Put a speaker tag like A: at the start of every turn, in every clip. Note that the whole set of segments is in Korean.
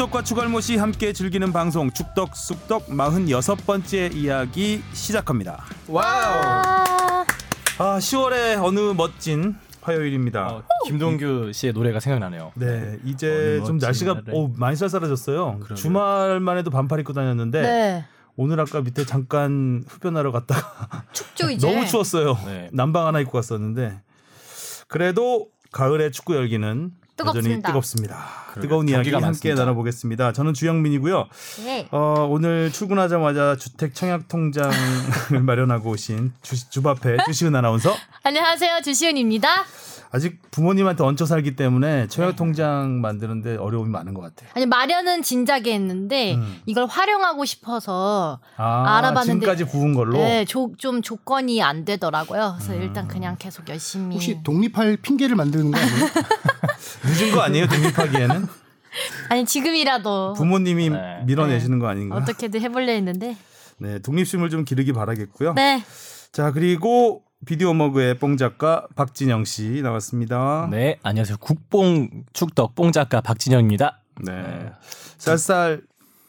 A: 축덕과 축알못이 함께 즐기는 방송 축덕 쑥덕 46번째 이야기 시작합니다.
B: 와우.
A: 아 10월의 어느 멋진 화요일입니다.
B: 어, 김동규 씨의 노래가 생각나네요.
A: 네 이제 좀 날씨가. 오, 많이 쌀쌀해졌어요.
B: 그러게요.
A: 주말만 해도 반팔 입고 다녔는데
C: 네.
A: 오늘 아까 밑에 잠깐 흡연하러 갔다가
C: 춥죠 이제.
A: 너무 추웠어요.
B: 네.
A: 남방 하나 입고 갔었는데 그래도 가을의 축구 열기는
C: 뜨겁습니다.
A: 뜨겁습니다. 뜨거운 이야기 함께
B: 많습니다.
A: 나눠보겠습니다. 저는 주영민이고요.
C: 네.
A: 어, 오늘 출근하자마자 주택 청약 통장을 마련하고 오신 주, 주바페 주시은 아나운서.
C: 안녕하세요 주시은입니다.
A: 아직 부모님한테 얹혀 살기 때문에
C: 네.
A: 청약 통장 만드는데 어려움이 많은 것 같아요.
C: 아니 마련은 진작에 했는데
A: 음.
C: 이걸 활용하고 싶어서
A: 아,
C: 알아봤는데-
A: 지금까지 부은 걸로.
C: 네, 조, 좀 조건이 안 되더라고요. 그래서 일단 그냥 계속 열심히.
D: 혹시 독립할 핑계를 만드는 거 아니에요?
A: 늦은 거 아니에요? 독립하기에는
C: 아니 지금이라도
A: 부모님이
B: 네.
A: 밀어내시는 거 아닌가?
C: 어떻게든 해보려 했는데.
A: 네, 독립심을 좀 기르기 바라겠고요.
C: 네.
A: 자 그리고 비디오 머그의 뽕 작가 박진영 씨 나왔습니다.
B: 네, 안녕하세요. 국뽕 축덕 뽕 작가 박진영입니다.
A: 네. 쌀쌀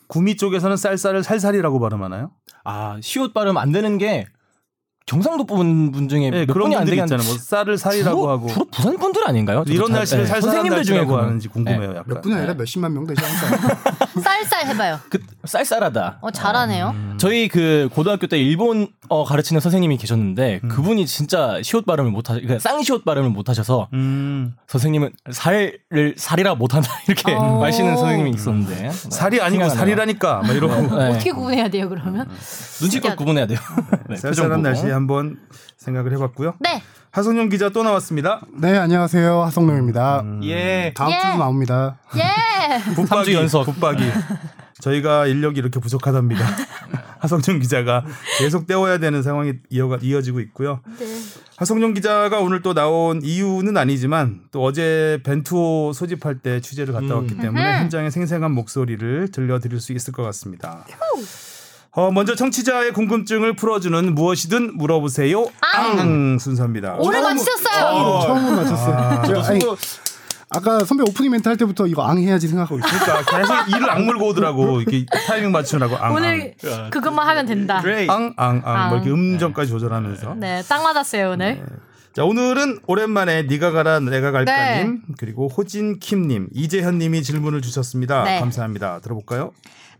A: 구미 쪽에서는 쌀쌀을 살살이라고 발음하나요?
B: 아, 시옷 발음 안 되는 게 경상도 분, 분 중에
A: 네,
B: 몇
A: 그런
B: 분이 안 되게
A: 있잖아요. 뭐 쌀을 살이라고
B: 주로,
A: 하고
B: 주로 부산 분들 아닌가요?
A: 이런
B: 잘-
A: 날씨를
B: 네, 선생님들 중에 그런-
A: 하는지 궁금해요. 약간.
D: 몇 분이 아니라 몇십만 명 되지 않을까요?
C: 쌀쌀 해봐요.
B: 그 쌀쌀하다.
C: 어 잘하네요.
A: 음.
B: 저희 그 고등학교 때 일본어 가르치는 선생님이 계셨는데 그분이 진짜 시옷 발음을 못 하셔, 그러니까 쌍시옷 발음을 못 하셔서
A: 음,
B: 선생님은 살을 살이라 못한다 이렇게
C: 어.
B: 말시는 선생님이 있었는데
A: 살이 아니고. 살이라니까 막 이러고
B: 네.
C: 어떻게 구분해야 돼요 그러면?
B: 눈치껏 구분해야 돼요. 네,
A: 쌀쌀한. 날씨에 한번 생각을 해봤고요.
C: 네.
A: 하성룡 기자 또 나왔습니다.
D: 네, 안녕하세요. 하성룡입니다.
B: 예.
D: 다음
C: 예.
D: 주도 나옵니다.
C: 예.
B: 삼주 연속.
A: 붙박이. 저희가 인력이 이렇게 부족하답니다. 하성룡 기자가 계속 때워야 되는 상황이 이어가, 이어지고 있고요.
C: 네.
A: 하성룡 기자가 오늘 또 나온 이유는 아니지만 또 어제 벤투호 소집할 때 취재를 갔다 왔기 때문에
C: 음흠.
A: 현장의 생생한 목소리를 들려드릴 수 있을 것 같습니다. 어, 먼저 청취자의 궁금증을 풀어주는 무엇이든 물어보세요. 앙 순서입니다.
C: 오늘
D: 처음-
C: 맞추셨어요.
D: 처음으로, 처음으로 맞췄어요. 제가 아니, 아까 선배 오프닝 멘트 할 때부터 이거 앙 해야지 생각하고 있어요.
A: 그러니까 계속 이를 악물고 오더라고. 이렇게 타이밍 맞추느라고 앙.
C: 오늘 그것만 하면 된다.
A: 앙, 앙, 앙. 뭐 이렇게
C: 앙.
A: 음정까지 조절하면서.
C: 네, 딱 맞았어요 오늘.
A: 자, 오늘은 오랜만에 네가 가라 내가 갈까님
C: 네.
A: 그리고 호진 킴님 이재현님이 질문을 주셨습니다.
C: 네.
A: 감사합니다. 들어볼까요?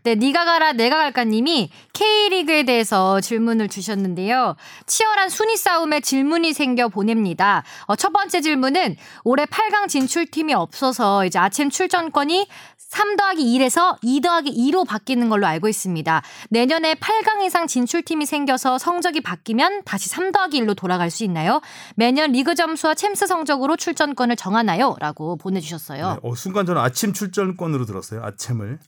C: 네, 니가 가라 내가 갈까 님이 K리그에 대해서 질문을 주셨는데요. 치열한 순위 싸움에 질문이 생겨 보냅니다. 어, 첫 번째 질문은 올해 8강 진출팀이 없어서 이제 아침 출전권이 3 더하기 1에서 2 더하기 2로 바뀌는 걸로 알고 있습니다. 내년에 8강 이상 진출팀이 생겨서 성적이 바뀌면 다시 3 더하기 1로 돌아갈 수 있나요? 매년 리그 점수와 챔스 성적으로 출전권을 정하나요? 라고 보내주셨어요.
A: 네, 어, 순간 저는 아침 출전권으로 들었어요. 아챔을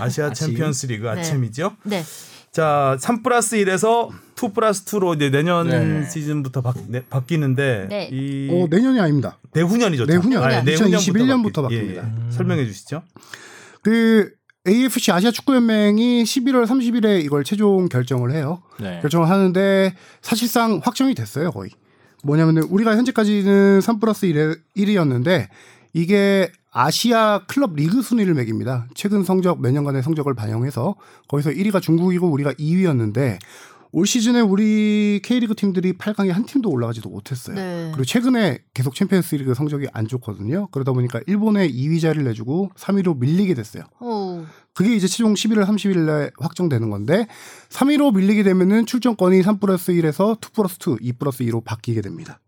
A: 아시아 챔피언스 리그 아챔이죠.
C: 네.
A: 자, 3 플러스 1에서 2 플러스 2로 이제 내년
B: 네.
A: 시즌부터 바, 네, 바뀌는데
C: 네.
A: 이
D: 어, 내년이 아닙니다.
A: 내후년이죠.
D: 내후년.
A: 아,
C: 내후년.
D: 2021년부터
A: 바뀌-
D: 바뀝니다.
A: 예, 예. 설명해 주시죠.
D: 그 AFC 아시아 축구 연맹이 11월 30일에 이걸 최종 결정을 해요.
B: 네.
D: 결정을 하는데 사실상 확정이 됐어요, 거의. 뭐냐면은 우리가 현재까지는 3 플러스 1이었는데 이게 아시아 클럽 리그 순위를 매깁니다. 최근 성적 몇 년간의 성적을 반영해서 거기서 1위가 중국이고 우리가 2위였는데 올 시즌에 우리 K리그 팀들이 8강에 한 팀도 올라가지도 못했어요.
C: 네.
D: 그리고 최근에 계속 챔피언스 리그 성적이 안 좋거든요. 그러다 보니까 일본에 2위 자리를 내주고 3위로 밀리게 됐어요.
C: 오.
D: 그게 이제 최종 11월 30일에 확정되는 건데 3위로 밀리게 되면은 출전권이 3 플러스 1에서 2 플러스 2, 2 플러스 2로 바뀌게 됩니다.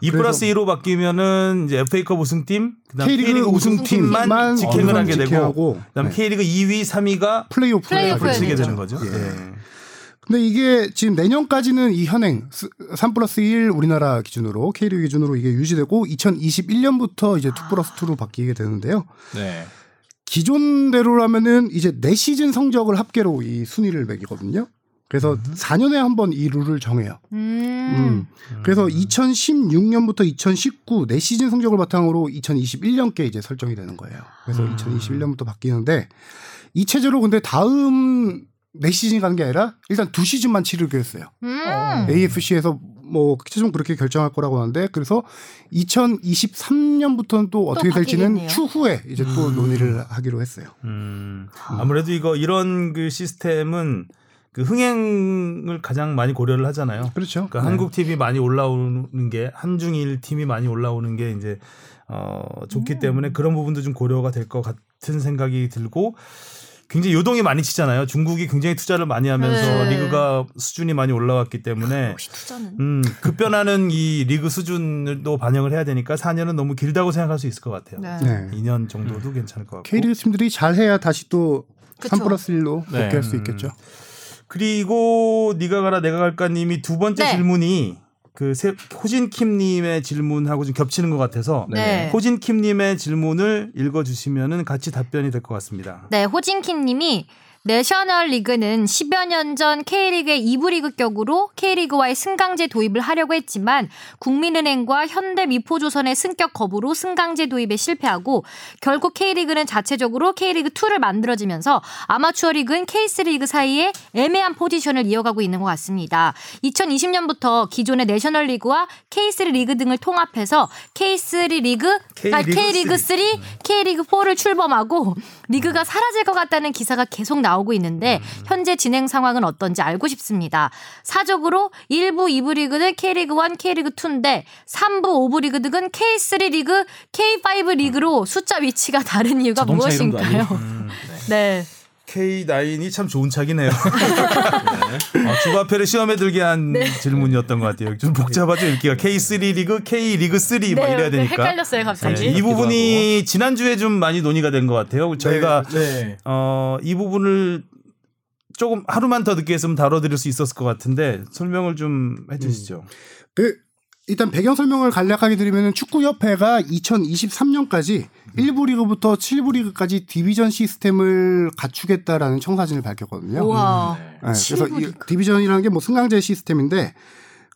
A: 2
D: 그래서-
A: 플러스 2로 바뀌면은 이제 FA컵 우승팀, 그다음
D: K리그
A: K리그 우승팀만
D: 우승팀만
A: 직행을 하게 되고, 그다음
D: 네.
A: K리그 2위, 3위가
D: 플레이오프
A: 플레이오프를 치게. 되는 거죠.
D: 예.
A: 예.
D: 근데 이게 지금 내년까지는 이 현행 3 플러스 1 우리나라 기준으로 K리그 기준으로 이게 유지되고 2021년부터 이제 2 플러스 2로 바뀌게 되는데요.
B: 네.
D: 기존대로라면은 이제 내 시즌 성적을 합계로 이 순위를 매기거든요. 그래서 4년에 한 번 이 룰을 정해요.
C: 음.
D: 음. 그래서 2016년부터 2019 내 시즌 성적을 바탕으로 2021년께 이제 설정이 되는 거예요. 그래서
A: 음.
D: 2021년부터 바뀌는데 이 체제로 근데 다음 내 시즌 가는 게 아니라 일단 두 시즌만 치르기로 했어요.
C: 음.
D: AFC에서 뭐 최종 그렇게 결정할 거라고 하는데 그래서 2023년부터는 또 어떻게 될지는
C: 바뀌겠네요.
D: 추후에 이제 또 논의를 하기로 했어요.
A: 음, 아무래도 이거 이런 그 시스템은 그 흥행을 가장 많이 고려를 하잖아요.
D: 그렇죠.
A: 그러니까
D: 네.
A: 한국 팀이 많이 올라오는 게 한중일 팀이 많이 올라오는 게 이제 어 좋기
C: 음.
A: 때문에 그런 부분도 좀 고려가 될 것 같은 생각이 들고 굉장히 요동이 많이 치잖아요. 중국이 굉장히 투자를 많이 하면서
C: 네.
A: 리그가 수준이 많이 올라왔기 때문에
C: 투자는.
A: 음, 급변하는 이 리그 수준도 반영을 해야 되니까 4년은 너무 길다고 생각할 수 있을 것 같아요.
C: 네.
D: 네.
A: 2년 정도도 괜찮을 것 같고.
D: K리그 팀들이 잘해야 다시 또
C: 그쵸.
D: 3 플러스 1로
B: 네.
D: 복귀할 수
A: 음.
D: 있겠죠.
A: 그리고 네가 가라 내가 갈까님이 두 번째
C: 네.
A: 질문이 그 세- 호진킴님의 질문하고 좀 겹치는 것 같아서
C: 네.
A: 호진킴님의 질문을 읽어주시면은 같이 답변이 될 것 같습니다.
C: 네, 호진킨 님이 내셔널 리그는 10여 년 전 K리그의 2부 리그 격으로 K리그와의 승강제 도입을 하려고 했지만 국민은행과 현대 미포조선의 승격 거부로 승강제 도입에 실패하고 결국 K리그는 자체적으로 K리그 2를 만들어지면서 아마추어 리그는 K3 리그 사이에 애매한 포지션을 이어가고 있는 것 같습니다. 2020년부터 기존의 내셔널 리그와 K3 리그 등을 통합해서 K3 리그, 아,
A: K리그
C: K리그 3, K리그 4를 출범하고
A: 음.
C: 리그가 사라질 것 같다는 기사가 계속 나 오고 있는데
A: 음.
C: 현재 진행 상황은 어떤지 알고 싶습니다. 사적으로 1부, 2부 리그는 K리그 1, K리그 2인데 3부, 5부 리그 등은 K3 리그, K5 리그로 숫자 위치가 다른 이유가 무엇인가요?
A: 음.
C: 네.
A: K9이 참 좋은 차기네요. 어, 주바페를 시험에 들게 한 질문이었던 것 같아요. 좀 복잡하죠 읽기가 K3 리그, K 리그 3막
C: 네,
A: 이래야 되니까.
C: 헷갈렸어요, 갑자기.
A: 네, 이 부분이 지난 주에 좀 많이 논의가 된 것 같아요. 저희가
B: 네.
A: 어, 이 부분을 조금 하루만 더 늦게 했으면 다뤄드릴 수 있었을 것 같은데 설명을 좀 해주시죠.
D: 그 일단 배경 설명을 간략하게 드리면 축구협회가 2023년까지 1부 리그부터 7부 리그까지 division 시스템을 갖추겠다라는 청사진을 밝혔거든요.
C: 우와.
D: 네, 그래서 이. division이라는 게 뭐 승강제 시스템인데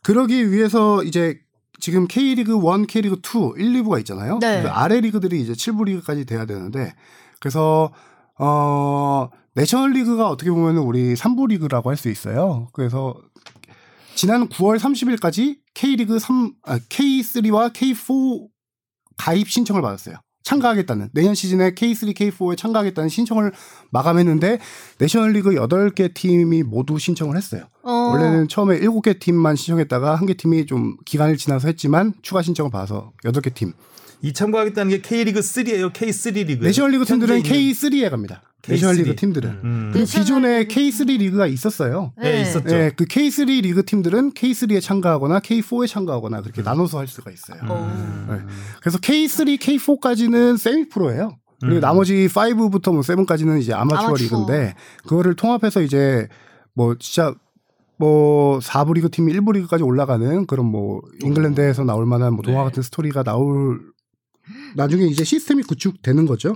D: 그러기 위해서 이제 지금 K리그 1, K리그 2, 1, 2부가 있잖아요.
C: 네.
D: 그 아래 리그들이 이제 7부 리그까지 돼야 되는데 그래서 어 내셔널 리그가 어떻게 보면 우리 3부 리그라고 할 수 있어요. 그래서 지난 9월 30일까지 K리그 3, 아, K3와 K4 가입 신청을 받았어요. 참가하겠다는 내년 시즌에 K3, K4에 참가하겠다는 신청을 마감했는데 내셔널리그 8개 팀이 모두 신청을 했어요.
C: 어.
D: 원래는 처음에 7개 팀만 신청했다가 한 개 팀이 좀 기간을 지나서 했지만 추가 신청을 받아서 8개 팀.
A: 이 참가하겠다는 게 K리그 3예요, K3 리그.
D: 내셔널리그 팀들은 K3에 갑니다.
A: K3.
D: 내셔널리그 팀들은.
A: 음.
D: 그리고 기존에
C: 내셔널리그
D: K3 리그가 있었어요.
A: 네, 있었죠.
D: 네, 그 K3 리그 팀들은 K3에 참가하거나 K4에 참가하거나 그렇게 나눠서 할 수가 있어요.
C: 어.
D: 네. 그래서 K3, K4까지는 세미 프로예요. 그리고
A: 음.
D: 나머지 5부터 뭐 7까지는 이제 아마추어,
C: 아마추어.
D: 리그인데 그거를 통합해서 이제 뭐 진짜 뭐 4부 리그 팀이 1부 리그까지 올라가는 그런 뭐 잉글랜드에서 나올 만한 뭐 동화
B: 네.
D: 같은 스토리가 나올 나중에 이제 시스템이 구축되는 거죠.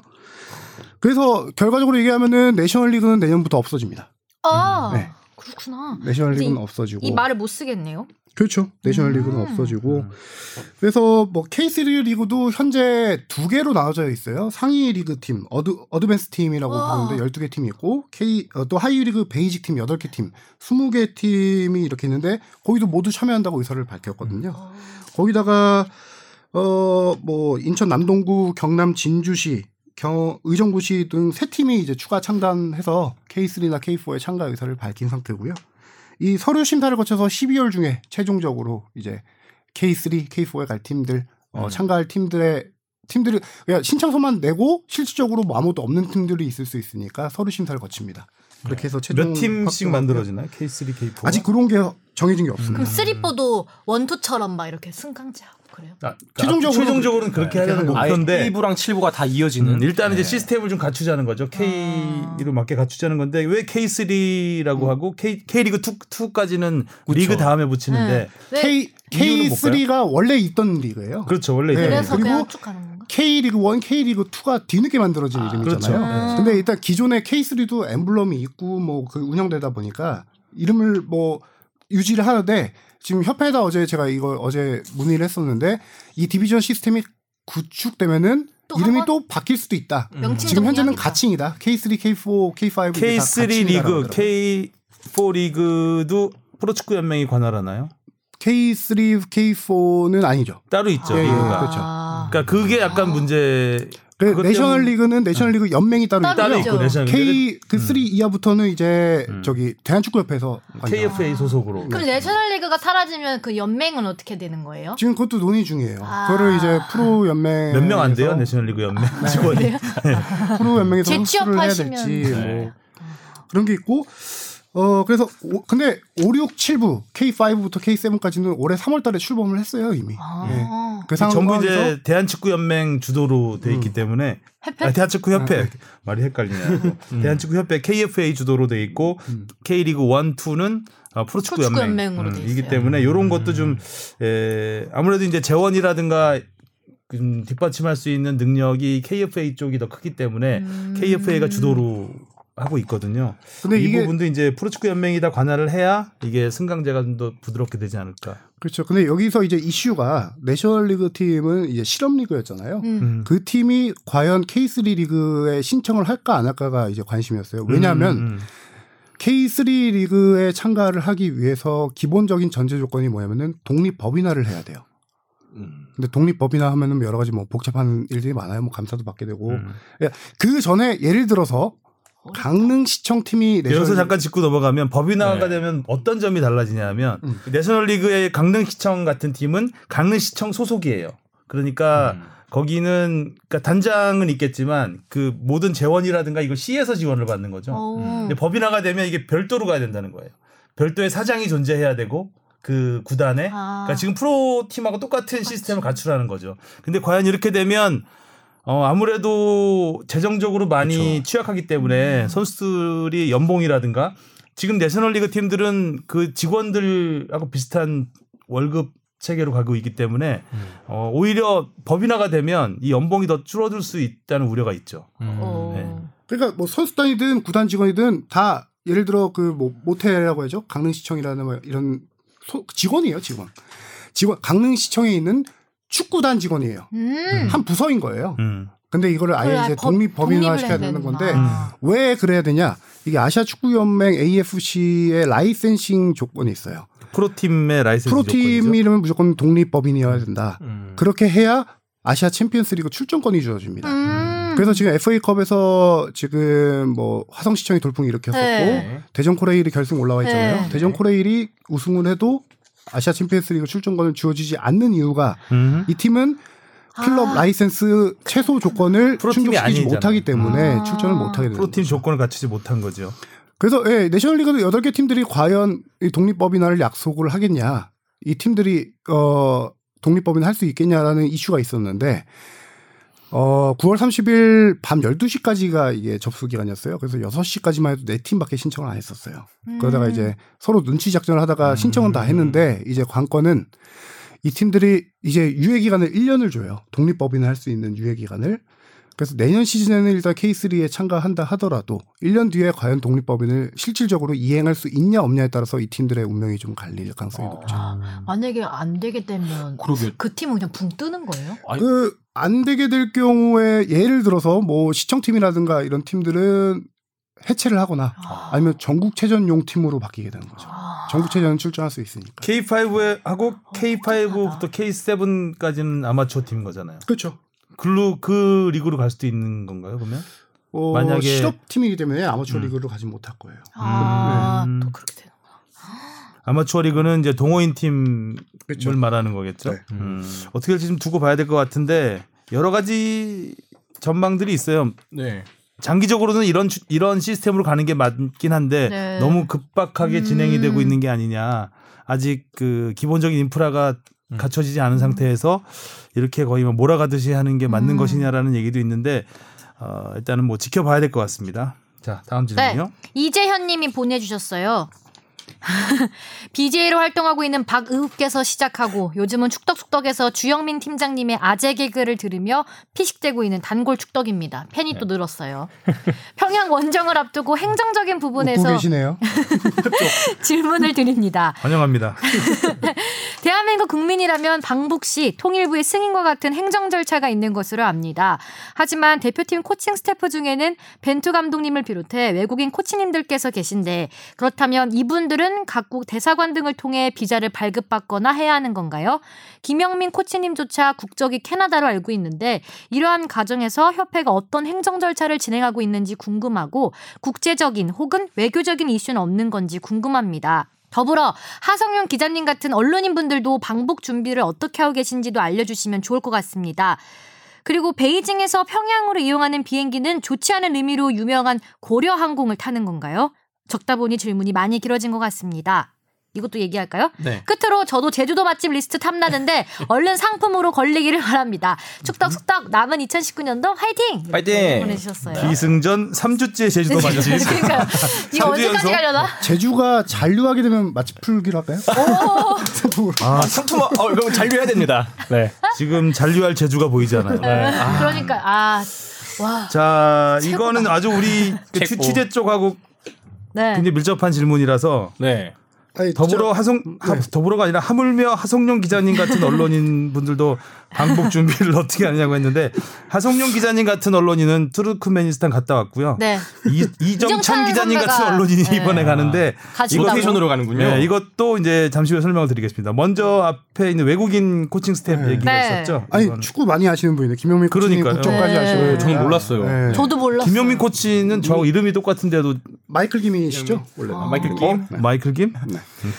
D: 그래서 결과적으로 얘기하면은 내셔널 리그는 내년부터 없어집니다.
C: 아,
D: 네.
C: 그렇구나.
D: 내셔널
C: 이제
D: 리그는 없어지고
C: 이 말을 못 쓰겠네요.
D: 그렇죠. 내셔널
C: 음.
D: 리그는 없어지고
A: 음.
D: 그래서 뭐 K3 리그도 현재 두 개로 나눠져 있어요. 상위 리그 팀, ad- advance 팀이라고
C: 와.
D: 부르는데 12개 팀이 있고 K 어, 또 하위 리그 basic 팀 8개 팀, 20개 팀이 이렇게 있는데 거기도 모두 참여한다고 의사를 밝혔거든요.
C: 어.
D: 거기다가 어 뭐 인천 남동구, 경남 진주시, 경 의정부시 등 세 팀이 이제 추가 창단해서 K3나 K4에 참가 의사를 밝힌 상태고요. 이 서류 심사를 거쳐서 12월 중에 최종적으로 이제 K3, K4에 갈 팀들 어,
A: 음.
D: 참가할 팀들의 팀들이 그냥 신청서만 내고 실질적으로 뭐 아무도 없는 팀들이 있을 수 있으니까 서류 심사를 거칩니다. 그렇게 해서 최종
A: 몇 팀씩. 만들어지나요? K3, K4.
D: 아직 그런 게 정해진 게 없습니다.
C: 그럼 쓰리뽀도 원투처럼 막 이렇게 승강제하고 그래요?
A: 아,
D: 최종적으로
A: 최종적으로는 그렇게 하려는
D: 그렇게
B: 아예
A: 목표인데
B: 1부랑 7부가 다 이어지는
A: 음, 일단 이제
B: 네.
A: 시스템을 좀 갖추자는 거죠. K로 맞게 갖추자는 건데 왜 K3라고 하고 K K리그 2 2까지는 리그 다음에 붙이는데
C: 네.
D: K
A: 이유는
D: K3가 원래 있던 리그예요.
A: 그렇죠. 원래
D: 네.
A: 있던
C: 그래서
A: 리그.
D: 그리고? K리그 1, K리그 2가 뒤늦게 만들어진 이름이잖아요.
A: 그렇죠.
C: 음.
D: 근데 일단 기존의 K3도 엠블럼이 있고 뭐 그 운영되다 보니까 이름을 뭐 유지를 하는데 지금 협회에다 어제 제가 이걸 어제 문의를 했었는데 이 디비전 시스템이 구축되면은
C: 또
D: 이름이? 또 바뀔 수도 있다.
C: 명칭
D: 지금 현재는. 가칭이다. K3, K4, K5 이게 다
A: K3
D: 가칭이다라고
A: 리그,
D: 하더라고요.
A: K4 리그도 프로축구 연맹이 관할하나요?
D: K3, K4는 아니죠.
A: 따로 있죠.
D: 예, 예,
A: 리그가.
D: 그렇죠.
C: 아.
A: 그러니까 그게 약간 문제.
D: 그 내셔널 리그는 내셔널 리그 연맹이 따로
C: 따로.
D: 있고
A: 내셔널
D: K 그3 이하부터는 이제
A: 음.
D: 저기 대한축구협회에서
A: KFA 소속으로.
C: 그럼 내셔널 리그가 사라지면 그 연맹은 어떻게 되는 거예요?
D: 지금 그것도 논의 중이에요.
C: 아.
D: 그거를 이제 프로 연맹
A: 몇 명 안 돼요 내셔널 리그 연맹 직원이.
D: 프로 연맹에서
C: 재취업하시면-
D: 흡수를 해야 될지 뭐
B: 네.
D: 그런 게 있고 어 그래서 오, 근데 5, 6, 7부 K5부터 K7까지는 올해 3월 달에 출범을 했어요 이미.
C: 아.
D: 예. 그
A: 전부 이제 대한축구연맹 주도로 돼 있기 때문에
C: 협회?
A: 아, 대한축구협회 말이 헷갈리네요. 대한축구협회 KFA 주도로 돼 있고 K리그 1, 2는 어, 프로축구연맹
C: 프로축구연맹으로 돼
A: 이기
C: 있어요.
A: 때문에 이런 것도 좀 에, 아무래도 이제 재원이라든가 음, 뒷받침할 수 있는 능력이 KFA 쪽이 더 크기 때문에
C: 음.
A: KFA가 주도로 하고 있거든요.
D: 근데
A: 이
D: 이게
A: 부분도 이제 프로축구 연맹이 다 관할을 해야 이게 승강제가 좀 더 부드럽게 되지 않을까.
D: 그렇죠. 근데 여기서 이제 이슈가 내셔널리그 팀은 이제 실업 리그였잖아요.
C: 음.
A: 음.
D: 그 팀이 과연 K3 리그에 신청을 할까 안 할까가 이제 관심이었어요. 왜냐하면
A: 음, 음.
D: K3 리그에 참가를 하기 위해서 기본적인 전제 조건이 뭐냐면은 독립 법인화를 해야 돼요.
B: 음.
D: 근데 독립 법인화 하면은 여러 가지 뭐 복잡한 일들이 많아요. 뭐 감사도 받게 되고.
A: 음.
D: 그 전에 예를 들어서 강릉시청 팀이
A: 여기서 잠깐 짚고 넘어가면 법인화가
B: 네.
A: 되면 어떤 점이 달라지냐면
D: 음.
A: 내셔널리그의 강릉시청 같은 팀은 강릉시청 소속이에요. 그러니까
B: 음.
A: 거기는 그러니까 단장은 있겠지만 그 모든 재원이라든가 이걸 시에서 지원을 받는 거죠.
C: 어.
A: 근데 법인화가 되면 이게 별도로 가야 된다는 거예요. 별도의 사장이 존재해야 되고 그 구단에
C: 아.
A: 그러니까 지금 프로 팀하고 똑같은 시스템을 갖추라는 거죠. 근데 과연 이렇게 되면 어 아무래도 재정적으로 많이 취약하기 때문에 선수들이 연봉이라든가 지금 내셔널리그 팀들은 그 직원들하고 비슷한 월급 체계로 가고 있기 때문에 어 오히려 법인화가 되면 이 연봉이 더 줄어들 수 있다는 우려가 있죠.
B: 음.
C: 어.
A: 네.
D: 그러니까 뭐 선수단이든 구단 직원이든 다 예를 들어 그 뭐 모텔이라고 하죠. 강릉시청이라는 뭐 이런 소- 직원이에요, 직원. 직원 강릉시청에 있는 축구단 직원이에요.
C: 음.
D: 한 부서인 거예요.
A: 음.
D: 근데 이거를 아예 이제
C: 법-
D: 독립 법인화 시켜야
C: 해야
D: 되는 건데
C: 되는구나.
D: 왜 그래야 되냐? 이게 아시아 축구 연맹 AFC의 licensing 조건이 있어요.
A: 프로팀의 라이센스 조건이죠.
D: 프로팀이라면 무조건 독립 법인이어야 된다.
B: 음.
D: 그렇게 해야 아시아 챔피언스리그 출전권이 주어집니다.
C: 음.
D: 그래서 지금 FA컵에서 지금 뭐 화성시청이 돌풍 일으켰었고
C: 네.
D: 대전 코레일이 결승 올라와 있잖아요.
C: 네.
D: 대전 코레일이 우승을 해도 아시아 챔피언스 리그 출전권을 주어지지 않는 이유가
A: 음.
D: 이 팀은 클럽
C: 아.
D: 라이센스 최소 조건을 충족시키지
A: 아니잖아요.
D: 못하기 때문에
C: 아.
D: 출전을 못하게 되는
A: 프로팀. 조건을 갖추지 못한 거죠.
D: 그래서 예, 내셔널리그도 여덟 개 팀들이 과연 이 독립법인화를 약속을 하겠냐, 이 팀들이 어 독립법인 할 수 있겠냐라는 이슈가 있었는데 어 9월 30일 밤 12시까지가 이게 접수 기간이었어요. 그래서 6시까지만 해도 네 팀밖에 신청을 안 했었어요. 그러다가
C: 음.
D: 이제 서로 눈치 작전을 하다가 신청은 다 했는데 이제 관건은 이 팀들이 이제 유예 기간을 1년을 줘요. 독립법인을 할 수 있는 유예 기간을. 그래서 내년 시즌에는 일단 K3에 참가한다 하더라도 1년 뒤에 과연 독립법인을 실질적으로 이행할 수 있냐 없냐에 따라서 이 팀들의 운명이 좀 갈릴 가능성이 높죠.
C: 아, 만약에 안 되게 되면
B: 그러게.
C: 그 팀은 그냥 붕 뜨는 거예요?
B: 아니-
D: 그안 되게 될 경우에 예를 들어서 뭐 시청팀이라든가 이런 팀들은 해체를 하거나
C: 아.
D: 아니면 전국체전용 팀으로 바뀌게 되는 거죠.
C: 아.
D: 전국체전 출전할 수 있으니까.
A: K5에 하고 K5부터 K7까지는 아마추어 팀인 거잖아요.
D: 그렇죠.
A: 글로 그 리그로 갈 수도 있는 건가요? 그러면?
D: 어,
A: 만약에-
D: 실업 팀이기 때문에 아마추어
A: 음.
D: 리그로 가지 못할 거예요.
C: 아,
A: 음.
C: 또 그렇게 되는
A: 아마추어 리그는 이제 동호인 팀을
D: 그렇죠.
A: 말하는 거겠죠.
D: 네.
A: 음. 어떻게 될지 좀 두고 봐야 될 것 같은데 여러 가지 전망들이 있어요.
B: 네.
A: 장기적으로는 이런 주- 이런 시스템으로 가는 게 맞긴 한데
C: 네.
A: 너무 급박하게
C: 음.
A: 진행이 되고 있는 게 아니냐. 아직 그 기본적인 인프라가
B: 음.
A: 갖춰지지 않은 상태에서 이렇게 거의 뭐 몰아가듯이 하는 게 맞는
C: 음.
A: 것이냐라는 얘기도 있는데 어, 일단은 뭐 지켜봐야 될 것 같습니다. 자 다음 질문이요.
C: 이재현 님이 보내주셨어요. BJ로 활동하고 있는 박의욱께서 시작하고 요즘은 축덕축덕에서 주영민 팀장님의 아재 개그를 들으며 피식대고 있는 단골 축덕입니다. 팬이 또 늘었어요. 평양 원정을 앞두고 행정적인 부분에서
D: 계시네요.
C: 질문을 드립니다.
A: 환영합니다.
C: 대한민국 국민이라면 방북 시 통일부의 승인과 같은 행정 절차가 있는 것으로 압니다. 하지만 대표팀 코칭 스태프 중에는 벤투 감독님을 비롯해 외국인 코치님들께서 계신데 그렇다면 이분들 은 각국 대사관 등을 통해 비자를 발급받거나 해야 하는 건가요? 김영민 코치님조차 국적이 캐나다로 알고 있는데 이러한 과정에서 협회가 어떤 행정 절차를 진행하고 있는지 궁금하고 국제적인 혹은 외교적인 이슈는 없는 건지 궁금합니다. 더불어 하성룡 기자님 같은 언론인 분들도 방북 준비를 어떻게 하고 계신지도 알려주시면 좋을 것 같습니다. 그리고 베이징에서 평양으로 이용하는 비행기는 좋지 않은 의미로 유명한 고려 항공을 타는 건가요? 적다 보니 질문이 많이 길어진 것 같습니다. 이것도 얘기할까요?
B: 네.
C: 끝으로 저도 제주도 맛집 리스트 탐나는데 얼른 상품으로 걸리기를 바랍니다. 축덕숙덕 남은 2019년도 화이팅!
B: 파이팅!
C: 보내주셨어요.
A: 기승전 3주째 제주도 맛집.
C: 그러니까 이거 언제까지? 가려나?
D: 제주가 잔류하게 되면 맛집 풀기로 할까요? 상품으로.
B: 아, 상품 어, 그럼 잔류해야 됩니다. 네.
A: 지금 잔류할 제주가 보이잖아요.
C: 그러니까 아 와.
A: 자, 이거는 아주 우리 그. 취재 쪽하고
C: 네.
A: 굉장히 밀접한 질문이라서
B: 네.
D: 아니,
A: 더불어
D: 진짜
A: 하성 하- 더불어가 아니라 하물며 하성룡 기자님 같은 언론인 분들도 방북 준비를 어떻게 하느냐고 했는데 하성룡 기자님 같은 언론인은 투르크메니스탄 갔다 왔고요.
C: 네.
A: 이, 이정찬 기자님 같은 언론인이
C: 네.
A: 이번에 가는데
B: 로테이션으로 가는군요.
A: 네, 이것도 이제 잠시 후에 설명을 드리겠습니다. 먼저 앞에 있는 외국인 코칭 스텝 얘기가
C: 네.
A: 있었죠.
D: 아니
A: 이거는.
D: 축구 많이 하시는 분인데 김영민 코치님
A: 그러니까요.
D: 국적까지
C: 네.
D: 하시고
B: 네, 저는 몰랐어요.
C: 저도.
A: 김영민 코치는 저하고 이름이 똑같은데도
D: 마이클 김이시죠 원래.
C: 아.
B: 마이클 김.
A: 마이클 김?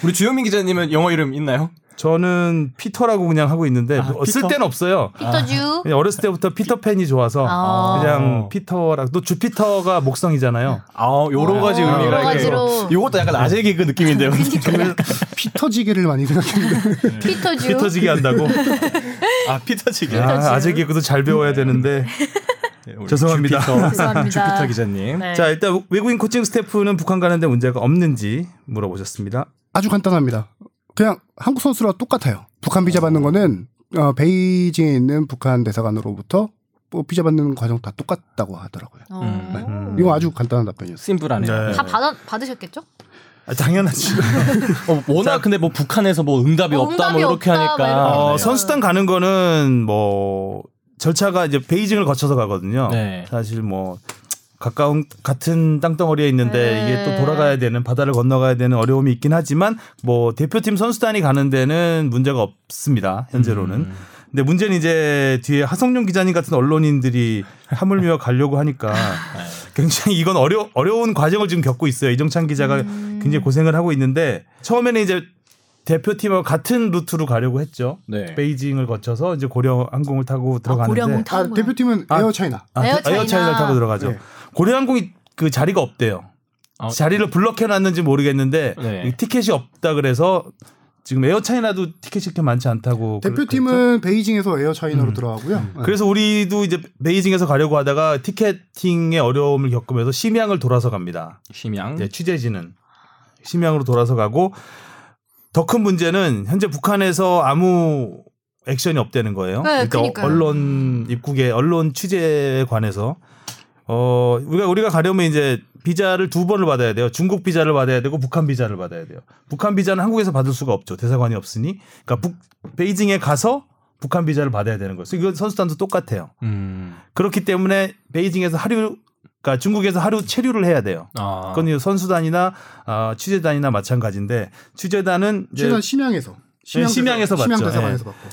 B: 우리 주현민 기자님은 영어 이름 있나요?
A: 저는 피터라고 그냥 하고 있는데 뭐 쓸
B: 피터?
A: 데는 없어요.
C: 피터주.
A: 그냥 어렸을 때부터 피터팬이 좋아서
C: 아.
A: 그냥 피터랑 또 주피터가 목성이잖아요.
B: 아, 여러 가지
A: 아,
B: 의미가
C: 여러
B: 이렇게.
C: 가지로.
B: 요것도 약간 아재 개그 느낌인데요.
D: 피터지게를 많이 생각했는데
C: 피터주.
A: 피터지게 한다고.
B: 아, 피터지게.
A: 아, 아재 개그도 잘 배워야 되는데.
B: 네,
A: 죄송합니다.
B: 주피터,
C: 죄송합니다.
B: 주피터 기자님.
C: 네.
A: 자 일단 외국인 코칭 스태프는 북한 가는데 문제가 없는지 물어보셨습니다.
D: 아주 간단합니다. 그냥 한국 선수랑 똑같아요. 북한 비자 받는 거는 어, 베이징에 있는 북한 대사관으로부터 뭐 비자 받는 과정 다 똑같다고 하더라고요.
C: 어.
A: 음.
D: 이거 아주 간단한 답변이었어요.
B: 심플하네요.
A: 네.
C: 다 받아 받으셨겠죠?
A: 아, 당연하지.
B: 어, 워낙 근데 뭐 북한에서 뭐 응답이
C: 어,
B: 없다 뭐
C: 응답이
B: 이렇게
C: 없다,
B: 하니까.
C: 막
A: 어,
C: 네.
A: 선수단 가는 거는 뭐 절차가 이제 베이징을 거쳐서 가거든요.
B: 네.
A: 사실 뭐 가까운 같은 땅덩어리에 있는데
C: 네.
A: 이게 또 돌아가야 되는 바다를 건너가야 되는 어려움이 있긴 하지만 뭐 대표팀 선수단이 가는 데는 문제가 없습니다. 현재로는.
B: 음.
A: 근데 문제는 이제 뒤에 하성룡 기자님 같은 언론인들이 하물며 가려고 하니까
B: 네.
A: 굉장히 이건 어려 어려운 과정을 지금 겪고 있어요. 이정찬 기자가
C: 음.
A: 굉장히 고생을 하고 있는데 처음에는 이제 대표팀하고 같은 루트로 가려고 했죠.
B: 네.
A: 베이징을 거쳐서 이제 고려 항공을 타고 들어가는데
C: 고려항공
D: 아,
C: 타는 거야.
D: 대표팀은
A: 아,
D: 에어 차이나.
A: 아,
C: 에어 차이나.
A: 에어 차이나를 타고 들어가죠.
D: 네.
A: 고려 항공이 그 자리가 없대요.
B: 아,
A: 자리를 블럭해 놨는지 모르겠는데
B: 네.
A: 이 티켓이 없다 그래서 지금 에어 차이나도 티켓이 그렇게 많지 않다고 그랬- 그랬죠?
D: 대표팀은 베이징에서 에어 차이나로
A: 음.
D: 들어가고요. 네.
A: 그래서 우리도 이제 베이징에서 가려고 하다가 티켓팅의 어려움을 겪으면서 심양을 돌아서 갑니다.
B: 심양.
A: 네, 취재진은 심양으로 돌아서 가고 더 큰 문제는 현재 북한에서 아무 액션이 없다는 거예요.
C: 네,
A: 일단
C: 그러니까요.
A: 언론 입국에 언론 취재에 관해서 어 우리가 우리가 가려면 이제 비자를 두 번을 받아야 돼요. 중국 비자를 받아야 되고 북한 비자를 받아야 돼요. 북한 비자는 한국에서 받을 수가 없죠. 대사관이 없으니. 그러니까 북 베이징에 가서 북한 비자를 받아야 되는 거예요. 그래서 이거 선수단도 똑같아요.
B: 음.
A: 그렇기 때문에 베이징에서 하루 그러니까 중국에서 하루 체류를 해야 돼요.
B: 아.
A: 그건 이 선수단이나 아, 취재단이나 마찬가지인데 취재단은
D: 최소한 심양에서.
A: 네, 심양에서
D: 대사- 심양
A: 받죠.
D: 대사관에서
A: 예.
D: 받고.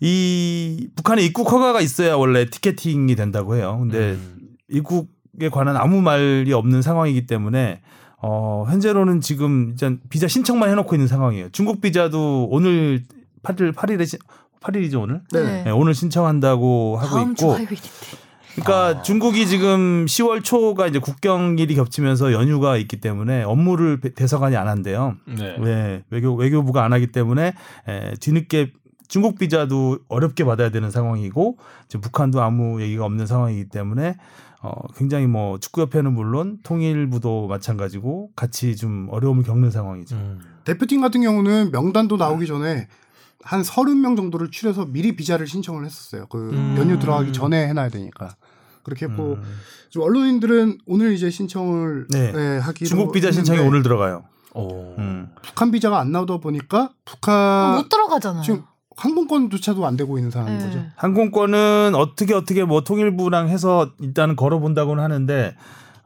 A: 이 북한에 입국 허가가 있어야 원래 티켓팅이 된다고 해요. 근데
B: 음.
A: 입국에 관한 아무 말이 없는 상황이기 때문에 어, 현재로는 지금 이제 비자 신청만 해놓고 있는 상황이에요. 중국 비자도 오늘 8일 8일에 8일이죠 오늘.
D: 네.
A: 네, 오늘 신청한다고 하고
C: 다음 주
A: 있고. 그러니까 중국이 지금 10월 초가 이제 국경일이 겹치면서 연휴가 있기 때문에 업무를 배- 대사관이 안 한대요.
B: 네.
A: 네, 외교 외교부가 안 하기 때문에 에, 뒤늦게 중국 비자도 어렵게 받아야 되는 상황이고 지금 북한도 아무 얘기가 없는 상황이기 때문에 어, 굉장히 뭐 축구협회는 물론 통일부도 마찬가지고 같이 좀 어려움을 겪는 상황이죠.
B: 음.
D: 대표팀 같은 경우는 명단도 나오기 전에 한 30명 정도를 추려서 미리 비자를 신청을 했었어요. 그
B: 음.
D: 연휴 들어가기 전에 해놔야 되니까. 그렇게 했고
A: 음.
D: 좀 언론인들은 오늘 이제 신청을
A: 네.
D: 네, 하기로
A: 중국 비자 신청이 오늘 들어가요.
B: 오.
A: 음.
D: 북한 비자가 안 나오다 보니까 북한
C: 못 들어가잖아요.
D: 지금 항공권조차도 안 되고 있는 상황인
C: 네.
D: 거죠.
A: 항공권은 어떻게 어떻게 뭐 통일부랑 해서 일단은 걸어본다고는 하는데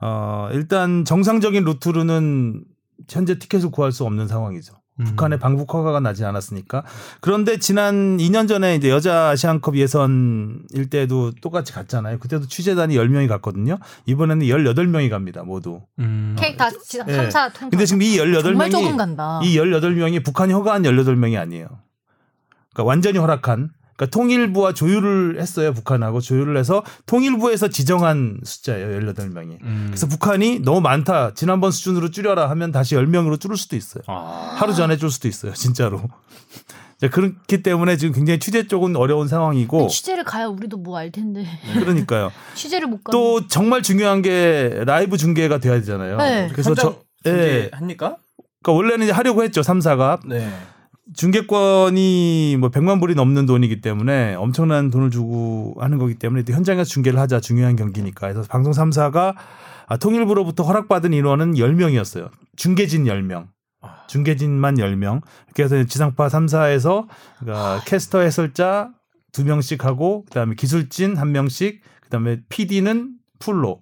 A: 어 일단 정상적인 루트로는 현재 티켓을 구할 수 없는 상황이죠.
B: 음.
A: 북한의 방북 허가가 나지 않았으니까. 그런데 지난 2년 전에 이제 여자 아시안컵 예선일 때도 똑같이 갔잖아요. 그때도 취재단이 10명이 갔거든요. 이번에는 18명이 갑니다. 모두.
B: 음.
C: 케이크 다 지-
A: 예.
C: 삼사 통과.
A: 근데 지금 이
C: 정말 조금
A: 18명이
C: 간다.
A: 이 18명이 북한이 허가한 18명이 아니에요. 그러니까 완전히 허락한 그러니까 통일부와 조율을 했어요. 북한하고 조율을 해서 통일부에서 지정한 숫자예요. 18명이.
B: 음.
A: 그래서 북한이 너무 많다. 지난번 수준으로 줄여라 하면 다시 10명으로 줄을 수도 있어요.
B: 아.
A: 하루 전에 줄 수도 있어요. 진짜로. 자, 그렇기 때문에 지금 굉장히 취재 쪽은 어려운 상황이고
C: 취재를 가야 우리도 뭐 알 텐데
A: 그러니까요.
C: 취재를 못 가.
A: 또 정말 중요한 게 라이브 중계가 돼야 되잖아요.
C: 네.
A: 그래서 저 예.
B: 합니까?
A: 그러니까 원래는 이제 하려고 했죠. 3사가.
B: 네.
A: 중계권이 뭐 100만 불이 넘는 돈이기 때문에 엄청난 돈을 주고 하는 거기 때문에 또 현장에서 중계를 하자 중요한 경기니까 그래서 방송 3사가 아, 통일부로부터 허락받은 인원은 10명이었어요. 중계진 10명. 중계진만 10명. 그래서 지상파 3사에서 그러니까 캐스터 해설자 2명씩 하고 그다음에 기술진 1명씩 그다음에 PD는 풀로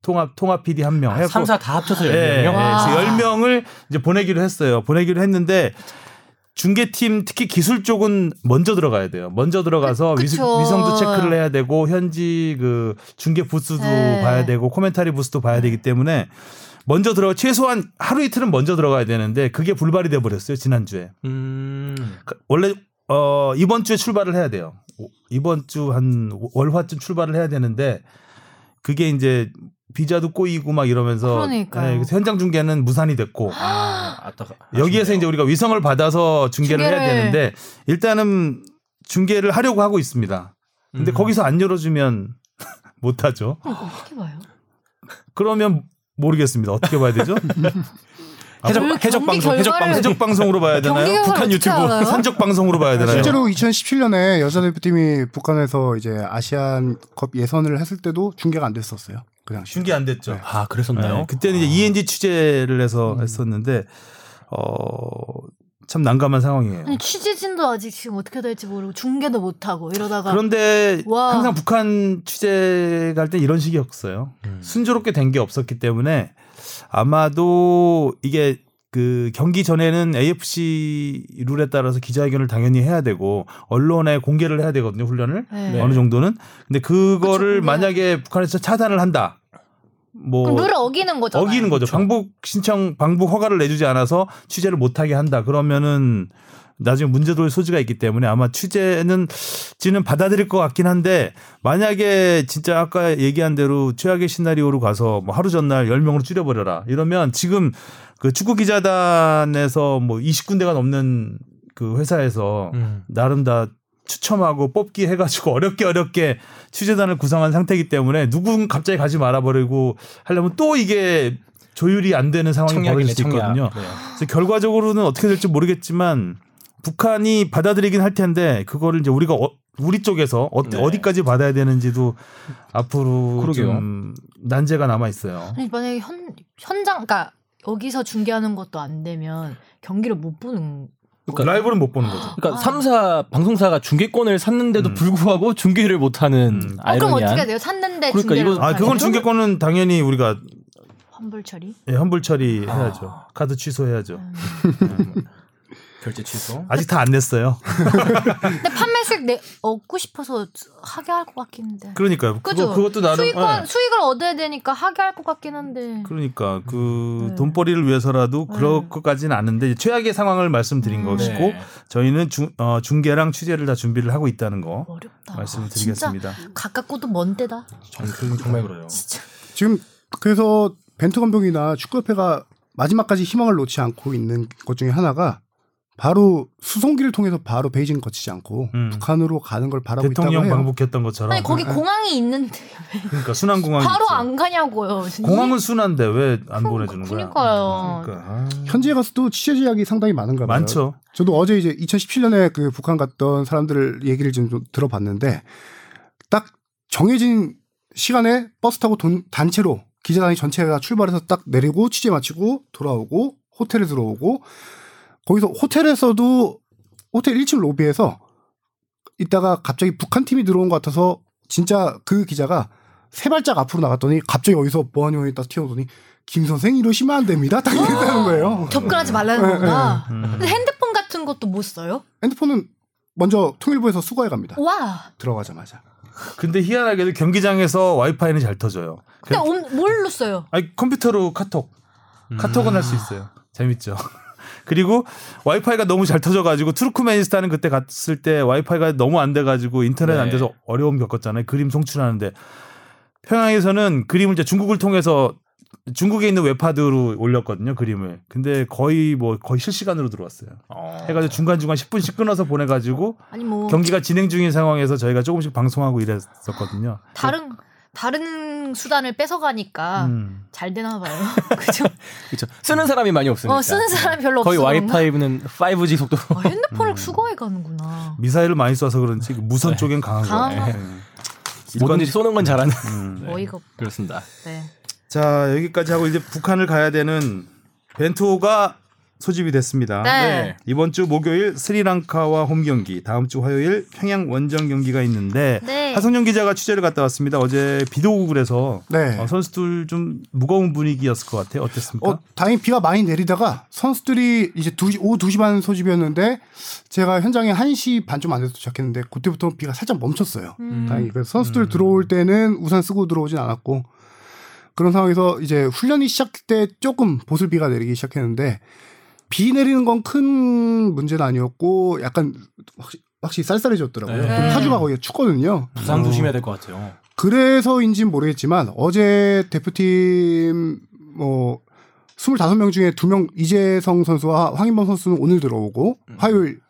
A: 통합 통합 PD 1명
B: 아, 3사 다 합쳐서
A: 예,
B: 10명이요?
C: 와.
A: 그래서 10명을 이제 보내기로 했어요. 보내기로 했는데 중계팀 특히 기술 쪽은 먼저 들어가야 돼요. 먼저 들어가서
C: 그-
A: 위. 위성도 체크를 해야 되고 현지 그 중계 부스도
C: 네.
A: 봐야 되고 코멘타리 부스도 봐야 되기 때문에 먼저 들어가 최소한 하루 이틀은 먼저 들어가야 되는데 그게 불발이 돼 버렸어요 지난 주에.
B: 음.
A: 그- 원래 어 이번 주에 출발을 해야 돼요. 오- 이번 주 한 월화쯤 출발을 해야 되는데 그게 이제 비자도 꼬이고 막 이러면서
C: 그러니까요.
A: 네, 현장 중계는 무산이 됐고
B: 아, 아따가.
A: 여기에서 이제 우리가 위성을 받아서 중계를 해야
C: 중계를-
A: 되는데 일단은 중계를 하려고 하고 있습니다. 근데
B: 음.
A: 거기서 안 열어주면 못 하죠.
C: 그럼 어떻게 봐요?
A: 그러면 모르겠습니다. 어떻게 봐야 되죠?
B: 해적
C: 그
B: 해적 방송, 해적 방송.
A: 해적 방송으로 봐야 되나요?
B: 북한 유튜브.
A: 산적 방송으로 봐야 되나요?
D: 실제로 2017년에 여자 대표팀이 북한에서 이제 아시안컵 예선을 했을 때도 중계가 안 됐었어요. 그 당시.
A: 중계 안 됐죠.
B: 아, 그랬었나요?
A: 네, 그때는 이제 ENG 취재를 해서 했었는데 어, 참 난감한 상황이에요.
C: 아니 취재진도 아직 지금 어떻게 될지 모르고 중계도 못 하고 이러다가
A: 그런데
C: 와.
A: 항상 북한 취재 갈 때 이런 식이었어요.
B: 음.
A: 순조롭게 된 게 없었기 때문에 아마도 이게 그 경기 전에는 AFC 룰에 따라서 기자회견을 당연히 해야 되고 언론에 공개를 해야 되거든요 훈련을
C: 네.
A: 어느 정도는. 근데 그거를
C: 그쵸,
A: 만약에 북한에서 차단을 한다. 뭐
C: 룰을 어기는 거잖아요.
A: 어기는 거죠. 방북 신청 방북 허가를 내주지 않아서 취재를 못하게 한다. 그러면은 나중에 문제될 소지가 있기 때문에 아마 취재는 지는 받아들일 것 같긴 한데 만약에 진짜 아까 얘기한 대로 최악의 시나리오로 가서 뭐 하루 전날 10명으로 줄여버려라 이러면 지금 그 축구 기자단에서 뭐 20군데가 넘는 그 회사에서
B: 음.
A: 나름 다 추첨하고 뽑기 해가지고 어렵게 어렵게 취재단을 구성한 상태이기 때문에 누군 갑자기 가지 말아버리고 하려면 또 이게 조율이 안 되는 상황이 벌어질 수. 있거든요.
B: 네.
A: 그래서 결과적으로는 어떻게 될지 모르겠지만 북한이 받아들이긴 할 텐데 그거를 이제 우리가 어, 우리 쪽에서 어,
B: 네.
A: 어디까지 받아야 되는지도 앞으로
B: 그러게요.
A: 좀 난제가 남아 있어요.
C: 아니 만약에 현 현장 그러니까 여기서 중계하는 것도 안 되면 경기를 못 보는
B: 그러니까
A: 라이브는 못 보는 거죠.
B: 그러니까
C: 아.
B: 삼 3사 방송사가 중계권을 샀는데도
A: 음.
B: 불구하고 중계를 못 하는
A: 음.
C: 어, 그럼
B: 아이러니한.
C: 어떻게 돼요? 샀는데
B: 그러니까
C: 중계를
B: 이건-
C: 못
A: 아? 그건 중계권은 당연히 우리가
C: 환불 처리.
A: 예, 환불 처리 해야죠.
B: 아.
A: 카드 취소해야죠.
B: 결제 취소.
A: 아직 다 안 냈어요.
C: 근데 판매수익 내 얻고 싶어서 하게 할 것 같긴 한데.
A: 그러니까요. 그거, 그것도 나름
C: 수익을
A: 예.
C: 수익을 얻어야 되니까 하게 할 것 같긴 한데.
A: 그러니까 그
C: 네.
A: 돈벌이를 위해서라도 그럴
C: 네.
A: 것까지는 않은데 최악의 상황을 말씀드린
C: 음.
A: 것이고
B: 네.
A: 저희는 중, 어, 중계랑 취재를 다 준비를 하고 있다는 거
C: 어렵다.
A: 말씀드리겠습니다.
C: 진짜 가깝고도 먼 데다.
B: 정, 정말 그래요.
C: 진짜.
D: 지금 그래서 벤투 감독이나 축구협회가 마지막까지 희망을 놓지 않고 있는 것 중에 하나가 바로 수송기를 통해서 바로 베이징 거치지 않고
A: 음.
D: 북한으로 가는 걸 바라고
A: 대통령
D: 있다고 해요.
A: 방북했던 것처럼
C: 아니 거기 공항이 있는데
A: 그러니까 순환 공항이
C: 바로
A: 있죠.
C: 안 가냐고요. 진짜.
A: 공항은 순환데 왜 안 보내주는 거야?
C: 그러니까요.
A: 그러니까 아,
D: 현지에 가서도 취재 제약이 상당히 많은가 봐요.
A: 많죠.
D: 저도 어제 이제 2017년에 그 북한 갔던 사람들 얘기를 좀, 좀 들어봤는데 딱 정해진 시간에 버스 타고 돈, 단체로 기자단이 전체가 출발해서 딱 내리고 취재 마치고 돌아오고 호텔에 들어오고 거기서 호텔에서도 호텔 1층 로비에서 있다가 갑자기 북한 팀이 들어온 것 같아서 진짜 그 기자가 세 발짝 앞으로 나갔더니 갑자기 어디서 보안요원이딱 튀어오더니 김 선생 이러시면 안 됩니다. 딱 이랬다는 거예요.
E: 접근하지 말라는
D: 네,
E: 거구나.
A: 음.
E: 근데 핸드폰 같은 것도 못 써요?
D: 핸드폰은 먼저 통일부에서 수거해 갑니다.
E: 와.
D: 들어가자마자.
A: 근데 희한하게도 경기장에서 와이파이는 잘 터져요.
E: 근데 옴- 뭘로 써요?
A: 아니 컴퓨터로 카톡 카톡은 할수 있어요. 재밌죠. 그리고 와이파이가 너무 잘 터져가지고 투르크메니스탄은 그때 갔을 때 와이파이가 너무 안 돼가지고 인터넷 안
B: 네.
A: 돼서 어려움 겪었잖아요. 그림 송출하는데 평양에서는 그림을 이제 중국을 통해서 중국에 있는 웹하드로 올렸거든요 그림을. 근데 거의 뭐 거의 실시간으로 들어왔어요. 해가지고 중간 중간 10분씩 끊어서 보내가지고
E: 아니 뭐
A: 경기가 진행 중인 상황에서 저희가 조금씩 방송하고 이랬었거든요.
E: 다른 다른 수단을 뺏어가니까
A: 음.
E: 잘 되나 봐요. 그죠?
B: 그렇죠. 쓰는 사람이 많이 없으니까.
E: 어 쓰는 사람이 별로
B: 거의
E: 없어. 그런가?
B: 와이파이는 5G 속도.
E: 아, 핸드폰을 수거해 가는구나.
A: 미사일을 많이 쏴서 그런지 그 무선 쪽엔 강한
E: 강한
A: 거예요.
E: 거.
A: 네.
B: 뭐든지 쏘는 건 잘하는.
A: 음.
E: 어이가 없.
B: 그렇습니다.
E: 네.
A: 자 여기까지 하고 이제 북한을 가야 되는 벤투호가 소집이 됐습니다.
E: 네.
A: 이번 주 목요일 스리랑카와 홈 경기, 다음 주 화요일 평양 원정 경기가 있는데
E: 네.
A: 하성룡 기자가 취재를 갔다 왔습니다. 어제 비도 오고 그래서
D: 네.
A: 어, 선수들 좀 무거운 분위기였을 것 같아요. 어땠습니까?
D: 어, 다행히 비가 많이 내리다가 선수들이 이제 2시, 오후 2시 반 소집이었는데 제가 현장에 1시 반 좀 안 돼서 도착했는데 그때부터 비가 살짝 멈췄어요.
E: 음.
D: 다행히. 그래서 선수들 들어올 때는 우산 쓰고 들어오진 않았고 그런 상황에서 이제 훈련이 시작할 때 조금 보슬비가 내리기 시작했는데 비 내리는 건 큰 문제는 아니었고 약간 확실히, 확실히 쌀쌀해졌더라고요.
B: 네.
D: 파주가 거기 춥거든요.
B: 부상
D: 어,
B: 조심해야 될 것 같아요.
D: 그래서인지는 모르겠지만 어제 대표팀 뭐 25명 중에 2명 이재성 선수와 황인범 선수는 오늘 들어오고 화요일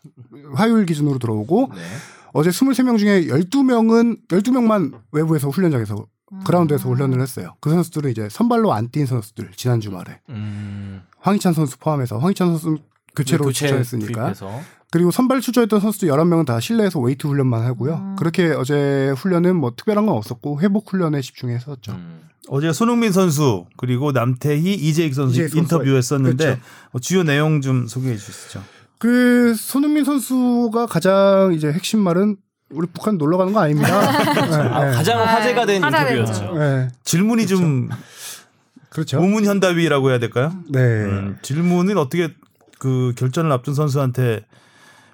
D: 화요일 기준으로 들어오고
B: 네.
D: 어제 23명 중에 12명은 12명만 외부에서 훈련장에서 그라운드에서 훈련을 했어요. 그 선수들은 이제 선발로 안 뛴 선수들 지난 주말에
B: 음.
D: 황희찬 선수 포함해서 황희찬 선수 교체로
B: 교체
D: 출전했으니까. 그리고 선발 출전했던 선수들 11명은 다 실내에서 웨이트 훈련만 하고요.
E: 음.
D: 그렇게 어제 훈련은 뭐 특별한 건 없었고 회복 훈련에 집중했었죠.
B: 음.
A: 어제 손흥민 선수 그리고 남태희, 이재익 선수
D: 이재익.
A: 인터뷰했었는데
D: 그렇죠.
A: 어, 주요 내용 좀 소개해 주시죠.
D: 그 손흥민 선수가 가장 이제 핵심 말은 우리 북한 놀러 가는 거 아닙니다.
B: 아,
D: 네,
B: 가장 화제가 된 인터뷰였죠.
D: 네.
A: 질문이 좀
D: 그렇죠.
A: 우문 현답이라고 해야 될까요?
D: 네.
A: 음, 질문은 어떻게 그 결전을 앞둔 선수한테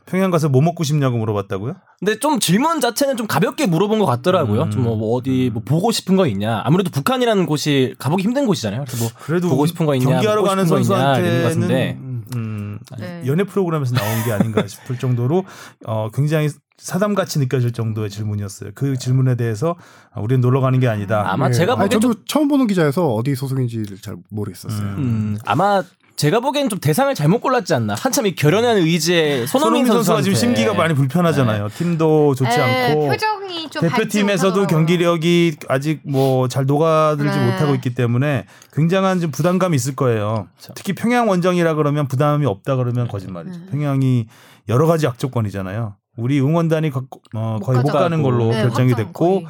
A: 평양 가서 뭐 먹고 싶냐고 물어봤다고요?
B: 근데 좀 질문 자체는 좀 가볍게 물어본 것 같더라고요.
A: 음.
B: 좀뭐 어디 뭐 보고 싶은 거 있냐. 아무래도 북한이라는 곳이 가보기 힘든 곳이잖아요. 그래서 뭐
A: 그래도
B: 보고 싶은 거 있냐,
A: 경기하러 가는. 선수한테는 음,
E: 네.
A: 연애 프로그램에서 나온 게 아닌가 싶을 정도로 어, 굉장히 사담같이 느껴질 정도의 질문이었어요. 그 질문에 대해서 아, 우리는 놀러 가는 게 아니다.
B: 아마
D: 네.
B: 제가 보기엔
D: 저도
B: 좀
D: 처음 보는 기자여서 어디 소속인지를 잘 모르겠었어요.
A: 음.
B: 음, 아마 제가 보기엔 좀 대상을 잘못 골랐지 않나. 한참 이 결연한 의지에 손흥민,
A: 손흥민 선수가 지금
B: 선수한테.
A: 심기가 많이 불편하잖아요. 팀도 좋지
C: 에,
A: 않고
C: 네, 표정이 좀 밝지
A: 대표팀에서도. 경기력이 아직 뭐 잘 녹아들지
C: 네.
A: 못하고 있기 때문에 굉장한 좀 부담감이 있을 거예요.
B: 그렇죠.
A: 특히 평양 원정이라 그러면 부담이 없다 그러면 거짓말이죠.
C: 네.
A: 평양이 여러 가지 악조건이잖아요. 우리 응원단이 거, 어,
C: 못
A: 거의 못
C: 가죠.
A: 가는 걸로
C: 네,
A: 결정이 됐고
C: 거의.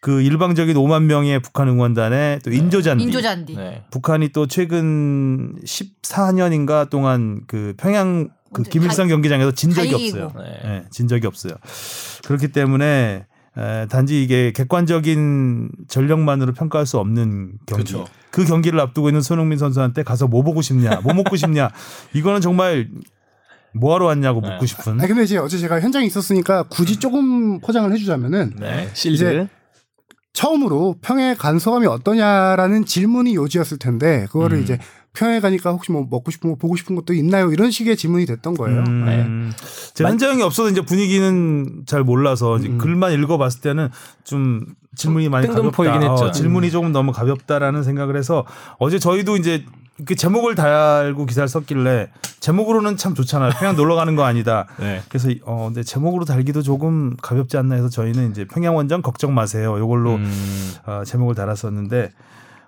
A: 그 일방적인 5만 명의 북한 응원단에 또 인조잔디
C: 인조잔디.
B: 네.
A: 북한이 또 최근 14년인가 동안 그 평양 그 김일성
C: 다-
A: 경기장에서 진 적이
C: 다 이기고.
A: 없어요.
B: 네.
A: 예, 진 적이 없어요. 그렇기 때문에 에, 단지 이게 객관적인 전력만으로 평가할 수 없는 경기.
B: 그렇죠.
A: 그 경기를 앞두고 있는 손흥민 선수한테 가서 뭐 보고 싶냐, 뭐 먹고 싶냐, 이거는 정말 뭐하러 왔냐고 묻고
B: 네.
A: 싶은.
D: 아니 근데 이제 어제 제가 현장에 있었으니까 굳이 조금 포장을 해주자면은
B: 네. 실드.
D: 이제 처음으로 평에 간 소감이 어떠냐라는 질문이 요지였을 텐데 그거를
A: 음.
D: 이제 평에 가니까 혹시 뭐 먹고 싶은 거 보고 싶은 것도 있나요? 이런 식의 질문이 됐던 거예요.
A: 음, 제가 현장이 없어도 이제 분위기는 잘 몰라서 이제
D: 음.
A: 글만 읽어봤을 때는 좀 질문이 많이 가볍다. 어, 질문이 조금 너무 가볍다라는 생각을 해서 어제 저희도 이제 그 제목을 달고 기사를 썼길래 제목으로는 참 좋잖아요. 평양 놀러 가는 거 아니다.
B: 네.
A: 그래서 어 근데 제목으로 달기도 조금 가볍지 않나 해서 저희는 이제 평양 원정 걱정 마세요. 요걸로
B: 음.
A: 어, 제목을 달았었는데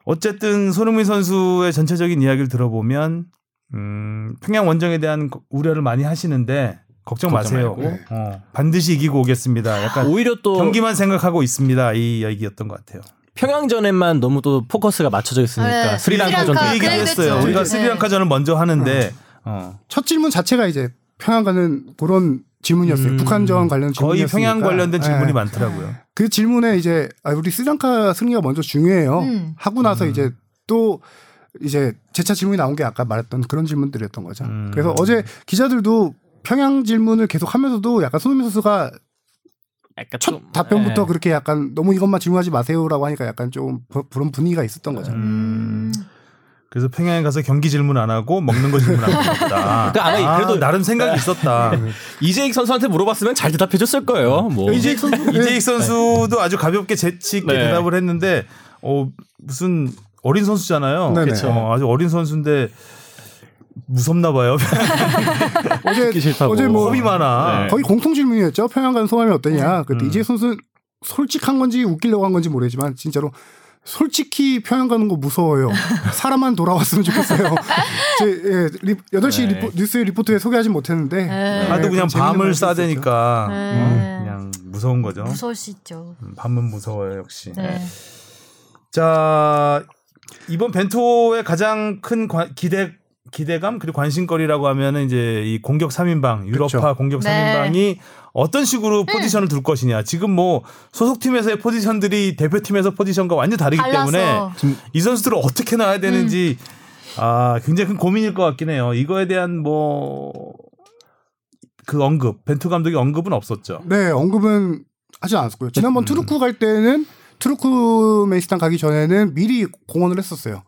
A: 어쨌든 손흥민 선수의 전체적인 이야기를 들어보면 음, 평양 원정에 대한 거- 우려를 많이 하시는데 걱정,
B: 걱정
A: 마세요. 어, 반드시 이기고 오겠습니다. 약간
B: 오히려 또
A: 경기만 생각하고 있습니다. 이 얘기였던 것 같아요.
B: 평양전에만 너무 또 포커스가 맞춰져 있으니까
E: 네.
B: 스리랑카전도
E: 스리랑카.
A: 그 얘기를
E: 그래,
A: 했어요. 우리가
E: 네.
A: 스리랑카전을 먼저 하는데 어.
D: 첫 질문 자체가 이제 평양 가는 그런 질문이었어요.
A: 음,
D: 북한전 관련
A: 거의
D: 질문이었으니까.
A: 평양 관련된 질문이
D: 예.
A: 많더라고요.
D: 그 질문에 이제 아, 우리 스리랑카 승리가 먼저 중요해요.
E: 음.
D: 하고 나서 이제 또 이제 재차 질문이 나온 게 아까 말했던 그런 질문들이었던 거죠.
A: 음.
D: 그래서 어제 기자들도 평양 질문을 계속 하면서도 약간 손흥민 선수가
B: 약간
D: 첫
B: 좀-
D: 답변부터
B: 네.
D: 그렇게 약간 너무 이것만 질문하지 마세요라고 하니까 약간 좀 부- 그런 분위기가 있었던 거죠.
A: 음. 그래서 평양에 가서 경기 질문 안 하고 먹는 거 질문하는 거다.
B: 그러니까 아마
A: 아,
B: 그래도-
A: 나름 생각이 있었다.
B: 이재익 선수한테 물어봤으면 잘 대답해 줬을 거예요. 뭐
D: 이재익 선수
A: 이재익 선수도 아주 가볍게 재치 있게
B: 네.
A: 대답을 했는데 어 무슨 어린 선수잖아요.
D: 네네.
A: 그쵸. 어, 아주 어린 선수인데 무섭나 봐요.
D: 어제. 어제 뭐
A: 겁이 많아.
B: 네.
D: 거의 공통 질문이었죠. 평양 가는 소감이 어떠냐. 그때
A: 음.
D: 이재익 선수 솔직한 건지 웃기려고 한 건지 모르지만 진짜로 솔직히 평양 가는 거 무서워요. 살아만 돌아왔으면 좋겠어요. 제 예, 리, 8시
B: 네.
D: 리포, 뉴스 리포트에 소개하지 못했는데
E: 네.
A: 하도 그냥
D: 그런 재밌는
A: 밤을. 싸대니까
E: 네.
A: 어, 그냥 무서운 거죠.
E: 무서울 수 있죠.
A: 음, 밤은 무서워요 역시.
E: 네.
A: 자 이번 벤투호의 가장 큰 관- 기대 기대감 그리고 관심거리라고 하면은 이제 이 공격 3인방 유럽파. 공격
E: 네.
A: 3인방이 어떤 식으로 포지션을 둘 것이냐. 지금 뭐 소속팀에서의 포지션들이 대표팀에서 포지션과 완전 다르기 때문에
E: 달라서.
A: 이 선수들을 어떻게 놔야 되는지 아 굉장히 큰 고민일 것 같긴 해요. 이거에 대한 뭐 그 언급 벤투 감독의 언급은 없었죠.
D: 네, 언급은 하지 않았고요. 지난번
A: 음.
D: 투르크 갈 때는 투르크메니스탄 가기 전에는 미리 공언을 했었어요.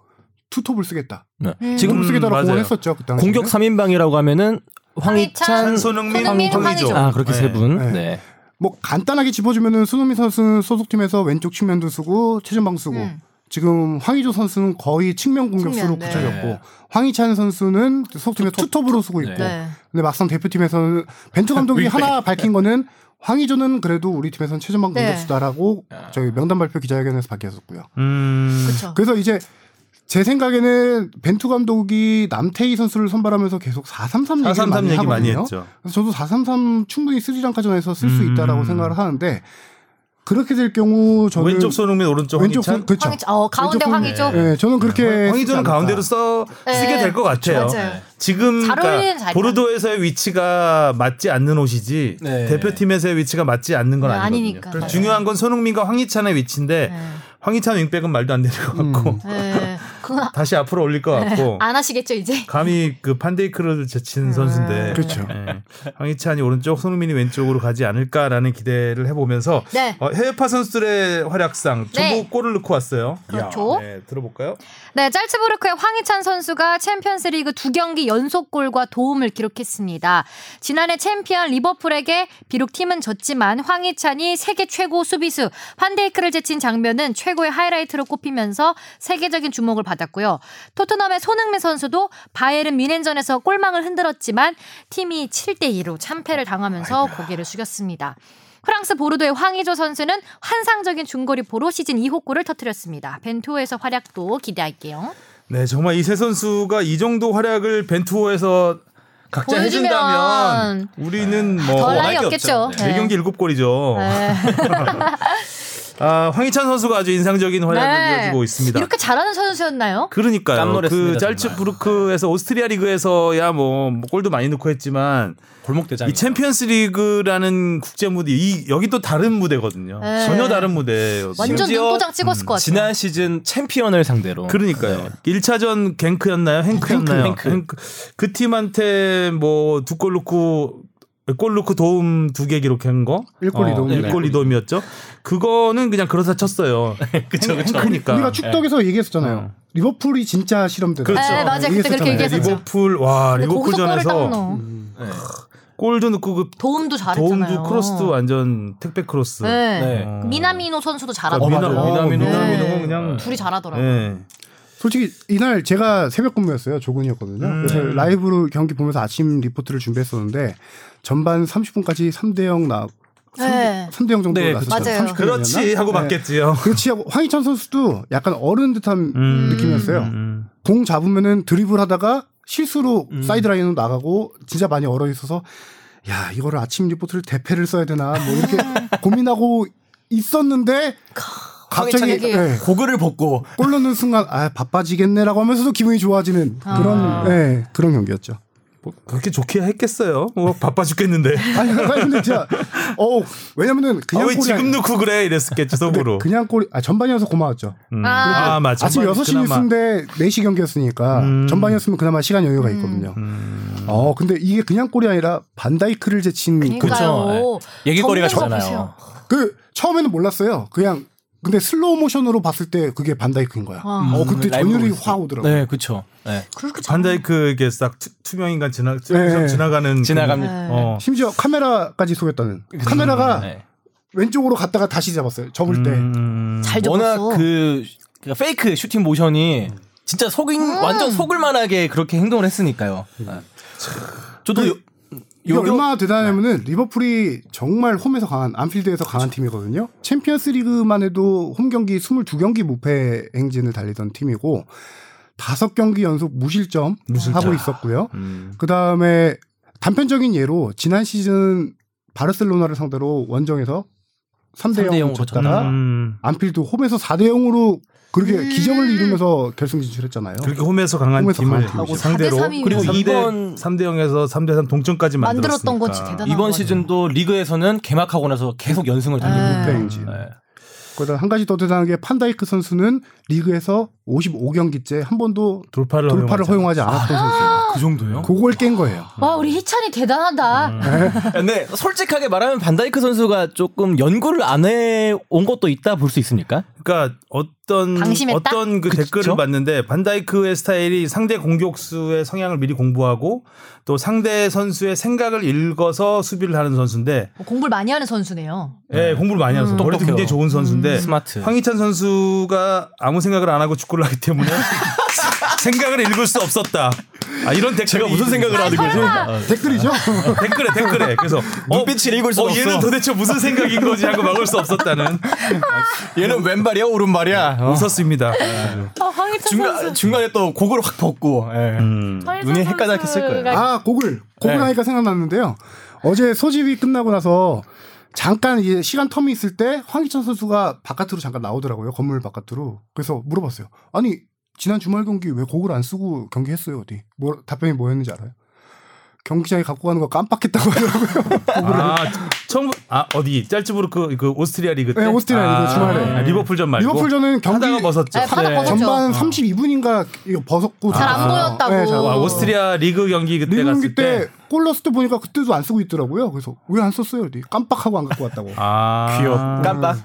D: 투톱을 쓰겠다.
B: 네.
E: 음.
B: 지금
D: 쓰겠다고. 공언했었죠. 그 당시에.
B: 공격 3인방이라고 하면은 황희찬,
A: 손흥민. 황의조.
B: 아 그렇게
A: 네.
B: 세 분.
D: 네.
B: 네.
D: 뭐 간단하게 짚어주면은 손흥민 선수는 소속팀에서 왼쪽 측면도 쓰고 최전방 쓰고
E: 음.
D: 지금 황의조 선수는 거의 측면 공격수로
E: 측면, 네.
D: 붙여졌고 황희찬 선수는 소속팀에 투톱으로 쓰고 있고
E: 네.
D: 근데 막상 대표팀에서는 벤투 감독이 하나 밝힌 거는 황의조는 그래도 우리 팀에서는 최전방
E: 네.
D: 공격수다라고 저희 명단 발표 기자회견에서 밝혔었고요.
A: 음.
E: 그렇죠.
D: 그래서 이제 제 생각에는 벤투 감독이 남태희 선수를 선발하면서 계속 433 얘기를
A: 433
D: 많이
A: 얘기 많이. 했죠.
D: 그래서 저도 433 충분히 스리랑카전에서 쓸수
A: 음.
D: 있다라고 생각을 하는데 그렇게 될 경우 저는
A: 왼쪽 손흥민 오른쪽
D: 왼쪽
A: 황희찬.
D: 손 그렇죠.
E: 황희찬, 어, 가운데
D: 손-
E: 황의조.
D: 네, 저는 그렇게 쓰지
A: 황희조는. 가운데로 써 쓰게
E: 네.
A: 될것 같아요.
E: 맞아요.
A: 지금
E: 잘
A: 그러니까. 보르도에서의 위치가 맞지 않는 옷이지
B: 네.
A: 대표팀에서의 위치가 맞지 않는 건
E: 네,
A: 아니거든요.
E: 아니니까.
A: 중요한 건 손흥민과 황희찬의 위치인데
E: 네.
A: 황희찬 윙백은 말도 안 되는 것 같고
D: 음.
E: 네.
A: 다시 앞으로 올릴 것 같고
E: 안 하시겠죠 이제.
A: 감히 그 판데이크를 제친 선수인데
D: 그렇죠.
A: 예. 황희찬이 오른쪽 손흥민이 왼쪽으로 가지 않을까라는 기대를 해보면서
E: 네.
A: 어, 해외파 선수들의 활약상 전부
E: 네.
A: 골을 넣고 왔어요.
E: 그렇죠.
A: 네, 들어볼까요?
C: 네, 짤츠부르크의 황희찬 선수가 챔피언스리그 두 경기 연속 골과 도움을 기록했습니다. 지난해 챔피언 리버풀에게 비록 팀은 졌지만 황희찬이 세계 최고 수비수 환데이크를 제친 장면은 최고의 하이라이트로 꼽히면서 세계적인 주목을 받 았고요. 토트넘의 손흥민 선수도 바이에른 뮌헨전에서 골망을 흔들었지만 팀이 7대 2로 참패를 당하면서 고개를 숙였습니다. 프랑스 보르도의 황의조 선수는 환상적인 중거리 포로 시즌 2호 골을 터뜨렸습니다. 벤투에서 활약도 기대할게요.
A: 네, 정말 이세 선수가 이 정도 활약을 벤투호에서 각자 해준다면 우리는
C: 뭐덜
B: 워낙에
C: 없겠죠.
B: 없죠.
A: 네 경기 일곱 골이죠.
C: 네.
A: 아, 황희찬 선수가 아주 인상적인 활약을
C: 네.
A: 이어주고 있습니다.
C: 이렇게 잘하는 선수였나요?
A: 그러니까요.
B: 깜놀했습니다,
A: 그 짤츠부르크에서 오스트리아 리그에서야 뭐, 뭐 골도 많이 넣고 했지만
B: 골목 대장.
A: 이 챔피언스 리그라는 국제 무대 이 여기 또 다른 무대거든요.
C: 네.
A: 전혀 다른 무대예요.
C: 완전 눈도장 찍었을 것 같아요.
B: 지난 시즌 챔피언을 상대로.
A: 그러니까요. 1차전 겡크였나요? 헹크였나요?
B: 헹크, 헹크.
A: 그 팀한테 뭐 두 골 넣고 골 넣고 도움 두 개 기록한 거?
D: 일골 이도움.
B: 네,
A: 1골 2도움이었죠. 그거는 그냥 그렇다 쳤어요.
B: 그쵸, 그쵸.
A: 헹크니까.
D: 우리가 축덕에서 얘기했었잖아요.
A: 어.
D: 리버풀이 진짜 실험대다.
A: 그렇죠.
C: 네, 맞아요. 그때 그렇게. 얘기했었죠.
A: 리버풀 와
C: 근데
A: 리버풀
C: 거기서 골을 딱
A: 전에서
C: 넣어.
B: 네.
A: 골도 넣고 그
C: 도움도 잘했잖아요.
A: 도움도 크로스도 완전 택배 크로스.
C: 네.
B: 네.
A: 어.
C: 미나미노 선수도
A: 아,
C: 잘하더라고요.
A: 미나,
B: 맞아요.
A: 미나 미노
C: 네.
A: 미나미노 그냥
C: 둘이 잘하더라고요.
A: 네.
D: 솔직히 이날 제가 새벽 근무였어요. 조근이었거든요.
A: 음.
D: 그래서 라이브로 경기 보면서 아침 리포트를 준비했었는데 전반 30분까지 3대 0 나.
C: 네.
D: 3대 0 정도
B: 네.
D: 30분
A: 그렇지? 하고
D: 네.
A: 맞겠지요.
D: 그렇지 하고 황희찬 선수도 약간 얼은 듯한
A: 음.
D: 느낌이었어요.
A: 음.
D: 공 잡으면은 드리블 하다가 실수로
A: 음.
D: 사이드 라인으로 나가고 진짜 많이 얼어 있어서 야 이거를 아침 리포트를 대패를 써야 되나 뭐 이렇게 고민하고 있었는데 갑자기 예,
B: 고글을 벗고
D: 골 넣는 순간 아 바빠지겠네라고 하면서도 기분이 좋아지는 그런
C: 아.
D: 예, 그런 경기였죠.
A: 뭐 그렇게 좋게 했겠어요. 뭐 바빠 죽겠는데.
D: 아니, 아니 근데 진짜 어 왜냐면은
A: 아,
D: 그냥
A: 왜
D: 골이
A: 지금
D: 아니-
A: 넣고 그래 이랬었겠지 속으로.
D: 그냥 골이 아 전반이어서 고마웠죠.
A: 음.
C: 아.
A: 아 맞아.
D: 아침 6시
A: 그나마.
D: 뉴스인데 4시 경기였으니까
A: 음.
D: 전반이었으면 그나마 시간 여유가 있거든요.
A: 음.
D: 어 근데 이게 그냥 골이 아니라 반다이크를 제친 그,
C: 그러니까요.
B: 얘기거리가 좋잖아요.
D: 그 처음에는 몰랐어요. 그냥 근데 슬로우 모션으로 봤을 때 그게 반다이크인 거야.
C: 아.
D: 어 그때
B: 음,
D: 전율이. 확 오더라고.
B: 네, 그렇죠. 네.
C: 그렇게
A: 반다이크 이게 싹 투- 투명 인간 지나
D: 네.
A: 지나가는
B: 지나갑니다.
C: 네.
A: 어.
D: 심지어 카메라까지 속였다는. 카메라가
B: 네.
D: 왼쪽으로 갔다가 다시 잡았어요. 접을 때.
A: 음.
C: 잘
B: 워낙. 그 그러니까 페이크 슈팅 모션이 진짜 속인
C: 음.
B: 완전 속을 만하게 그렇게 행동을 했으니까요. 네. 저도 요,
D: 이게 얼마나 대단하냐면은 리버풀이 정말 홈에서 강한 안필드에서 강한 팀이거든요. 챔피언스 리그만 해도 홈 경기 22경기 무패 행진을 달리던 팀이고 다섯 경기 연속 무실점,
A: 무실점.
D: 하고 있었고요.
A: 음.
D: 그다음에 단편적인 예로 지난 시즌 바르셀로나를 상대로 원정에서 3대
B: 3대
D: 0
B: 0
D: 졌다가
A: 음.
D: 안필드 홈에서 4대 0으로 그렇게
C: 음.
D: 기적을 이루면서 결승 진출했잖아요.
A: 그렇게 홈에서 강한
D: 홈에서
A: 팀을
D: 강한 팀이죠.
A: 상대로
C: 4대 3 이면
B: 그리고
A: 3대,
B: 이번
A: 3대 0에서 3대 3 동점까지.
C: 만들었던 거지 대단한
B: 이번
C: 거네.
B: 시즌도 리그에서는 개막하고 나서 계속 연승을 달리고
C: 네.
B: 있고요.
D: 행진.
B: 네.
D: 거기다 한 가지 더 대단한 게 판다이크 선수는 리그에서 55경기째 한 번도
A: 돌파를,
D: 돌파를 허용하지 않았던 선수예요.
B: 그 정도요?
D: 그걸 깬 거예요.
C: 와 우리 희찬이 대단하다.
A: 음.
B: 근데 솔직하게 말하면 반다이크 선수가 조금 연구를 안 해 온 것도 있다 볼 수 있습니까?
A: 그러니까 어떤
C: 방심했다?
A: 어떤 그
B: 그쵸?
A: 댓글을 봤는데 반다이크의 스타일이 상대 공격수의 성향을 미리 공부하고 또 상대 선수의 생각을 읽어서 수비를 하는 선수인데
C: 뭐 공부를 많이 하는 선수네요.
A: 예, 공부를 많이 하는 선수. 머리도
B: 똑똑해요.
A: 굉장히 좋은 선수인데
B: 스마트.
A: 황희찬 선수가 아무 생각을 안 하고 축구를 하기 때문에 생각을 읽을 수 없었다. 아, 이런 댓글이
B: 제가 무슨 생각을 하는 거지? 어.
D: 댓글이죠?
A: 댓글에 댓글에 그래서
B: 눈빛을 읽을 수
A: 어,
B: 없어.
A: 얘는 도대체 무슨 생각인 거지 하고 막을 수 없었다는
B: 얘는 왼발이야 오른발이야. 어.
A: 웃었습니다.
C: 아 황희찬
B: 중간 중간에 또 곡을 확 벗고. 예.
A: 음.
B: 눈이 헷갈렸겠을 거예요.
D: 아, 곡을. 곡을
B: 네.
D: 하니까 생각났는데요. 어제 소집이 끝나고 나서 잠깐 이제 시간 텀이 있을 때 황희찬 선수가 바깥으로 잠깐 나오더라고요. 건물 바깥으로. 그래서 물어봤어요. 아니, 지난 주말 경기 왜 곡을 안 쓰고 경기했어요, 어디? 뭐, 답변이 뭐였는지 알아요? 경기장에 갖고 가는 거 깜빡했다고 하더라고요.
A: 아, 처음 아 어디 짤츠부르크 그 오스트리아 리그 때
D: 네, 오스트리아 리그 주말에.
A: 아, 리버풀전 말고
D: 리버풀전은 경기
A: 하다가 벗었죠.
C: 네, 하다가 벗었죠.
D: 전반
C: 어.
D: 32분인가 이거 벗었고
C: 잘안
D: 들어갔어요.
C: 보였다고.
D: 네, 잘
A: 와,
D: 안
A: 오스트리아 리그 경기 그때
D: 리그
A: 갔을
D: 경기 때때골 넣었을 때 보니까 그때도 안 쓰고 있더라고요. 그래서 왜 안 썼어요? 깜빡하고 안 갖고 왔다고.
A: 아,
B: 귀엽. 깜빡.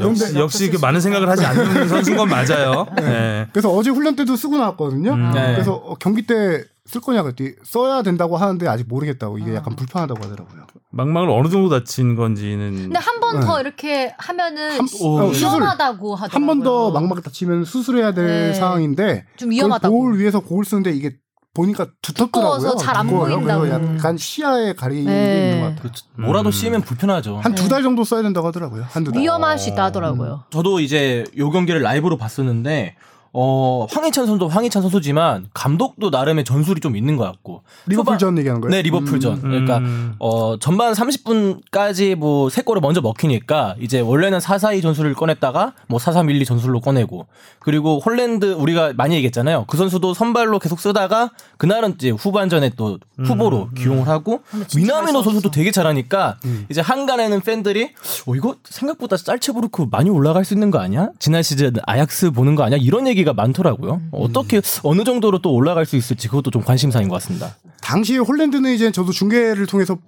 A: 역시 역시 그 많은 생각을 하지 않는 선수인 건 맞아요. 네.
D: 그래서 어제 훈련 때도 쓰고 나왔거든요.
A: 음.
B: 네.
D: 그래서 어, 경기 때쓸 거냐 그랬더니 써야 된다고 하는데 아직 모르겠다고 이게 약간 불편하다고 하더라고요.
A: 망망을 어느 정도 다친 건지는
C: 근데 한 번더 이렇게 하면은
D: 한- 어, 수술.
C: 위험하다고 하더라고요.
D: 한 번더 막막 다치면 수술해야 될
C: 네.
D: 상황인데
C: 좀 위험하다고.
D: 볼 위해서 곡을 쓰는데 이게 보니까 두텁더라고요.
C: 잘안. 보인다고.
D: 약간 시야에 가리는 게
C: 네.
D: 있는 것 같아요.
B: 그렇죠. 뭐라도 씌면 불편하죠.
D: 한 두달 정도 써야 된다고 하더라고요. 한 두 달.
C: 위험할 수 있다 하더라고요.
B: 저도 이제 요 경기를 라이브로 봤었는데 어 황희찬 선수도 황희찬 선수지만 감독도 나름의 전술이 좀 있는 것 같고
D: 리버풀전 얘기하는 거예요?
B: 네 리버풀전 그러니까
A: 음.
B: 어 전반 30분까지 뭐 세 골을 먼저 먹히니까 이제 원래는 4-4-2 전술을 꺼냈다가 뭐 4-3-1-2 전술로 꺼내고 그리고 홀랜드 우리가 많이 얘기했잖아요 그 선수도 선발로 계속 쓰다가 그날은 이제 후반전에 또 후보로 기용을 하고 미나미노 선수도 되게 잘하니까 이제 항간에는 팬들이 어 이거 생각보다 짤츠부르크 많이 올라갈 수 있는 거 아니야? 지난 시즌 아약스 보는 거 아니야? 이런 얘기 가 많더라고요. 어떻게 어느 정도로 또 올라갈 수 있을지 그것도 좀 관심사인 것 같습니다.
D: 당시에 홀랜드는 이제 저도 중계를 통해서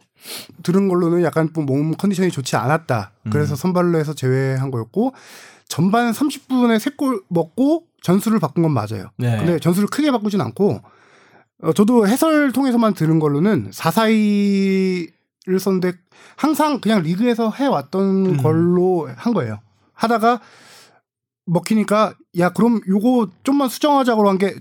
D: 들은 걸로는 약간 좀 몸 컨디션이 좋지 않았다. 그래서 선발로 해서 제외한 거였고 전반 30분에 세골 먹고 전술을 바꾼 건 맞아요.
B: 네.
D: 근데 전술을 크게 바꾸진 않고 어, 저도 해설 통해서만 들은 걸로는 442를 썼는데 항상 그냥 리그에서 해왔던 걸로 한 거예요. 하다가 먹히니까 야 그럼 요거 좀만 수정하자고 한 게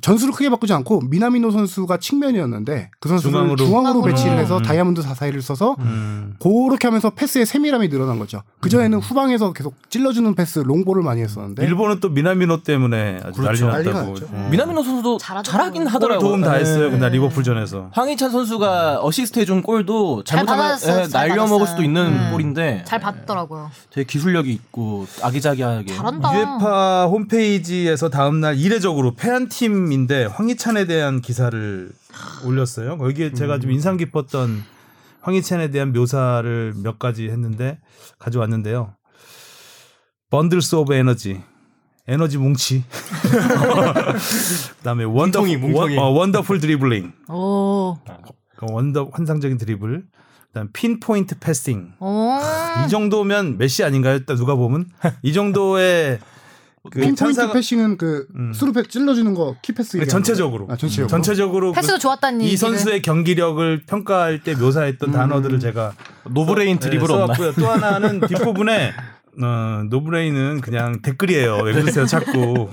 D: 전술을 크게 바꾸지 않고 미나미노 선수가 측면이었는데 그 선수를
A: 중앙으로.
D: 중앙으로. 배치를 해서
A: 음.
D: 다이아몬드 441을 써서
A: 음.
D: 그렇게 하면서 패스의 세밀함이 늘어난 거죠. 그 전에는 후방에서 계속 찔러주는 패스 롱볼을 많이 했었는데
A: 일본은 또 미나미노 때문에 아주
D: 그렇죠.
A: 난리 났다고.
D: 났죠.
A: 어.
B: 미나미노 선수도. 잘하긴 하더라고요.
A: 골 도움 다 했어요.
B: 네.
A: 그날 리버풀전에서.
B: 황희찬 선수가 어시스트 해준 골도
E: 잘
B: 잘못하면
E: 받았어요.
B: 예,
E: 잘
B: 날려 먹을 수도. 있는
E: 음.
B: 골인데
E: 잘 봤더라고요.
B: 되게 기술력이 있고 아기자기하게
E: 잘한다.
A: 유에파 홈페이지에서 다음 날 이례적으로 패한 팀 인데 황희찬에 대한 기사를 올렸어요. 거기에 제가 좀 인상 깊었던 황희찬에 대한 묘사를 몇 가지 했는데 가져왔는데요. bundles of energy. 에너지 뭉치. 그다음에 원더
B: 뭉텅이, 뭉텅이.
A: 원, 어, wonderful dribbling.
E: 오.
A: 그 원더 환상적인 드리블. 그다음 pinpoint.
E: 오.
A: 이 정도면 메시 아닌가요? 딱 누가 보면 이 정도의 그 찬사가-
D: passing은 그
A: 음.
D: 스루패스 찔러주는 거 key pass
A: 그 전체적으로?
D: 아, 전체적으로.
A: 전체적으로 그
E: 패스도 좋았다는
A: 이. 선수의 경기력을 평가할 때 묘사했던 단어들을 제가
B: no brain
A: 써-
B: 드리블
A: 네,
B: 없나?
A: 써왔고요. 또 하나는 뒷부분에 어, no brain은 그냥 댓글이에요. 왜 그러세요, 자꾸.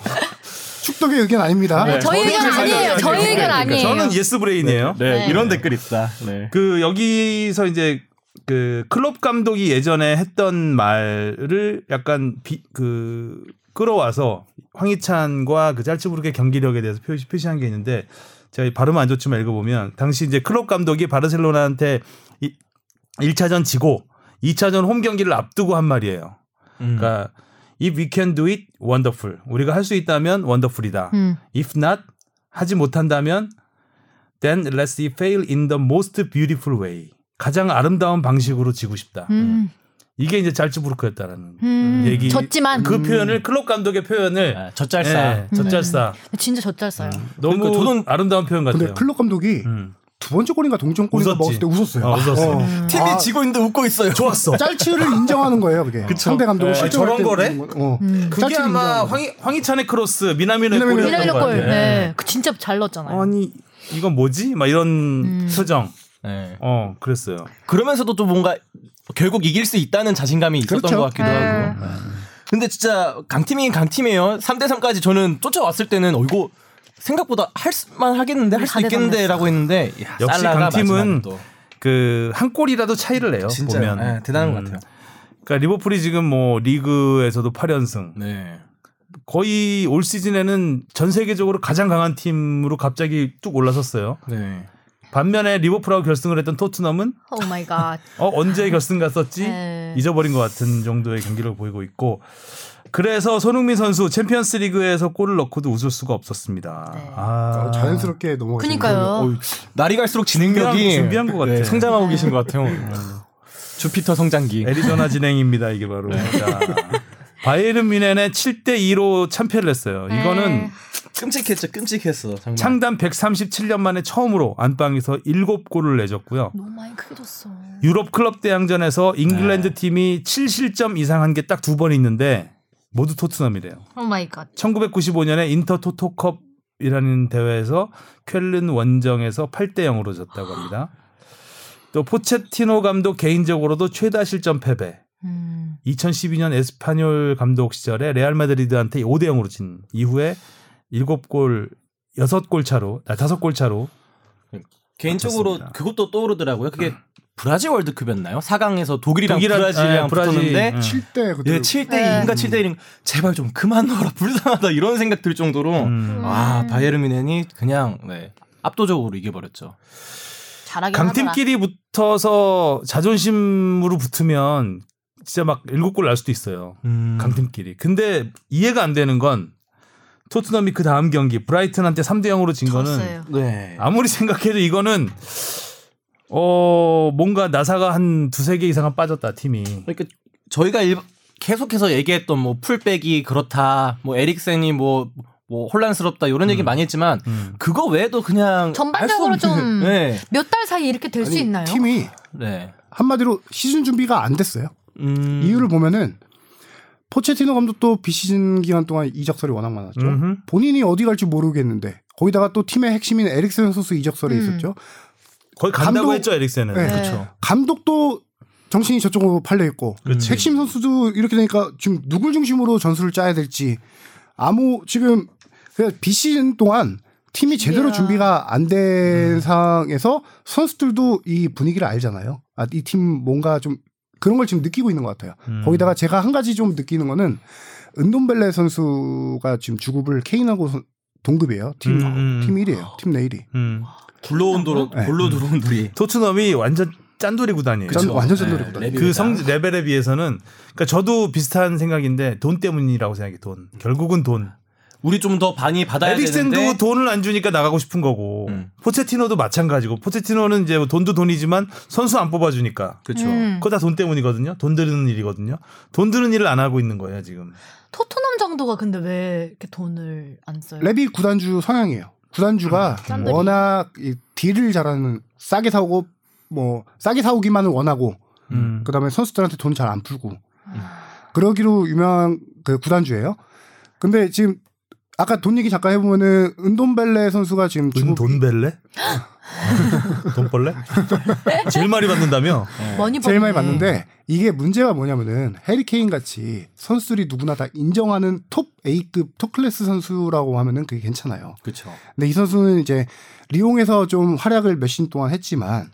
D: 축덕의 의견 아닙니다.
B: 네.
E: 저희 의견 아니에요. 저희 의견
A: 그러니까
E: 아니에요.
A: 저는 yes brain이에요.
B: 네,
E: 네.
B: 이런 댓글 있다. 네.
A: 그 여기서 이제 그 클럽 감독이 예전에 했던 말을 약간 비, 그 끌어와서 황희찬과 그 짤츠부르크의 경기력에 대해서 표시, 표시한 게 있는데 제가 발음 안 좋지만 읽어보면 당시 이제 클럽 감독이 바르셀로나한테 이, 1차전 지고 2차전 홈 경기를 앞두고 한 말이에요.
B: 음.
A: 그러니까 if we can do it, wonderful. 우리가 할 수 있다면 wonderful이다.
E: 음.
A: If not, 하지 못한다면 then let's fail in the most beautiful way. 가장 아름다운 방식으로 지고 싶다.
E: 음.
A: 이게 이제 짤츠부르크였다라는
E: 음.
A: 얘기.
E: 졌지만
A: 그 표현을 클럽 감독의 표현을
B: 아, 젖잘싸.
A: 예, 젖잘싸.
E: 진짜 젖잘싸요.
A: 너무
B: 그러니까 저는-
A: 아름다운 표현 같아요.
D: 근데 클럽 감독이
A: 음.
D: 두 번째 골인가 동점골인가. 먹었을 때 웃었어요.
A: 어, 웃었어.
B: 팀이
D: 아,
B: 지고 있는데 웃고 있어요.
A: 좋았어.
D: 짤츠를 인정하는 거예요, 그게. 상대 감독을
A: 네. 저런
D: 때
A: 거래?
D: 어.
E: 음.
A: 그게 아마 황희, 황희찬의 크로스 미나미노의
D: 미나미노
A: 골이었던
E: 미나미노
A: 것
E: 골.
A: 같아요.
E: 네. 그 진짜 잘 넣었잖아요.
A: 아니 이건 뭐지? 막 이런
E: 음.
A: 표정.
B: 네.
A: 어 그랬어요.
B: 그러면서도 또 뭔가 결국 이길 수 있다는 자신감이 있었던
D: 그렇죠.
B: 것 같기도
E: 네.
B: 하고. 근데 진짜 강팀이긴 강팀이에요. 3대 3까지 저는 쫓아왔을 때는 어 이거 생각보다 할 수만 하겠는데 할수
E: 사대
B: 있겠는데라고 했는데 야,
A: 역시 강팀은 그 한 골이라도 차이를 내요.
B: 진짜
A: 보면
B: 예, 대단한
A: 음.
B: 것 같아요.
A: 그러니까 리버풀이 지금 뭐 리그에서도 8연승.
B: 네.
A: 거의 올 시즌에는 전 세계적으로 가장 강한 팀으로 갑자기 뚝 올라섰어요.
B: 네.
A: 반면에 리버풀하고 결승을 했던 토트넘은
E: oh my god.
A: 어 언제 결승 갔었지
E: 네.
A: 잊어버린 것 같은 정도의 경기를 보이고 있고 그래서 손흥민 선수 챔피언스 리그에서 골을 넣고도 웃을 수가 없었습니다.
E: 네.
A: 아
D: 어, 자연스럽게 넘어가시는
E: 그러니까요.
B: 어, 날이 갈수록 진행력이
A: 준비한- 준비한 것 같아요.
B: 네, 성장하고 계신 것 같아요. 주피터 성장기.
A: 애리조나 진행입니다 이게 바로. 자, 바이에른 뮌헨의 7대 2로 참패를 했어요. 이거는
E: 네.
B: 끔찍했죠. 끔찍했어. 정말.
A: 창단 137년 만에 처음으로 안방에서 7골을 내줬고요.
E: 너무 많이 크게 졌어.
A: 유럽 클럽 대항전에서 잉글랜드 팀이 7실점 이상 한 게 딱 두 번 있는데 모두 토트넘이래요.
E: Oh my god.
A: 1995년에 인터 토토컵 이라는 대회에서 쾰른 원정에서 8대 0으로 졌다고 합니다. 또 포체티노 감독 개인적으로도 최다 실점 패배.
E: 음.
A: 2012년 에스파뇰 감독 시절에 레알 마드리드한테 5대 0으로 진 이후에 7골 6골 차로 아 5골 차로
B: 개인적으로
A: 맞췄습니다.
B: 그것도 떠오르더라고요. 그게 브라질 월드컵이었나요? 4강에서 독일이랑
A: 독일이랑-
B: 브라질이랑
A: 아, 브라질.
B: 붙었는데
A: 응.
D: 7대 그때
B: 예, 7대
E: 네.
B: 2인가 7대 1인 제발 좀 그만 넣어라 불쌍하다 이런 생각 들 정도로
A: 음.
B: 아 바이에른 뮌헨이 그냥 네, 압도적으로 이겨버렸죠.
E: 잘하긴 하더라.
A: 강팀끼리 붙어서 자존심으로 붙으면 진짜 막 7골 날 수도 있어요.
B: 음.
A: 강팀끼리. 근데 이해가 안 되는 건 토트넘이 그 다음 경기 브라이튼한테 3대 0으로 진 거는
E: 졌어요.
B: 네.
A: 아무리 생각해도 이거는 어 뭔가 나사가 한 두세 개 이상은 빠졌다 팀이.
B: 그러니까 저희가 일, 계속해서 얘기했던 뭐 풀백이 그렇다, 뭐 에릭센이 뭐, 뭐 혼란스럽다 이런 얘기 많이 했지만
A: 음.
B: 그거 외에도 그냥
E: 전반적으로 좀-
B: 네.
E: 몇달 사이 이렇게 될 수 있나요?
D: 팀이
B: 네.
D: 한마디로 시즌 준비가 안 됐어요.
B: 음.
D: 이유를 보면은 포체티노 감독도 비시즌 기간 동안 이적설이 워낙 많았죠.
A: 음흠.
D: 본인이 어디 갈지 모르겠는데 거기다가 또 팀의 핵심인 에릭센 선수 이적설이
E: 음.
D: 있었죠.
A: 거의 간다고
D: 감독-
A: 했죠 에릭센은.
D: 네.
B: 그렇죠.
D: 감독도 정신이 저쪽으로 팔려 있고
A: 그렇지.
D: 핵심 선수도 이렇게 되니까 지금 누굴 중심으로 전술을 짜야 될지 아무 지금 비시즌 동안 팀이 제대로 준비가 안된 상황에서 선수들도 이 분위기를 알잖아요. 아, 이 팀 뭔가 좀 그런 걸 지금 느끼고 있는 것 같아요.
A: 음.
D: 거기다가 제가 한 가지 좀 느끼는 거는 은돈벨레 선수가 지금 주급을 케인하고 선- 동급이에요. 팀,
A: 음, 음.
D: 팀 1위에요. 팀 내 1위.
A: 음.
B: 굴러온 도로
D: 네.
B: 굴러 들어온 돌이
A: 토트넘이 완전 짠돌이 구단이에요.
D: 짠- 완전 짠돌이
B: 네,
D: 구단.
A: 그
B: 다.
A: 성 레벨에 비해서는 그러니까 저도 비슷한 생각인데 돈 때문이라고 생각해 돈. 결국은 돈.
B: 우리 좀 더 많이 받아야
A: 에릭센도
B: 되는데
A: 돈을 안 주니까 나가고 싶은 거고
B: 음.
A: 포체티노도 마찬가지고 포체티노는 이제 뭐 돈도 돈이지만 선수 안 뽑아주니까
B: 그렇죠.
C: 음.
A: 그거 다 돈 때문이거든요. 돈 드는 일이거든요. 돈 드는 일을 안 하고 있는 거예요 지금.
E: 토트넘 정도가 근데 왜 이렇게 돈을 안 써요?
D: 레비 구단주 성향이에요. 구단주가
E: 짠돌이.
D: 워낙 이 딜을 잘하는 싸게 사오고 뭐 싸게 사오기만을 원하고
A: 음.
D: 그다음에 선수들한테 돈 잘 안 풀고 그러기로 유명한 그 구단주예요. 근데 지금 아까 돈 얘기 잠깐 해보면은 은돈벨레 선수가 지금
A: 돈,
D: 중국
A: 돈 벨레? 돈벌레? 제일 많이 받는다며?
E: 많이
D: 제일 많이. 받는데 이게 문제가 뭐냐면은 해리케인 같이 선수들이 누구나 다 인정하는 톱 A급 톱 클래스 선수라고 하면은 그게 괜찮아요.
B: 그렇죠.
D: 근데 이 선수는 이제 리옹에서 좀 활약을 몇 시즌 동안 했지만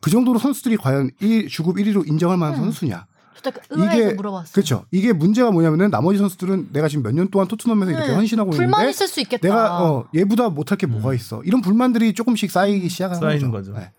D: 그 정도로 선수들이 과연 1, 주급 1위로 인정할 만한 선수냐?
E: 의아해서 물어봤어요.
D: 그렇죠. 이게 문제가 뭐냐면은 나머지 선수들은 내가 지금 몇 년 동안 토트넘에서 이렇게
E: 네.
D: 헌신하고
E: 불만
D: 있는데
E: 있을 수 있겠다.
D: 내가 어, 얘보다 못할 게 뭐가 있어? 이런 불만들이 조금씩 쌓이기 시작하는
A: 쌓이는
D: 거죠.
A: 거죠.
D: 네.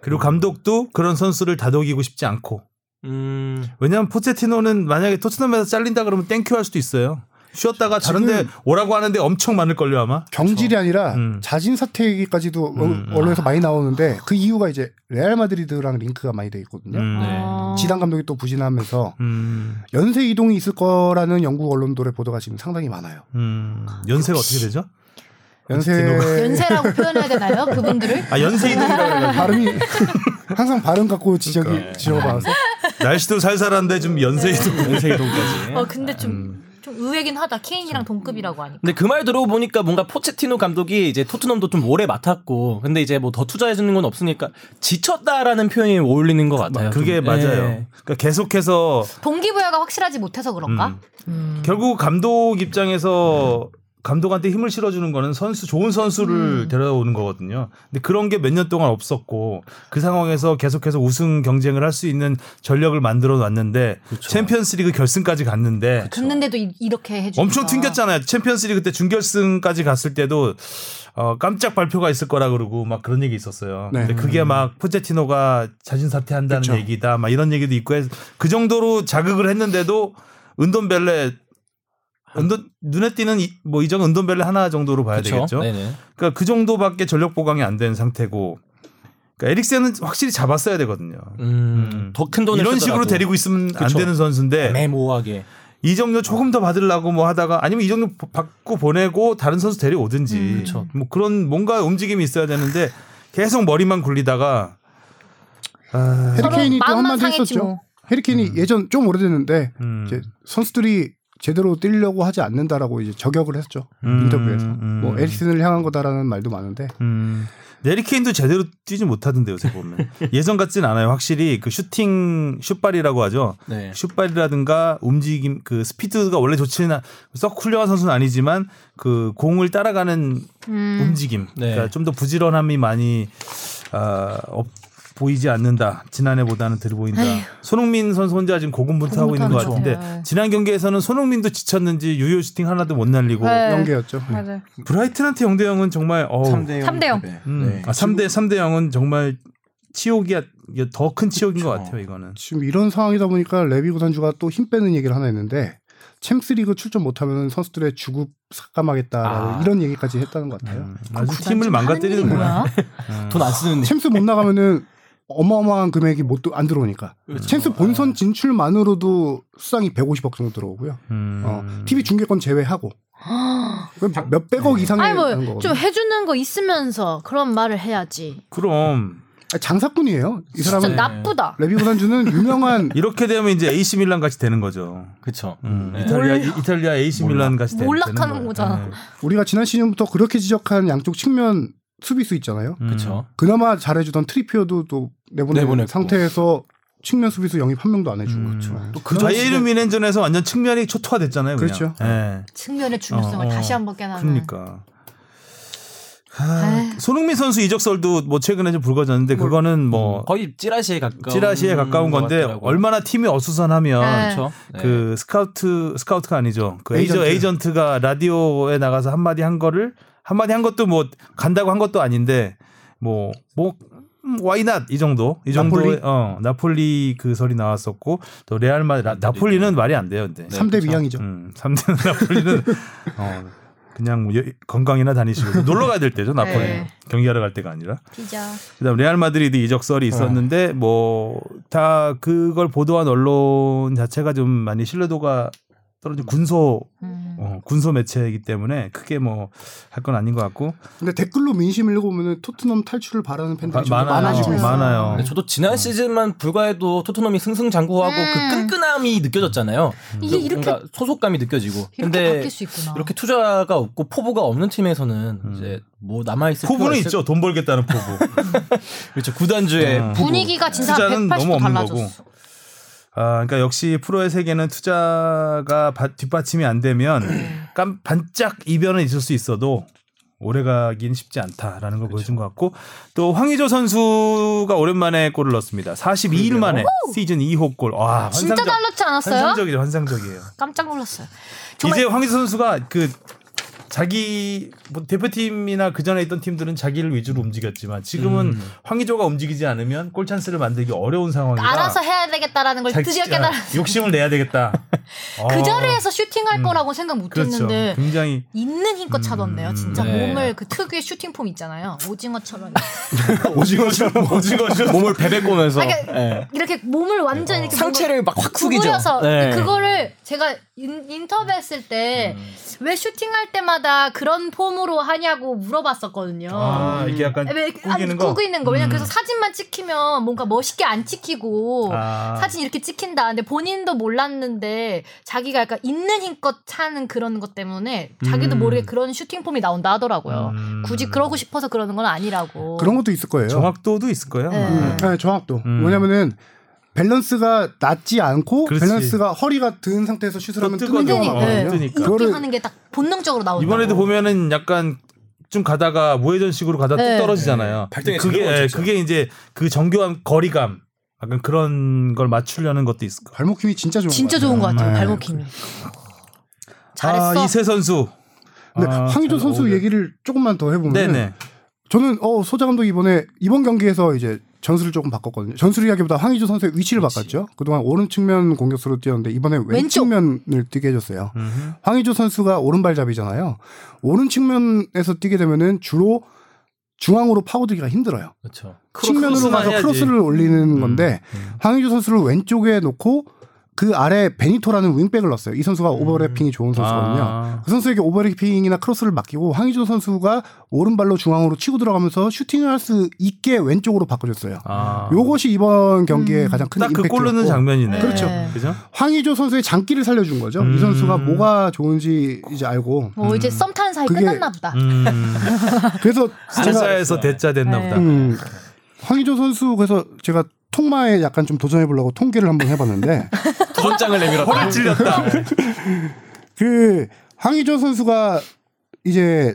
A: 그리고 감독도 그런 선수를 다독이고 싶지 않고
B: 음.
A: 왜냐하면 포체티노는 만약에 토트넘에서 잘린다 그러면 thank you 할 수도 있어요. 쉬었다가 다른데 오라고 하는데 엄청 많을 걸요 아마.
D: 경질이 아니라
A: 음.
D: 자진 사퇴 얘기까지도
A: 음.
D: 언론에서 많이 나오는데 그 이유가 이제 레알 마드리드랑 링크가 많이 돼 있거든요.
A: 음.
E: 아.
D: 지단 감독이 또 부진하면서
A: 음,
D: 연쇄 이동이 있을 거라는 영국 언론들의 보도가 지금 상당히 많아요.
A: 음. 연세가 어떻게 되죠?
D: 연쇄
E: 연세라고 표현해야 되나요? 그분들을?
A: 아 연세 이동이라고
D: 발음이 항상 발음 갖고 지적이
A: 그러니까.
D: 지적받아서
A: 날씨도 살살한데 좀 연세 이동.
B: 연세 이동까지.
E: 어 근데 좀,
A: 음.
E: 좀 의외긴 하다. 케인이랑 동급이라고 하니까.
B: 근데 그 말 들어보니까 뭔가 포체티노 감독이 이제 토트넘도 좀 오래 맡았고 근데 이제 뭐 더 투자해 주는 건 없으니까 지쳤다라는 표현이 어울리는 것 같아요.
A: 그게
B: 좀.
A: 맞아요.
B: 예.
A: 그러니까 계속해서
E: 동기부여가 확실하지 못해서 그런가? 음.
A: 결국 감독 입장에서 감독한테 힘을 실어주는 거는 선수 좋은 선수를 데려오는 거거든요. 근데 그런 게 몇 년 동안 없었고 그 상황에서 계속해서 우승 경쟁을 할 수 있는 전력을 만들어 놨는데 챔피언스리그 결승까지 갔는데
E: 갔는데도 이- 이렇게 해주니까.
A: 엄청 튕겼잖아요. 챔피언스리그 때 준결승까지 갔을 때도 어, 깜짝 발표가 있을 거라 그러고 막 그런 얘기 있었어요.
D: 네.
A: 근데 그게 막 포체티노가 자진 사퇴한다는
D: 그쵸.
A: 얘기다. 막 이런 얘기도 있고 해서 그 정도로 자극을 했는데도 은돈벨레 은돈 눈에 띄는 이, 뭐 이정 은돈벨레 하나 정도로 봐야
B: 그쵸?
A: 되겠죠.
B: 네네.
A: 그러니까 그 정도밖에 전력 보강이 안 된 상태고. 그러니까 에릭센은 확실히 잡았어야 되거든요.
B: 음, 더큰 돈을
A: 이런 식으로
B: 쓰더라도
A: 데리고 있으면 안
B: 그쵸.
A: 되는 선수인데
B: 애매모호하게.
A: 이 정도 조금 더 받으려고 뭐 하다가 아니면 이 정도 받고 보내고 다른 선수 데려오든지
B: 음.
A: 뭐 그런 뭔가 움직임이 있어야 되는데 계속 머리만 굴리다가 아,
D: 해리케인이 또 한마디 했었죠.
E: 뭐.
D: 해리케인이 예전 좀 오래됐는데
A: 음.
D: 이제 선수들이 제대로 뛰려고 하지 않는다라고 이제 저격을 했죠
A: 음,
D: 인터뷰에서
A: 음.
D: 뭐 에릭슨을 향한 거다라는 말도 많은데
A: 음. 네리케인도 제대로 뛰지 못하던데 요새 보면 예전 같진 않아요. 확실히 그 슈팅 슛발이라고 하죠.
B: 네.
A: 슛발이라든가 움직임 그 스피드가 원래 좋지는 않- 썩 훌륭한 선수는 아니지만 그 공을 따라가는
E: 음.
A: 움직임
B: 네.
A: 그러니까 좀 더 부지런함이 많이 아, 없, 보이지 않는다 지난해보다는 덜 보인다
E: 에휴.
A: 손흥민 선수 혼자 지금 고군분투하고 있는
E: 것것
A: 같은데
E: 같아요.
A: 지난 경기에서는 손흥민도 지쳤는지 유효 슈팅 하나도 못 날리고
E: 네.
D: 연계였죠. 네.
E: 맞아요.
A: 브라이튼한테 0대 0은 정말 어우,
B: 3대 0.
E: 삼대 영.
A: 음,
B: 네.
A: 아, 3대 3대 0은 정말 치욕이야 더큰 치욕인 것
B: 그쵸.
A: 같아요 이거는
D: 지금 이런 상황이다 보니까 레비 구단주가 또 힘 빼는 얘기를 하나 했는데 챔스리그 출전 못하면 선수들의 주급 삭감하겠다라는
B: 아.
D: 이런 얘기까지 했다는 것 같아요.
A: 음, 아주 팀을 망가뜨리는 거야
B: 돈 안 쓰는
D: 챔스 못 나가면은 어마어마한 금액이 못 안 들어오니까
B: 그렇죠.
D: 챔스 본선 진출만으로도 수상이 150억 정도 들어오고요.
A: 음.
D: 어, TV 중계권 제외하고 그럼 몇백억 이상의
E: 아니
D: 하는
E: 뭐
D: 거거든요.
E: 좀 해주는 거 있으면서 그런 말을 해야지.
A: 그럼
D: 장사꾼이에요. 이
E: 진짜
D: 사람은
E: 나쁘다.
D: 레비 구단주는 유명한
A: 이렇게 되면 이제 AC 밀란 같이 되는 거죠.
B: 그렇죠.
A: 음,
B: 네.
A: 이탈리아 이- 이탈리아 AC 밀란 같이 되-
E: 몰락하는
A: 되는.
E: 거잖아.
A: 네.
D: 우리가 지난 시즌부터 그렇게 지적한 양쪽 측면 수비수 있잖아요.
A: 음.
B: 그렇죠.
D: 그나마 잘해주던 트리피어도 또 내보낸
B: 내보냈고. 상태에서
D: 상태에서 측면 수비수 영입 한 명도 안 해주고
A: 음.
D: 그렇죠.
B: 또그
A: 바이에른 뮌헨전에서 완전 측면이 초토화됐잖아요. 그냥.
D: 그렇죠.
A: 예.
E: 측면의 중요성을
A: 어, 어.
E: 다시 한번 깨닫는.
A: 그러니까. 아, 손흥민 선수 이적설도 뭐 최근에 좀 불거졌는데 그거는 뭐
B: 거의 찌라시에 가까운
A: 찌라시에 가까운
B: 것
A: 건데
B: 같더라고요.
A: 얼마나 팀이 어수선하면
C: 네.
B: 그렇죠. 네.
A: 그 스카우트 스카우트가 아니죠. 그
D: 에이전트.
A: 에이전트가 라디오에 나가서 한 마디 한 거를 한마디 한 것도 뭐 간다고 한 것도 아닌데 뭐뭐 와이낫 이 정도 이 정도
D: 나폴리?
A: 어 나폴리 그 설이 나왔었고 또 레알 마드 라- 나폴리는 말이 안 돼요. 근데
D: 삼 3대 미양이죠.
A: 음, 3대 나폴리는 어 그냥 뭐 여- 건강이나 다니시고 놀러 가야 될 때죠 나폴리
C: 네.
A: 경기하러 갈 때가 아니라
C: 피자.
A: 그다음 레알 마드리드 이적 설이 있었는데 뭐다 그걸 보도한 언론 자체가 좀 많이 신뢰도가 떨어진 군소
C: 음.
A: 어, 군소 매체이기 때문에 크게 뭐 할 건 아닌 것 같고
D: 근데 댓글로 민심을 읽어보면 토트넘 탈출을 바라는 팬들이
A: 마- 많아요.
D: 많아지고 있어요.
A: 많아요.
B: 근데 저도 지난 시즌만 불과해도 토트넘이 승승장구하고
C: 음.
B: 그 끈끈함이 느껴졌잖아요.
C: 이게
B: 그
C: 이렇게
B: 뭔가 소속감이 느껴지고.
E: 이렇게
B: 근데
E: 바뀔 수 있구나.
B: 이렇게 투자가 없고 포부가 없는 팀에서는 이제 뭐 남아 있을
A: 포부는 있죠 돈 벌겠다는 포부
B: 그렇죠. 구단주의
A: 음.
B: 포부.
C: 분위기가 진짜
A: 투자는
C: 180도
A: 너무 없는
C: 달라졌어.
A: 거고. 아, 그러니까 역시 프로의 세계는 투자가 바- 뒷받침이 안 되면 깜 반짝 이변은 있을 수 있어도 오래 가긴 쉽지 않다라는 걸 보여준 것 같고 또 황의조 선수가 오랜만에 골을 넣었습니다. 42일 만에 시즌 2호 골. 와,
C: 진짜
A: 환상적,
C: 잘 넣지 않았어요?
A: 환상적이죠, 환상적이에요.
C: 깜짝 놀랐어요. 정말
A: 이제 황의조 선수가 그 자기 뭐 대표팀이나 그 전에 있던 팀들은 자기를 위주로 움직였지만 지금은
B: 음.
A: 황의조가 움직이지 않으면 골 찬스를 만들기 어려운 상황이라
C: 알아서 해야 되겠다라는 걸 드디어
A: 진짜
C: 깨달았어요.
A: 욕심을 내야 되겠다.
C: 그
A: 어,
C: 자리에서 슈팅할
A: 음.
C: 거라고 생각 못
A: 그렇죠.
C: 했는데
A: 굉장히
C: 있는 힘껏 차던데요. 진짜
B: 네.
C: 몸을 그 특유의 슈팅 폼 있잖아요. 오징어처럼
A: 오징어처럼 오징어처럼
B: 몸을 배배 꼬면서
C: 아니, 그러니까
B: 예.
C: 이렇게 몸을 완전 이렇게
B: 상체를 막 확 숙이죠.
C: 구부려서
B: 네.
C: 그거를 제가 인, 인터뷰 했을 때왜 슈팅할 때마다 그런 폼으로 하냐고 물어봤었거든요.
A: 아 이게 약간
C: 왜
A: 꾸기는
C: 안,
A: 거.
C: 꾸기는 거. 왜냐면
A: 음.
C: 그래서 사진만 찍히면 뭔가 멋있게 안 찍히고
A: 아.
C: 사진 이렇게 찍힌다. 근데 본인도 몰랐는데 자기가 약간 있는 힘껏 차는 그런 것 때문에 자기도
A: 음.
C: 모르게 그런 슈팅 폼이 나온다 하더라고요.
A: 음.
C: 굳이 그러고 싶어서 그러는 건 아니라고.
D: 그런 것도 있을 거예요.
A: 정확도도 있을 거예요.
C: 네.
D: 음, 네, 정확도.
A: 음.
D: 왜냐면은 밸런스가 낮지 않고
A: 그렇지.
D: 밸런스가 허리가 든 상태에서 슛을 하면
A: 뜨거워.
D: 경우가
C: 네.
A: 뜨니까.
C: 이렇게
D: 그거를-
C: 하는 게 딱 본능적으로 나온다.
A: 이번에도 보면은 약간 좀 가다가 무회전식으로 가다 뚝
C: 네.
A: 떨어지잖아요.
B: 발등에
A: 그게 예. 그게 이제 그 정교한 거리감 약간 그런 걸 맞추려는 것도 있을 거예요.
D: 발목 힘이 진짜 좋은
C: 진짜
D: 것 같아요.
C: 좋은 것 같아요.
D: 네.
C: 발목 힘이. 잘했어.
A: 아, 이세 선수.
D: 근데
A: 아,
D: 황의조
A: 잘
D: 선수
A: 어울려.
D: 얘기를 조금만 더 해보면
A: 네네.
D: 저는 어 소자 감독 이번에 이번 경기에서 이제 전술을 조금 바꿨거든요. 전술이라기보다 황의조 선수의 위치를 바꿨죠. 그동안 오른 측면 공격수로 뛰었는데 이번에 왼
C: 왼쪽.
D: 측면을 뛰게 해줬어요.
A: 음흠.
D: 황의조 선수가 오른발잡이잖아요. 오른 측면에서 뛰게 되면은 주로 중앙으로 파고들기가 힘들어요.
B: 그렇죠.
D: 측면으로 가서
A: 해야지.
D: 크로스를 올리는 건데
A: 음.
D: 황의조 선수를 왼쪽에 놓고 그 아래 베니토라는 윙백을 넣었어요. 이 선수가 오버래핑이 좋은 선수거든요.
A: 아.
D: 그 선수에게 오버래핑이나 크로스를 맡기고 황의조 선수가 오른발로 중앙으로 치고 들어가면서 슈팅을 할 수 있게 왼쪽으로 바꿔줬어요.
A: 아.
D: 요것이 이번 경기에 가장 큰
A: 딱그
D: 임팩트였고
A: 골 넣는 장면이네.
D: 그렇죠.
C: 네.
A: 그죠?
D: 황희조 선수의 장기를 살려준 거죠.
A: 음.
D: 이 선수가 뭐가 좋은지 이제 알고
C: 뭐 이제 썸 타는 사이 끝났나 보다.
A: 음.
D: 그래서 제가
A: 세자에서 대자 됐나
C: 네.
A: 보다.
D: 음, 황희조 선수 그래서 제가 통마에 약간 좀 도전해 보려고 통계를 한번 해봤는데
B: 도전장을 내밀었다.
A: 허리 찔렸다.
D: 그 황희조 선수가 이제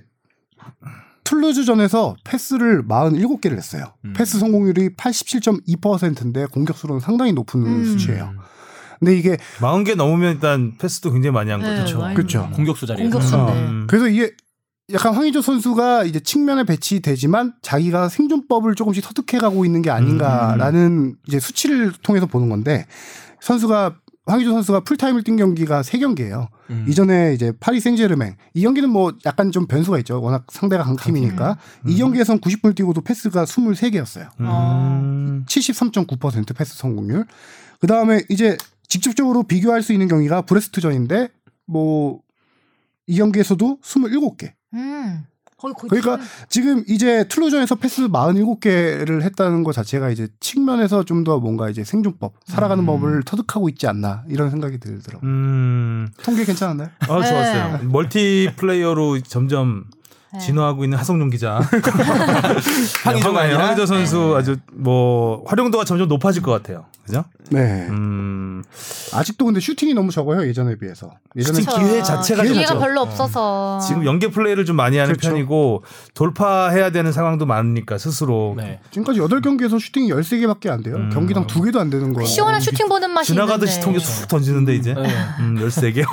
D: 툴루즈전에서 패스를 47개를 했어요.
B: 음.
D: 패스 성공률이 87.2%인데 공격수로는 상당히 높은
C: 음.
D: 수치예요. 근데 이게
A: 40개 넘으면 일단 패스도 굉장히 많이 한
C: 네,
A: 거죠.
C: 많이
D: 그렇죠.
B: 공격수 자리에서.
C: 공격수인데.
A: 음.
D: 그래서 이게 약간 황희조 선수가 이제 측면에 배치되지만 자기가 생존법을 조금씩 터득해 가고 있는 게 아닌가라는 이제 수치를 통해서 보는 건데 선수가 황의조 선수가 풀타임을 뛴 경기가 세경기예요
B: 음.
D: 이전에 이제 파리 생제르맹 이 경기는 뭐 약간 좀 변수가 있죠. 워낙 상대가 강팀이니까 이 경기에선 90분을 뛰고도 패스가 23개였어요.
A: 음.
D: 73.9% 패스 성공률. 그 다음에 이제 직접적으로 비교할 수 있는 경기가 브레스트전인데 뭐 이 경기에서도 27개.
C: 음.
D: 그러니까 지금 이제 툴루즈전에서 패스 47개를 했다는 것 자체가 이제 측면에서 좀 더 뭔가 이제 생존법, 살아가는
A: 음.
D: 법을 터득하고 있지 않나 이런 생각이 들더라고요.
A: 음.
D: 통계 괜찮았나요?
A: 아,
C: 네.
A: 좋았어요. 멀티플레이어로 점점
C: 네.
A: 진화하고 있는 하성룡 기자.
B: 황의조가
A: 황-
B: 아니라?
A: 황의조 선수 아주 뭐 활용도가 점점 높아질 것 같아요. 그죠?
D: 네.
A: 음. 음,
D: 아직도 근데 슈팅이 너무 적어요 예전에 비해서. 예전에
A: 슈팅 기회 자체가
C: 기회가
A: 적죠.
C: 별로 없어서
A: 지금 연계 플레이를 좀 많이 하는
D: 그렇죠.
A: 편이고 돌파해야 되는 상황도 많으니까 스스로
B: 네.
D: 지금까지 8 경기에서 슈팅이 13 개밖에 안 돼요.
A: 음.
D: 경기당 2 개도 안 되는 거.
C: 시원한 슈팅 보는 맛이
A: 지나가듯이. 통에 툭 던지는데 이제
B: 네.
A: 음, 13개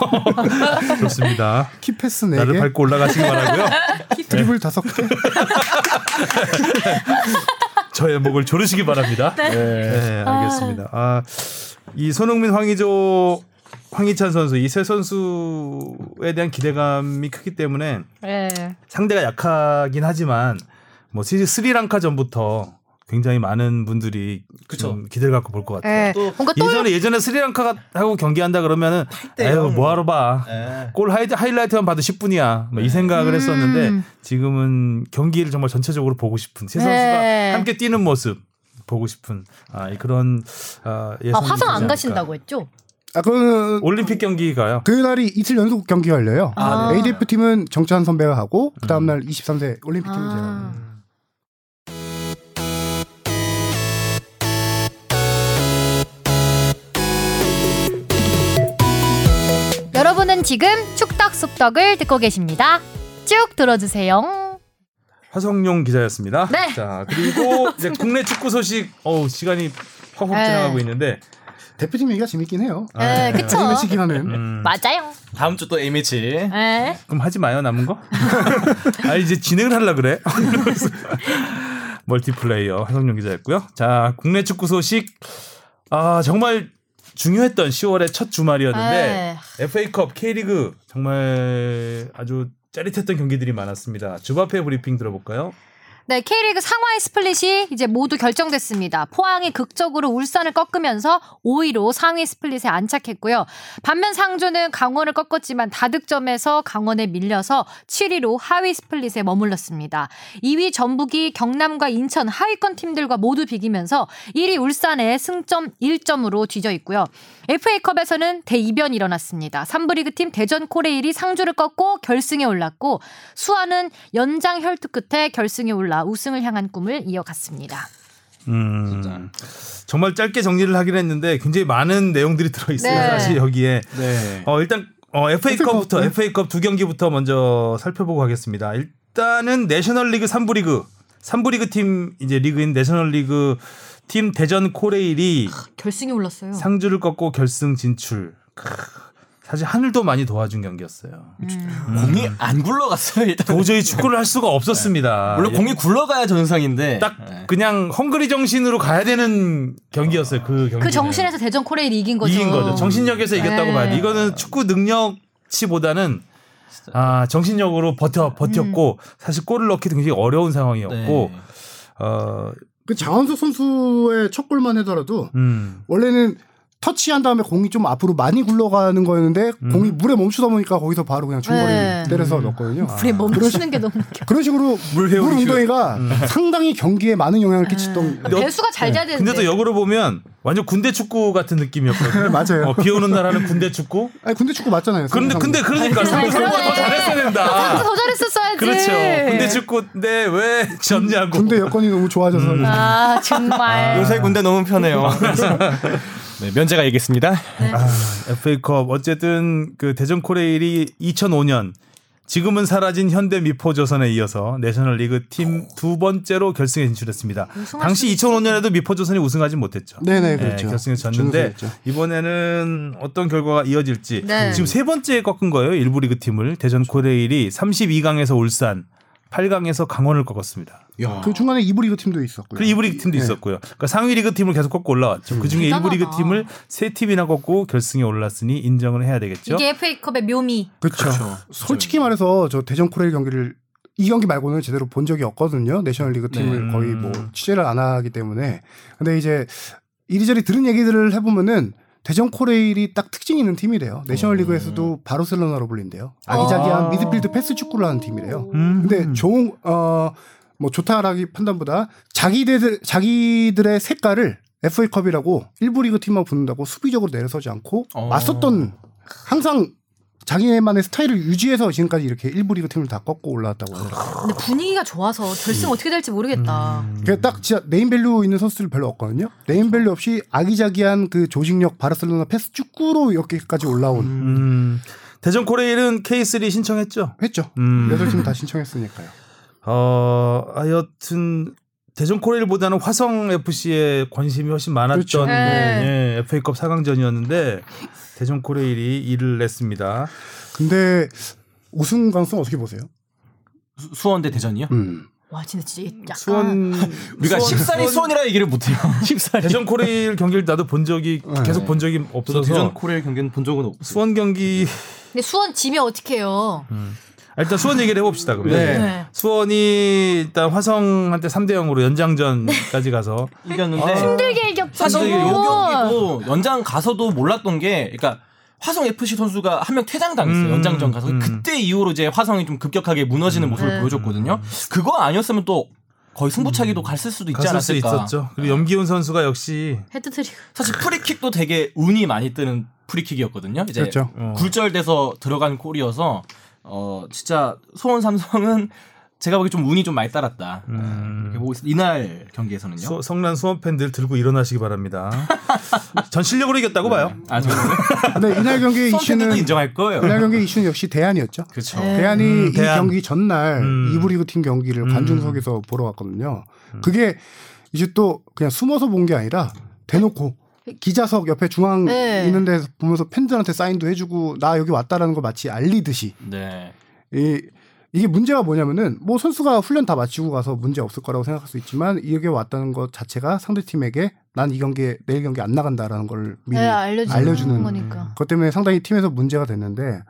A: 좋습니다.
D: 키패스
A: 나를
D: 4개,
A: 밟고 올라가시기 바라고요.
D: 드리블 5 개.
A: 저의 목을 조르시기 바랍니다. 네, 알겠습니다. 아, 이 손흥민, 황의조, 황희찬 선수 이 세 선수에 대한 기대감이 크기 때문에
C: 네.
A: 상대가 약하긴 하지만 뭐 사실 스리랑카 전부터 굉장히 많은 분들이
B: 그쵸.
A: 좀 기대를 갖고 볼 것 같아요.
C: 네. 뭔가 또
A: 예전에 예전에 스리랑카하고 경기한다 그러면은 에휴 뭐하러 봐.
B: 네.
A: 골 하이, 하이라이트만 봐도 10분이야. 뭐이 생각을
C: 음.
A: 했었는데 지금은 경기를 정말 전체적으로 보고 싶은 세 선수가
C: 네.
A: 함께 뛰는 모습 보고 싶은 아, 이 그런 아,
C: 아,
A: 예상이
C: 화성 안. 가신다고 했죠?
D: 아, 그거는
A: 올림픽 경기가요.
D: 그날이 이틀 연속 경기가 열려요.
C: 아.
D: ADF 팀은 정찬 선배가 하고 그 다음 날 23세 올림픽 팀은 제가.
C: 지금 축덕 속덕을 듣고 계십니다. 쭉 들어주세요.
A: 화성용 기자였습니다.
C: 네.
A: 자 그리고 이제 국내 축구 소식. 어우 시간이 퍽퍽
C: 네.
A: 지나가고 있는데.
D: 대표팀 얘기가 재밌긴 해요.
C: 네, 그쵸.
D: A매치 기간은.
A: 음,
C: 맞아요.
B: 다음 주 또 A매치.
C: 네.
A: 그럼 하지 마요 남은 거. 아 이제 진행을 하려 그래. 멀티플레이어 하성룡 기자였고요. 자 국내 축구 소식. 아 정말 중요했던 10월의 첫 주말이었는데
C: 네.
A: FA컵 K리그 정말 아주 짜릿했던 경기들이 많았습니다. 주바페 브리핑 들어볼까요?
C: 네, K리그 상하위 스플릿이 이제 모두 결정됐습니다. 포항이 극적으로 울산을 꺾으면서 5위로 상위 스플릿에 안착했고요. 반면 상주는 강원을 꺾었지만 다득점에서 강원에 밀려서 7위로 하위 스플릿에 머물렀습니다. 2위 전북이 경남과 인천 하위권 팀들과 모두 비기면서 1위 울산에 승점 1점으로 뒤져 있고요. FA컵에서는 대이변이 일어났습니다. 3부 리그 팀 대전 코레일이 상주를 꺾고 결승에 올랐고 수아는 연장 혈투 끝에 결승에 올라 우승을 향한 꿈을 이어갔습니다.
A: 음, 정말 짧게 정리를 하긴 했는데 굉장히 많은 내용들이 들어있어요.
C: 네.
A: 사실 여기에
B: 네.
A: 어, 일단 어, FA컵부터
D: 네.
A: FA컵 두 경기부터 먼저 살펴보고 가겠습니다. 일단은 내셔널리그 3부 리그 3부 리그 팀 이제 리그인 내셔널리그 팀 대전 코레일이
C: 결승에 올랐어요.
A: 상주를 꺾고 결승 진출. 크, 사실 하늘도 많이 도와준 경기였어요.
C: 음.
B: 공이 안 굴러갔어요 일단.
A: 도저히 축구를 할 수가 없었습니다.
B: 물론 공이 굴러가야 정상인데.
A: 딱
B: 네.
A: 그냥 헝그리 정신으로 가야 되는 경기였어요. 그 경기.
C: 그 정신에서 대전 코레일이 이긴 거죠.
A: 이긴 거죠. 정신력에서 이겼다고
C: 네.
A: 봐야 돼. 이거는 축구 능력치보다는 아 정신력으로 버텨 버텼고 사실 골을 넣기도 굉장히 어려운 상황이었고
B: 네.
D: 어그 장원석 선수의 첫 골만 해더라도
A: 음.
D: 원래는 터치한 다음에 공이 좀 앞으로 많이 굴러가는 거였는데
A: 음.
D: 공이 물에 멈추다 보니까 거기서 바로 그냥 중거리
C: 네.
D: 때려서 넣었거든요.
C: 불에 멈추는 게 너무 웃겨.
D: 그런 식으로 물,
A: 회오리
D: 운동이가 상당히 경기에 많은 영향을 끼쳤던
A: 어-
C: 배수가 잘 돼야 되는데.
A: 근데 또 역으로 보면 완전 군대 축구 같은 느낌이었거든요.
D: 맞아요.
A: 어, 비 오는 날 하는 군대 축구.
D: 아니 군대 축구 맞잖아요.
A: 그런데 근데 그러니까. 상대가 더 잘했어야 된다.
C: 더 잘했었어야지.
A: 그렇죠. 군대 축구인데 왜 졌냐고.
D: 군대 여건이 너무 좋아져서
C: 아 정말.
B: 요새 군대 너무 편해요. 네, 면제가 얘기했습니다.
A: 아, FA컵 어쨌든 그 대전 코레일이 2005년 지금은 사라진 현대 미포조선에 이어서 내셔널리그 팀 두 번째로 결승에 진출했습니다. 당시 2005년에도 미포조선이 우승하지 못했죠.
D: 네네 그렇죠.
A: 결승에 졌는데. 이번에는 어떤 결과가 이어질지
C: 네.
A: 지금 세 번째 꺾은 거예요. 일부 리그 팀을 대전 코레일이 32강에서 울산, 8강에서 강원을 꺾었습니다.
D: 그 중간에 이부 리그 팀도 있었고요.
A: 그리고 2부 리그 팀도
D: 네.
A: 있었고요. 그러니까 상위 리그 팀을 계속 꺾고 올라왔죠. 그 중에 1부 리그. 팀을 세 팀이나 꺾고 결승에 올랐으니 인정을 해야 되겠죠.
C: 이게 FA컵의 묘미.
D: 그렇죠. 솔직히 말해서 저 대전 코레일 경기를 이 경기 말고는 제대로 본 적이 없거든요. 내셔널리그 팀을
A: 네.
D: 거의 뭐 취재를 안 하기 때문에. 근데 이제 이리저리 들은 얘기들을 해보면은 대전 코레일이 딱 특징 있는 팀이래요. 내셔널리그에서도 바르셀로나로 불린대요. 아기자기한
C: 어.
D: 미드필드 패스 축구를 하는 팀이래요.
A: 음.
D: 근데 좋은 어뭐 좋다라기 판단보다 자기들 자기들의 색깔을 FA컵이라고 일부 리그 팀만 붙는다고 수비적으로 내려서지 않고
B: 어.
D: 맞섰던 항상 자기만의 스타일을 유지해서 지금까지 이렇게 1부 리그 팀을 다 꺾고 올라왔다고 하더라고요.
E: 근데 분위기가 좋아서 결승 어떻게 될지 모르겠다.
D: 그러니까 딱 진짜 네임밸류 있는 선수들 별로 없거든요. 네임밸류 없이 아기자기한 그 조직력 바르셀로나 패스 축구로 여기까지 올라온
A: 음, 대전 코레일은 K3 신청했죠.
D: 했죠.
A: 음.
D: 여덟 팀다 신청했으니까요.
A: 어, 하여튼 대전 코레일보다는 화성 FC에 관심이 훨씬 많았던
D: 그렇죠.
C: 네.
A: 예, FA컵 4강전이었는데 대전 코레일이 이를 냈습니다.
D: 근데 우승 가능성 어떻게 보세요?
B: 수- 수원 대 대전이요?
D: 음.
E: 와 진짜 진짜 약간
A: 수원
B: 우리가
A: 수원-
B: 십살이 수원이라 얘기를 못해요. 십살이.
A: 대전 코레일 경기를 나도 본 적이
D: 네.
A: 계속 본 적이 없어서
B: 대전 코레일 경기는 본 적은 없어요.
A: 수원 경기
E: 근데 수원 지면 어떡해요?
A: 아, 일단 수원 얘기를 해봅시다 그러면
B: 네.
E: 네.
A: 수원이 일단 화성한테 3대 0으로 연장전까지 가서
B: 이겼는데
C: 힘들게 이겼죠.
B: 사실 요
C: 너무.
B: 경기도 연장 가서도 몰랐던 게 그러니까 화성 FC 선수가 한 명 퇴장당했어요
A: 음,
B: 연장전 가서
A: 음.
B: 그때 이후로 이제 화성이 좀 급격하게 무너지는 모습을
E: 네.
B: 보여줬거든요. 그거 아니었으면 또 거의 승부차기도 갔을 수도 있지 않았을까.
A: 있었죠. 그리고 염기훈 선수가 역시
E: 해트트릭.
B: 사실 프리킥도 되게 운이 많이 뜨는 프리킥이었거든요. 이제
D: 그렇죠.
A: 어.
B: 굴절돼서 들어간 골이어서 어 진짜 수원 삼성은 제가 보기 좀 운이 좀 많이 따랐다. 이렇게 보고 있 이날 경기에서는요.
A: 수- 성난 수원 팬들 들고 일어나시기 바랍니다. 전 실력으로 이겼다고 봐요.
B: 아 저는
D: 근데 이날 경기 이슈는
B: 인정할 거예요.
D: 이날 경기 이슈는 역시 대안이었죠.
B: 그렇죠.
E: 네.
D: 대안이
A: 음,
D: 이
A: 대안.
D: 경기 전날
A: 음.
D: 이부 리그 팀 경기를
A: 음.
D: 관중석에서 보러 갔거든요. 그게 이제 또 그냥 숨어서 본 게 아니라 대놓고 기자석 옆에 중앙
E: 네.
D: 있는 데서 보면서 팬들한테 사인도 해주고 나 여기 왔다라는 걸 마치 알리듯이
B: 네.
D: 이 이게 문제가 뭐냐면은 뭐 선수가 훈련 다 마치고 가서 문제 없을 거라고 생각할 수 있지만 이게 왔다는 것 자체가 상대 팀에게 난 이 경기에 내일 경기 안 나간다라는 걸 미리
E: 네, 알려주는,
D: 알려주는
E: 거니까.
D: 그것 때문에 상당히 팀에서 문제가 됐는데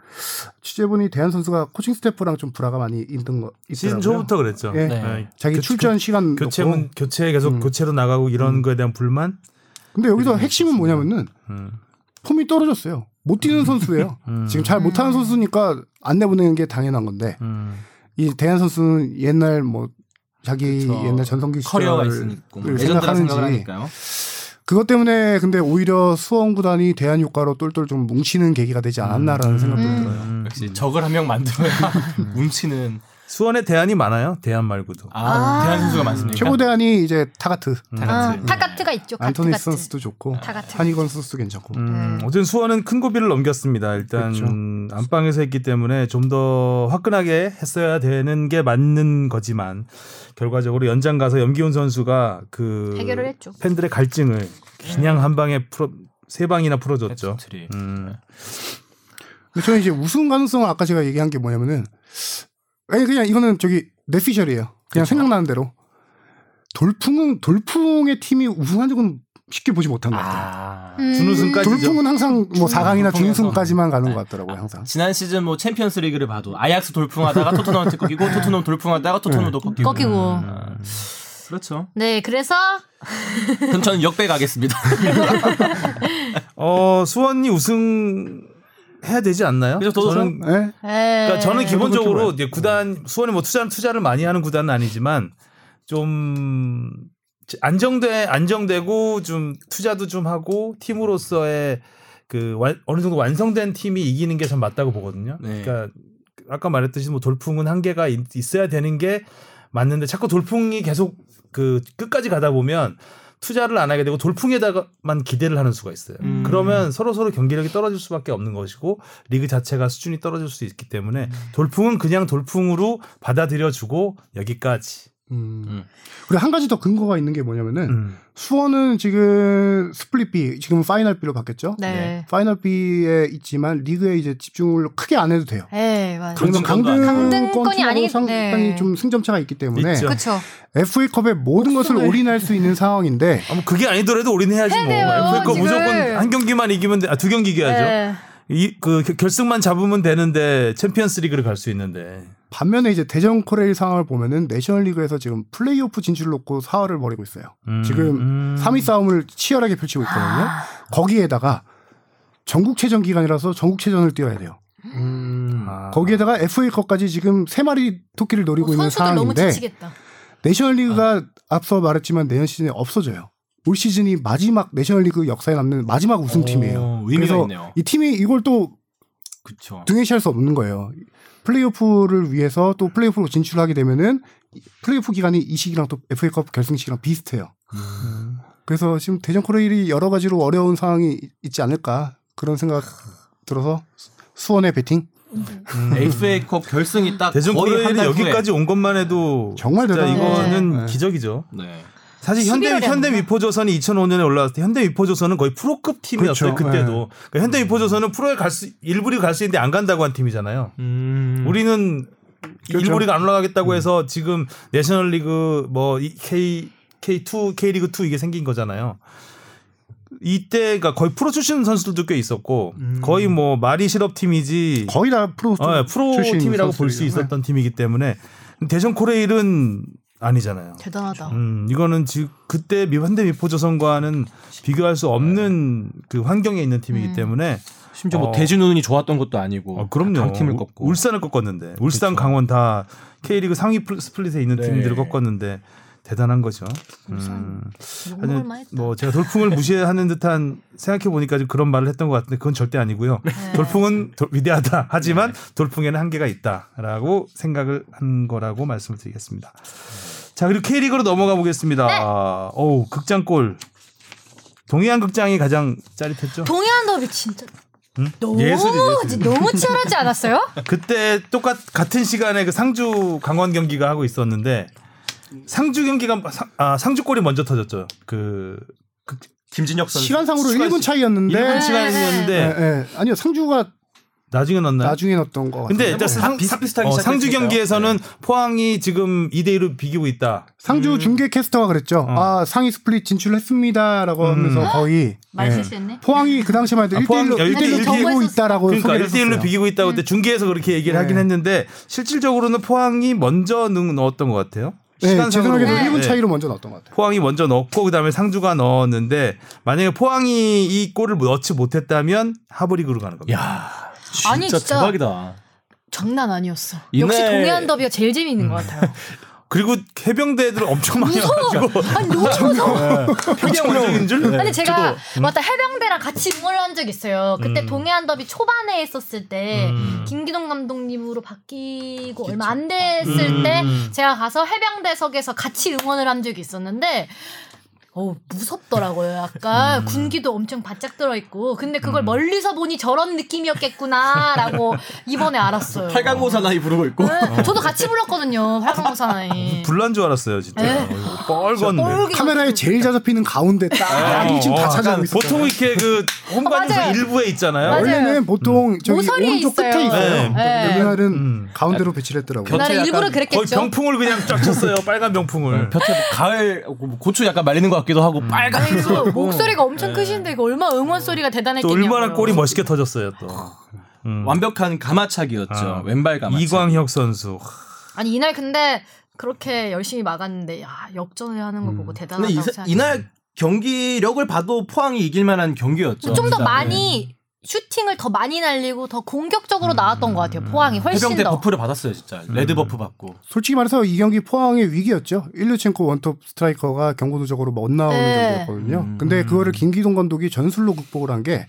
D: 취재분이 대한 선수가 코칭 스태프랑 좀 불화가 많이 있던 거
A: 시즌. 초부터 그랬죠.
D: 예.
B: 네.
D: 자기
A: 교-
D: 출전 시간
A: 교체. 문 교체 계속
D: 음.
A: 교체로 나가고 이런 거에 대한 불만.
D: 근데 여기서 핵심은 뭐냐면은
A: 음.
D: 폼이 떨어졌어요. 못 뛰는 선수예요.
A: 음.
D: 지금 잘 못하는 선수니까 안 내보내는 게 당연한 건데
A: 음.
D: 이 데얀 선수는 옛날 뭐 자기
B: 그쵸.
D: 옛날 전성기
B: 커리어가
D: 시절을
B: 있으니까 뭐 하니까요.
D: 그것 때문에 근데 오히려 수원 구단이 데얀 효과로 똘똘 좀 뭉치는 계기가 되지 않았나라는 생각도
C: 음.
D: 들어요.
A: 음.
B: 역시 적을 한 명 만들어야 뭉치는
A: 수원에 데얀이 많아요. 데얀 말고도.
B: 아,
E: 아.
B: 데얀 선수가 많습니까?
D: 최고 데얀이 이제 타가트,
B: 타가트.
C: 아, 타가트가 있죠.
D: 안토니
C: 가트, 가트.
D: 선수도 좋고
C: 타가트.
D: 한이건 선수도 괜찮고.
A: 음,
C: 네.
A: 어쨌든 수원은 큰 고비를 넘겼습니다. 일단
D: 그렇죠.
A: 음, 안방에서 했기 때문에 좀 더 화끈하게 했어야 되는 게 맞는 거지만 결과적으로 연장 가서 염기훈 선수가 그
C: 해결을 했죠.
A: 팬들의 갈증을 그냥 한 방에 풀어 세 방이나 풀어줬죠.
B: 해트트릭.
A: 음.
D: 근데 저는 이제 우승 가능성은 아까 제가 얘기한 게 뭐냐면은 아니 그냥 이거는 저기 뇌피셜이에요. 그냥 생각나는 대로 돌풍은 돌풍의 팀이 우승한 적은 쉽게 보지 못한 것 같아요.
B: 아.
C: 음.
A: 준우승까지
D: 돌풍은 항상 뭐 4강이나
B: 돌풍에서.
D: 준우승까지만 가는
B: 네.
D: 것 같더라고요, 항상.
B: 지난 시즌 뭐 챔피언스 리그를 봐도 아약스 돌풍하다가 토트넘한테 꺾이고 토트넘 돌풍하다가 토트넘도 꺾이고.
E: 꺾이고.
B: 아, 그렇죠.
C: 네, 그래서
B: 그럼 저는 역배 가겠습니다.
A: 어 수원이 우승 해야 되지 않나요?
B: 그죠, 저도
A: 저는
D: 예?
A: 그러니까 저는 기본적으로
D: 그렇죠.
A: 이제 구단 수원이 뭐 투자 투자를 많이 하는 구단은 아니지만 좀 안정돼 안정되고 좀 투자도 좀 하고 팀으로서의 그 완- 어느 정도 완성된 팀이 이기는 게 전 맞다고 보거든요.
B: 네.
A: 그러니까 아까 말했듯이 뭐 돌풍은 한계가 있- 있어야 되는 게 맞는데 자꾸 돌풍이 계속 그 끝까지 가다 보면 투자를 안 하게 되고 돌풍에다가만 기대를 하는 수가 있어요.
B: 음.
A: 그러면 서로 서로 경기력이 떨어질 수밖에 없는 것이고 리그 자체가 수준이 떨어질 수 있기 때문에
B: 음.
A: 돌풍은 그냥 돌풍으로 받아들여주고 여기까지.
D: 음.
B: 음.
D: 그리고 한 가지 더 근거가 있는 게 뭐냐면은
A: 음.
D: 수원은 지금 스플릿 B, 지금 파이널 B로 바뀌었죠?
E: 네.
D: 파이널 B에 있지만 리그에 이제 집중을 크게 안 해도 돼요.
E: 네, 맞아요.
D: 그러면
C: 강등권이
D: 팀하고
C: 아니-
D: 상당히
C: 네.
D: 좀 승점차가 있기 때문에.
C: 그렇죠.
D: FA컵에 모든 것을 올인할 수 있는 상황인데
A: 아, 뭐 그게 아니더라도 우리는 해야지 뭐.
C: 돼요,
A: FA컵
C: 지금.
A: 무조건 한 경기만 이기면 돼. 아, 두 경기 이겨야죠.
C: 네.
A: 이그 결승만 잡으면 되는데 챔피언스 리그를 갈 수 있는데.
D: 반면에 이제 대전 코레일 상황을 보면은 내셔널리그에서 지금 플레이오프 진출을 놓고 사활을 벌이고 있어요.
A: 음,
D: 지금
A: 음.
D: 3위 싸움을 치열하게 펼치고 있거든요.
E: 아.
D: 거기에다가 전국체전 기간이라서 전국체전을 뛰어야 돼요.
A: 아.
D: 거기에다가 FA컵까지 지금 세 마리 토끼를 노리고 있는
E: 어, 너무
D: 상황인데. 내셔널리그가 앞서 말했지만 내년 시즌에 없어져요. 올 시즌이 마지막 내셔널리그 역사에 남는 마지막 우승팀이에요.
B: 오,
D: 그래서
B: 있네요.
D: 이 팀이 이걸 또
B: 그렇죠.
D: 등에시할 수 없는 거예요. 플레이오프를 위해서 또 플레이오프로 진출하게 되면은 플레이오프 기간이 이 시기랑 또 FA컵 결승 시기랑 비슷해요.
B: 음.
D: 그래서 지금 대전 코레일이 여러 가지로 어려운 상황이 있지 않을까 그런 생각 들어서 수원의 배팅
B: FA컵 결승이 딱
A: 대전 코레일이. 여기까지 온 것만 해도
D: 정말
A: 진짜
D: 대단한
A: 이거는.
D: 네.
A: 기적이죠.
B: 네.
A: 사실 현대
C: 11월에
A: 현대
C: 한
A: 위포조선이 2005년에 올라왔을 때 현대 위포조선은 거의 프로급 팀이었어요
D: 그렇죠.
A: 그때도. 그러니까 현대 위포조선은 프로에 갈 수 일부리 갈 수 있는데 안 간다고 한 팀이잖아요.
B: 음.
A: 우리는
D: 그렇죠.
A: 일부리가 안 올라가겠다고 해서 지금 내셔널리그 뭐 이- K K2 K리그 2 이게 생긴 거잖아요. 이때가 거의 프로 출신 선수들도 꽤 있었고 거의 뭐 말이 실업 팀이지
D: 거의 다 프로
A: 어, 예, 프로
D: 출신
A: 팀이라고 볼 수. 있었던 팀이기 때문에 대전 코레일은 아니잖아요.
E: 대단하다.
A: 음, 이거는 지금 그때 미 현대 미포 조선과는 비교할 수 없는 그 환경에 있는 팀이기 때문에
B: 심지어 뭐
A: 어.
B: 대진운이 좋았던 것도 아니고
A: 어, 그럼요.
B: 강팀을
A: 우-
B: 꺾고
A: 울산을 꺾었는데 울산, 강원 다 K리그 상위 플- 스플릿에 있는
B: 네.
A: 팀들을 꺾었는데 대단한 거죠. 음.
C: 욕먹을만 했다.
A: 뭐 제가 돌풍을 무시하는 듯한 생각해 보니까 좀 그런 말을 했던 것 같은데 그건 절대 아니고요.
C: 네.
A: 돌풍은 도- 위대하다. 하지만 돌풍에는 한계가 있다라고 생각을 한 거라고 말씀을 드리겠습니다. 자 그리고 K리그로 넘어가 보겠습니다.
C: 네.
A: 어우 극장골. 동해안 극장이 가장 짜릿했죠.
C: 동해안 더비 진짜
A: 응?
C: 너무
A: 예술이, 예술.
C: 너무 치열하지 않았어요?
A: 그때 똑같 같은 시간에 그 상주 강원 경기가 하고 있었는데 상주 경기가 상, 아, 상주 골이 먼저 터졌죠. 그
B: 김진혁 선수
D: 시간상으로
A: 시간-
D: 1분 차이였는데
A: 일본
C: 네.
A: 시간이었는데
D: 예, 예. 아니요 상주가
A: 나중에 넣었나요?
D: 나중에 넣었던 거
A: 근데 일단
B: 뭐
A: 상,
B: 다 비슷비슷하게
A: 어, 상주. 경기에서는 포항이 지금 2대 1로 비기고 있다.
D: 상주 중계 캐스터가 그랬죠.
A: 어.
D: 아 상위 스플릿 진출했습니다라고 하면서 거의
C: 말
D: 예.
C: 실수했네.
D: 포항이 그 당시만 해도
A: 아, 포항
D: 1대 1로
A: 일대 일
D: 1대1로 비기고. 있다라고
A: 그러니까
D: 소개를
A: 1대 1로
D: 했었어요.
A: 비기고 있다고 그때 중계에서 그렇게 얘기를
D: 네.
A: 하긴 했는데 실질적으로는 포항이 먼저 넣, 넣었던 것 같아요.
D: 네, 제
A: 시간상으로
D: 생각에도
A: 보면.
D: 1분
A: 네.
D: 차이로 먼저 넣었던 것 같아요.
A: 포항이 먼저 넣고 그다음에 상주가 넣었는데 만약에 포항이 이 골을 넣지 못했다면 하부리그로 가는 겁니다.
B: 야 진짜,
C: 아니, 진짜
B: 대박이다.
E: 장난 아니었어.
C: 역시
B: 이날-
C: 동해안 더비가 제일 재미있는 것 같아요.
A: 그리고 해병대 애들 엄청 많이 와가지고
C: 아니 너무 무서워.
A: 그냥 원정인 줄.
C: 아니 제가
A: 음.
C: 맞다 해병대랑 같이 응원을 한 적 있어요. 그때 동해안 더비 초반에 했었을 때
A: 음.
C: 김기동 감독님으로 바뀌고 얼마 안 됐을
A: 음.
C: 때 제가 가서 해병대석에서 같이 응원을 한 적이 있었는데 어 무섭더라고요. 약간
A: 음.
C: 군기도 엄청 바짝 들어 있고 근데 그걸 멀리서 보니 저런 느낌이었겠구나라고 이번에 알았어요.
B: 팔강모 사나이 부르고 있고
C: 네, 저도 같이 불렀거든요. 팔강모 사나이.
A: 불난 줄 알았어요 진짜.
C: 네.
A: 뻘건.
C: 뻘게
D: 카메라에 제일 잘 잡히는 가운데 딱
A: 어,
D: 지금 다
A: 어,
D: 찾아오고 있어요.
A: 보통 이렇게 그 홈관에서
C: 맞아요.
A: 일부에 있잖아요.
C: 맞아요.
D: 원래는 보통 저기
C: 모서리에
D: 오른쪽
C: 있어요.
D: 끝에 있어요.
A: 네.
D: 이날은
A: 음.
D: 가운데로 배치를 했더라고요.
C: 나는 일부러
B: 약간
A: 거의
C: 그랬겠죠.
A: 병풍을 그냥 쫙 쳤어요. 빨간 병풍을.
B: 볕에 뭐 가을 뭐 고추 약간 말리는 것 같기도 하고 빨간
C: 아니, 그 목소리가
A: 네.
C: 엄청 크신데 그 얼마 나 응원 소리가
A: 또
C: 대단했겠냐고요.
A: 얼마나 골이 멋있게 터졌어요 또. 음.
B: 완벽한 감아차기였죠.
A: 아.
B: 왼발 감아차기.
A: 이광혁 선수.
C: 아니 이날 근데 그렇게 열심히 막았는데 야 역전을 하는 거 보고
B: 근데
C: 대단하다고
B: 이,
C: 생각했어요.
B: 이날 경기력을 봐도 포항이 이길 만한 경기였죠.
C: 좀 더. 많이 슈팅을 더 많이 날리고 더 공격적으로 나왔던 것 같아요. 포항이 훨씬
B: 해병대
C: 더.
B: 버프를 받았어요, 진짜. 레드 버프 받고.
D: 솔직히 말해서 이 경기 포항의 위기였죠. 일류첸코 원톱 스트라이커가 경고누적으로 못 나오는
C: 네.
D: 경기였거든요.
B: 음.
D: 근데 그거를 김기동 감독이 전술로 극복을 한 게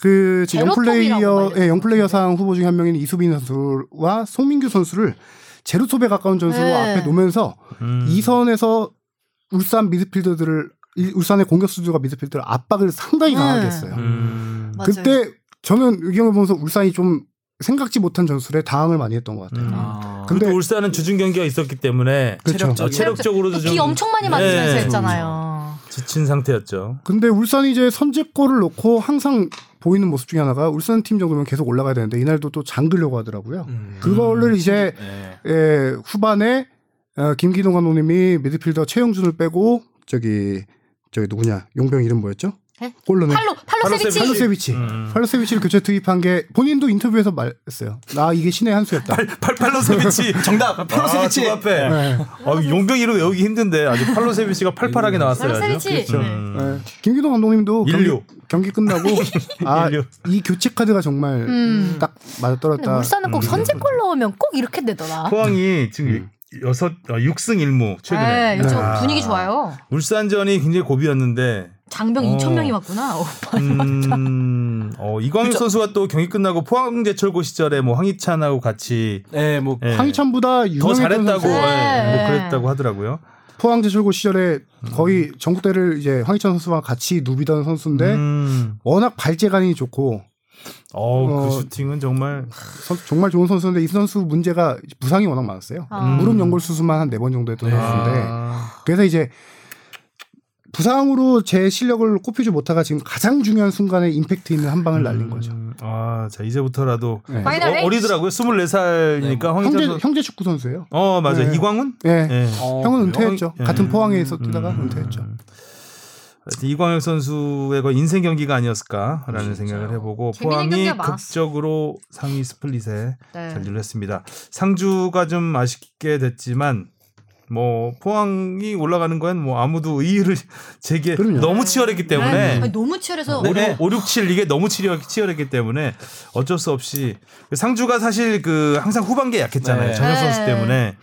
D: 그 영플레이어. 예, 영플레이어상 후보 중에 한 명인 이수빈 선수와 송민규 선수를 제로톱에 가까운 전술로
C: 네.
D: 앞에 놓으면서
A: 음.
D: 이선에서 울산 미드필더들을 이- 울산의 공격수들과 미드필더를 압박을 상당히
C: 네.
D: 강하게 했어요.
A: 음.
C: 맞아요.
D: 그때 저는 이 경기 보면서 울산이 좀 생각지 못한 전술에 당황을 많이 했던 것 같아요.
A: 음.
B: 아.
D: 근데-
A: 울산은 주중 경기가 있었기 때문에
D: 그렇죠.
A: 어, 체력적 으로도
C: 좀비 엄청 많이 맞으면서
A: 네.
C: 했잖아요.
A: 지친 상태였죠.
D: 근데 울산이 이제 선제골을 넣고 항상 보이는 모습 중에 하나가 울산 팀 정도면 계속 올라가야 되는데 이날도 또 잠그려고 하더라고요.
B: 음.
D: 그거를 이제
B: 네.
D: 예, 후반에 어, 김기동 감독님이 미드필더 최영준을 빼고 저기 저기 누구냐 용병 이름 뭐였죠?
C: 네?
D: 골로는
C: 팔로 팔로세비치.
D: 팔로세비치.
A: 음.
D: 팔로세비치를 교체 투입한 게 본인도 인터뷰에서 말했어요. 나 이게 신의 한 수였다.
A: 팔팔로세비치
B: 정답! 팔로세비치!
A: 아, 그 앞에.
D: 네.
A: 어, 용병 이름 외우기 힘든데 아주 팔로세비치가 팔팔하게 나왔어요. 아주.
C: 팔로세비치.
A: 그렇죠.
C: 네.
A: 음.
D: 네. 김기동 감독님도 경기. 경기 끝나고 아. 이 교체 카드가 정말
C: 음.
D: 딱 맞아
C: 근데
D: 떨었다.
C: 울산은 꼭
A: 음.
C: 선제골 넣으면 꼭 이렇게 되더라.
A: 포항이 지금 여섯 어, 6승 1무 최근에.
C: 네, 요즘
A: 아.
C: 분위기 좋아요.
A: 울산전이 굉장히 고비였는데
E: 장병
A: 어.
E: 2천 명이 왔구나. 어,
A: 음, 어, 이광용 선수가 또 경기 끝나고 포항제철고 시절에 뭐 황희찬하고 같이
B: 네, 뭐
A: 예,
D: 황희찬보다
A: 더 잘했다고
D: 선수.
A: 예, 뭐
E: 네.
A: 그랬다고 하더라고요.
D: 포항제철고 시절에
A: 음.
D: 거의 전국대를 이제 황희찬 선수와 같이 누비던 선수인데
A: 음,
D: 워낙 발재간이 좋고
A: 어,
D: 어,
A: 그 슈팅은 정말
D: 선- 정말 좋은 선수인데 이 선수 문제가 부상이 워낙 많았어요.
E: 아.
D: 무릎 연골 수술만 한 네 번 정도 했던 선수인데
A: 아,
D: 그래서 이제 부상으로 제 실력을 꽃피우지 못하다가 지금 가장 중요한 순간에 임팩트 있는 한 방을 날린 거죠.
A: 음, 아, 자 이제부터라도
D: 네.
A: 어,
C: 에이트.
A: 어리더라고요. 24살이니까 황희찬
D: 형제
A: 선수.
D: 형제 축구 선수예요.
A: 어, 맞아.
D: 네.
A: 이광훈?
D: 예.
A: 예.
B: 어,
D: 형은? 은퇴했죠.
A: 예.
D: 같은 포항에서 뛰다가
A: 음.
D: 은퇴했죠.
A: 이광용 선수의 그 인생 경기가 아니었을까라는 생각을 해보고 포항이. 극적으로 상위 스플릿에
C: 네.
A: 잔류를 했습니다. 상주가 좀 아쉽게 됐지만 뭐 포항이 올라가는 건 뭐 아무도 의의를 제기해
D: 그럼요.
A: 너무 치열했기 때문에
E: 네. 아니, 너무 치열해서
A: 오
B: 네.
A: 5, 6, 7 이게 너무 치열, 치열했기 때문에 어쩔 수 없이 상주가 사실 그 항상 후반기에 약했잖아요.
B: 네.
A: 전역 선수
E: 네.
A: 때문에.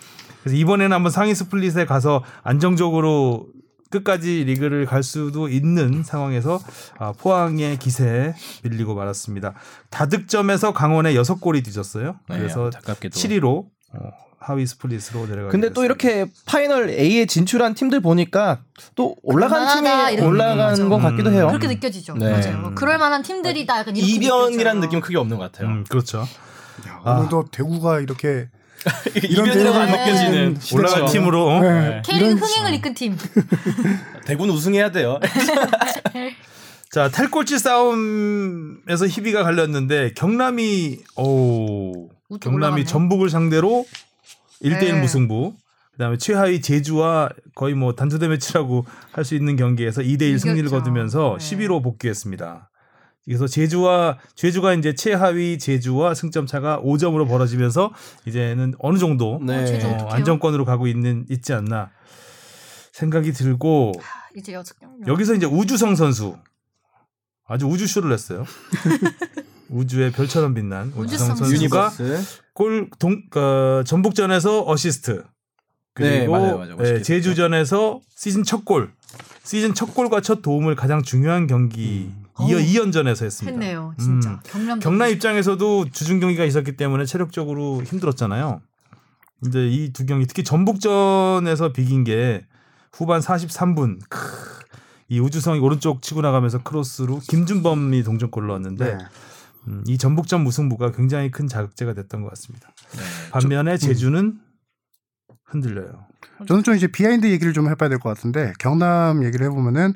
A: 그래서 이번에는 한번 상위 스플릿에 가서 안정적으로 끝까지 리그를 갈 수도 있는 상황에서 아, 포항의 기세에 밀리고 말았습니다. 다득점에서 강원에 6골이 뒤졌어요.
B: 네,
A: 그래서
B: 안타깝게도.
A: 7위로 어, 하위 스플릿으로 내려가게
B: 근데 또
A: 됐습니다.
B: 이렇게 파이널 A에 진출한 팀들 보니까 또 올라간 팀이 올라간. 것 같기도
A: 음.
B: 해요.
E: 그렇게 느껴지죠.
B: 네.
E: 맞아요. 뭐 그럴 만한 팀들이다. 약간 이렇게
B: 이변이라는. 느낌 은 크게 없는 것 같아요.
A: 음, 그렇죠.
D: 아. 오늘도 대구가 이렇게 이런
B: 이변이라고 안 느껴지는.
A: 올라간
B: 그렇죠.
A: 팀으로 어?
D: 네.
E: K리그
D: 이런-
E: 흥행을 이끈 팀.
B: 대구는 우승해야 돼요.
A: 자 탈꼴찌 싸움에서 희비가 갈렸는데 경남이 오 경남이
E: 올라갔네.
A: 전북을 상대로 1대1
C: 네.
A: 무승부 그다음에 최하위 제주와 거의 뭐 단두대 매치라고 할 수 있는 경기에서 2대1 승리를. 거두면서
C: 네.
A: 11위로 복귀했습니다. 그래서 제주와 제주가 이제 최하위 제주와 승점 차가 5점으로 벌어지면서 이제는 어느 정도
B: 네.
E: 제주
A: 어? 안정권으로 가고 있는 있지 않나 생각이 들고
C: 이제.
A: 여기서 이제 우주성 선수 아주 우주쇼를 냈어요. 우주의 별처럼 빛난 우주성 선수가. 골 동, 어, 전북전에서 어시스트
B: 네,
A: 그리고
B: 맞아요, 맞아요.
A: 예, 제주전에서 시즌 첫 골, 시즌 첫 골과 첫 도움을 가장 중요한 경기 이어
E: 어우,
A: 2연전에서 했습니다.
E: 했네요. 진짜.
A: 음.
E: 경남
A: 경남 입장에서도 주중 경기가 있었기 때문에 체력적으로 힘들었잖아요. 근데 이 두 경기 특히 전북전에서 비긴 게 후반 43분 크, 이 우주성이 오른쪽 치고 나가면서 크로스로 김준범이 동점골을 넣었는데
D: 네.
A: 음, 이 전북전 무승부가 굉장히 큰 자극제가 됐던 것 같습니다.
B: 네.
A: 반면에 제주는 흔들려요.
D: 저는 좀 이제 비하인드 얘기를 좀 해봐야 될 것 같은데 경남 얘기를 해보면은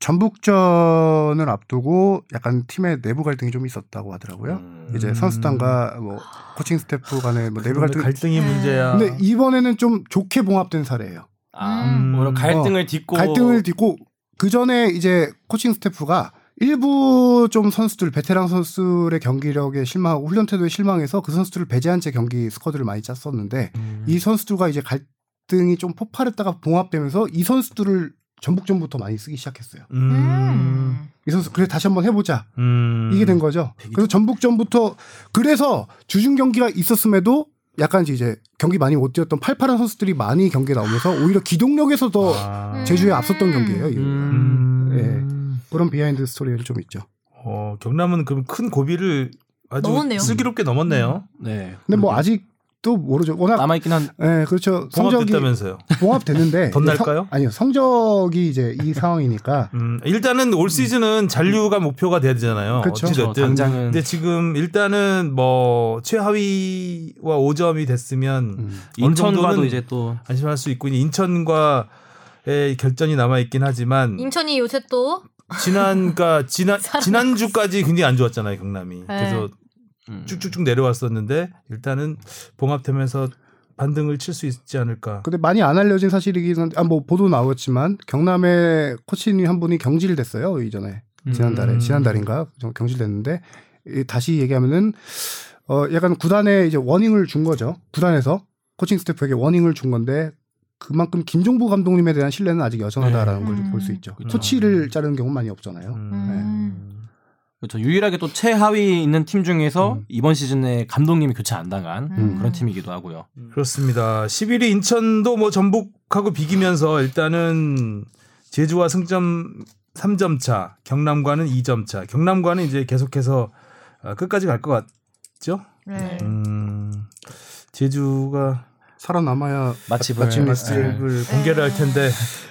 D: 전북전을 앞두고 약간 팀의 내부 갈등이 좀 있었다고 하더라고요.
B: 음.
D: 이제 선수단과 뭐 코칭 스태프 간의 뭐 내부 갈등.
A: 갈등이
E: 네.
A: 문제야.
D: 근데 이번에는 좀 좋게 봉합된 사례예요.
B: 아,
A: 음.
B: 갈등을 딛고
D: 갈등을 딛고 그 전에 이제 코칭 스태프가 일부 좀 선수들 베테랑 선수들의 경기력에 실망하고 훈련 태도에 실망해서 그 선수들을 배제한 채 경기 스쿼드를 많이 짰었는데
A: 음.
D: 이 선수들과 이제 갈등이 좀 폭발했다가 봉합되면서 이 선수들을 전북전부터 많이 쓰기 시작했어요.
A: 음.
C: 음.
D: 이 선수 그래 다시 한번 해보자
A: 음.
D: 이게 된 거죠. 그래서 전북전부터 그래서 주중 경기가 있었음에도 약간 이제 경기 많이 못 뛰었던 팔팔한 선수들이 많이 경기에 나오면서 오히려 기동력에서 더
A: 아.
D: 제주에 앞섰던 경기예요.
B: 음.
A: 음.
D: 그런 비하인드 스토리가 좀 있죠.
A: 어, 경남은 그럼 큰 고비를 아주
E: 넘었네요.
A: 슬기롭게 넘었네요.
B: 네.
D: 근데 뭐 아직도 모르죠. 워낙
B: 남아 있긴 한
D: 예, 그렇죠. 성적이
A: 봉합됐다면서요.
D: 봉합됐는데
A: 더
D: 이제
A: 날까요?
D: 성- 아니요. 성적이 이제 이 상황이니까
A: 음, 일단은 올 시즌은 잔류가 목표가 돼야 되잖아요.
D: 그렇죠.
A: 어찌됐든.
B: 그렇죠. 당장은
A: 근데 지금 일단은 뭐 최하위와 5점이 됐으면
D: 음.
B: 인천과도 이제 또
A: 안심할 수 있고 인천과의 결전이 남아 있긴 하지만
E: 인천이 요새 또
A: 지난 그러니까 지난 지난 주까지 굉장히 안 좋았잖아요 경남이. 그래서
B: 음.
A: 쭉쭉쭉 내려왔었는데 일단은 봉합되면서 반등을 칠 수 있지 않을까.
D: 근데 많이 안 알려진 사실이긴 한데 아, 뭐 보도 나왔지만 경남의 코치님 한 분이 경질됐어요 이전에 지난달에
A: 음.
D: 지난달인가 좀 경질됐는데 이 다시 얘기하면은 어 약간 구단에 이제 워닝을 준 거죠 구단에서 코칭 스태프에게 워닝을 준 건데 그만큼 김종부 감독님에 대한 신뢰는 아직 여전하다라는 걸
E: 음.
D: 볼수 있죠
A: 그렇죠.
D: 코치를 자르는 경우 는 많이 없잖아요
A: 음.
B: 그렇죠. 유일하게 또 최하위 있는 팀 중에서
D: 음.
B: 이번 시즌에 감독님이 교체 안 당한
E: 음.
B: 그런 팀이기도 하고요.
A: 그렇습니다. 11위 인천도 뭐 전북하고 비기면서 일단은 제주와 승점 3점 차, 경남과는 2점 차. 경남과는 이제 계속해서 어, 끝까지 갈 것 같죠?
E: 네.
A: 음, 제주가
D: 살아남아야
B: 마침을
D: 마침
B: 네.
D: 리스트를
A: 을 공개를 할 텐데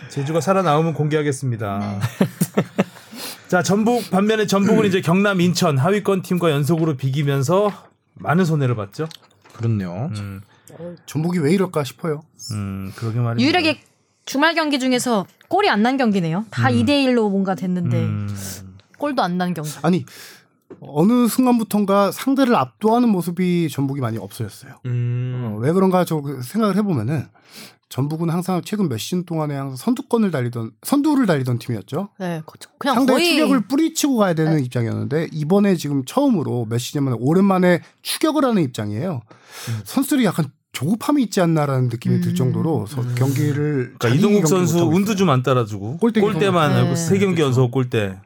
A: 제주가 살아나오면 공개하겠습니다. 자 전북 반면에 전북은 이제 경남 인천 하위권 팀과 연속으로 비기면서 많은 손해를 봤죠.
B: 그렇네요.
A: 음,
D: 전북이 왜 이럴까 싶어요.
A: 음 그러게 말이죠.
E: 유일하게 주말 경기 중에서 골이 안 난 경기네요. 다 2대 1로 뭔가 됐는데
A: 음,
E: 골도 안 난 경기.
D: 아니 어느 순간부턴가 상대를 압도하는 모습이 전북이 많이 없어졌어요.
B: 음.
D: 어, 왜 그런가 저그 생각을 해보면은 전북은 항상 최근 몇 시즌 동안에 항상 선두권을 달리던 선두를 달리던 팀이었죠.
E: 네, 거- 그냥
D: 상대의
E: 거의
D: 추격을 뿌리치고 가야 되는 입장이었는데 이번에 지금 처음으로 몇 시즌 만에 오랜만에 추격을 하는 입장이에요. 선수들이 약간 조급함이 있지 않나라는 느낌이 들 정도로 서- 경기를
A: 그러니까 이동국 선수 운도. 좀 안 따라주고
D: 골대기
A: 골대만
E: 네.
A: 하고 세 경기 연속 골대.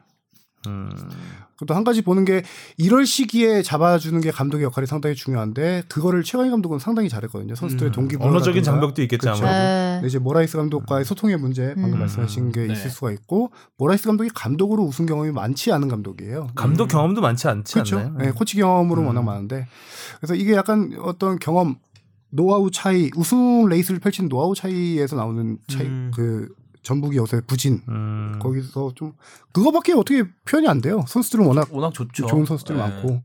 A: 음,
D: 또 한 가지 보는 게 이럴 시기에 잡아주는 게 감독의 역할이 상당히 중요한데 그거를 최강희 감독은 상당히 잘했거든요. 선수들의
B: 음.
D: 동기
A: 언어적인 장벽도 있겠죠
D: 그렇죠.
E: 네.
D: 이제 모라이스 감독과의 소통의 문제 방금
E: 음.
D: 말씀하신 게
B: 네.
D: 있을 수가 있고 모라이스 감독이 감독으로 우승 경험이 많지 않은 감독이에요.
A: 감독 경험도 많지 않지
D: 그렇죠.
A: 않나요?
D: 네, 코치 경험으로
A: 음.
D: 워낙 많은데 그래서 이게 약간 어떤 경험 노하우 차이 우승 레이스를 펼친 노하우 차이에서 나오는 차이
B: 음.
D: 그 전북이 요새 부진
A: 음.
D: 거기서 좀 그거밖에 어떻게 표현이 안 돼요. 선수들은 워낙
B: 워낙 좋죠.
D: 좋은 선수들
B: 네.
D: 많고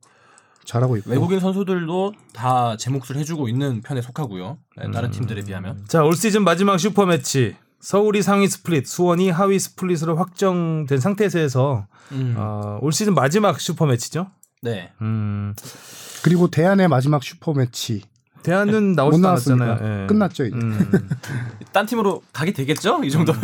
D: 잘하고 있고
B: 외국인 선수들도 다 제 몫을 해주고 있는 편에 속하고요. 네, 다른 팀들에 비하면.
A: 자, 올 시즌 마지막 슈퍼 매치. 서울이 상위 스플릿, 수원이 하위 스플릿으로 확정된 상태에서 해서
B: 음.
A: 어, 올 시즌 마지막 슈퍼 매치죠.
B: 네.
A: 음,
D: 그리고 데얀의 마지막 슈퍼 매치
A: 데얀은
D: 못
A: 나오지. 않았잖아요. 예.
D: 끝났죠 이제.
A: 음.
B: 딴 팀으로 가게 되겠죠? 이 정도면.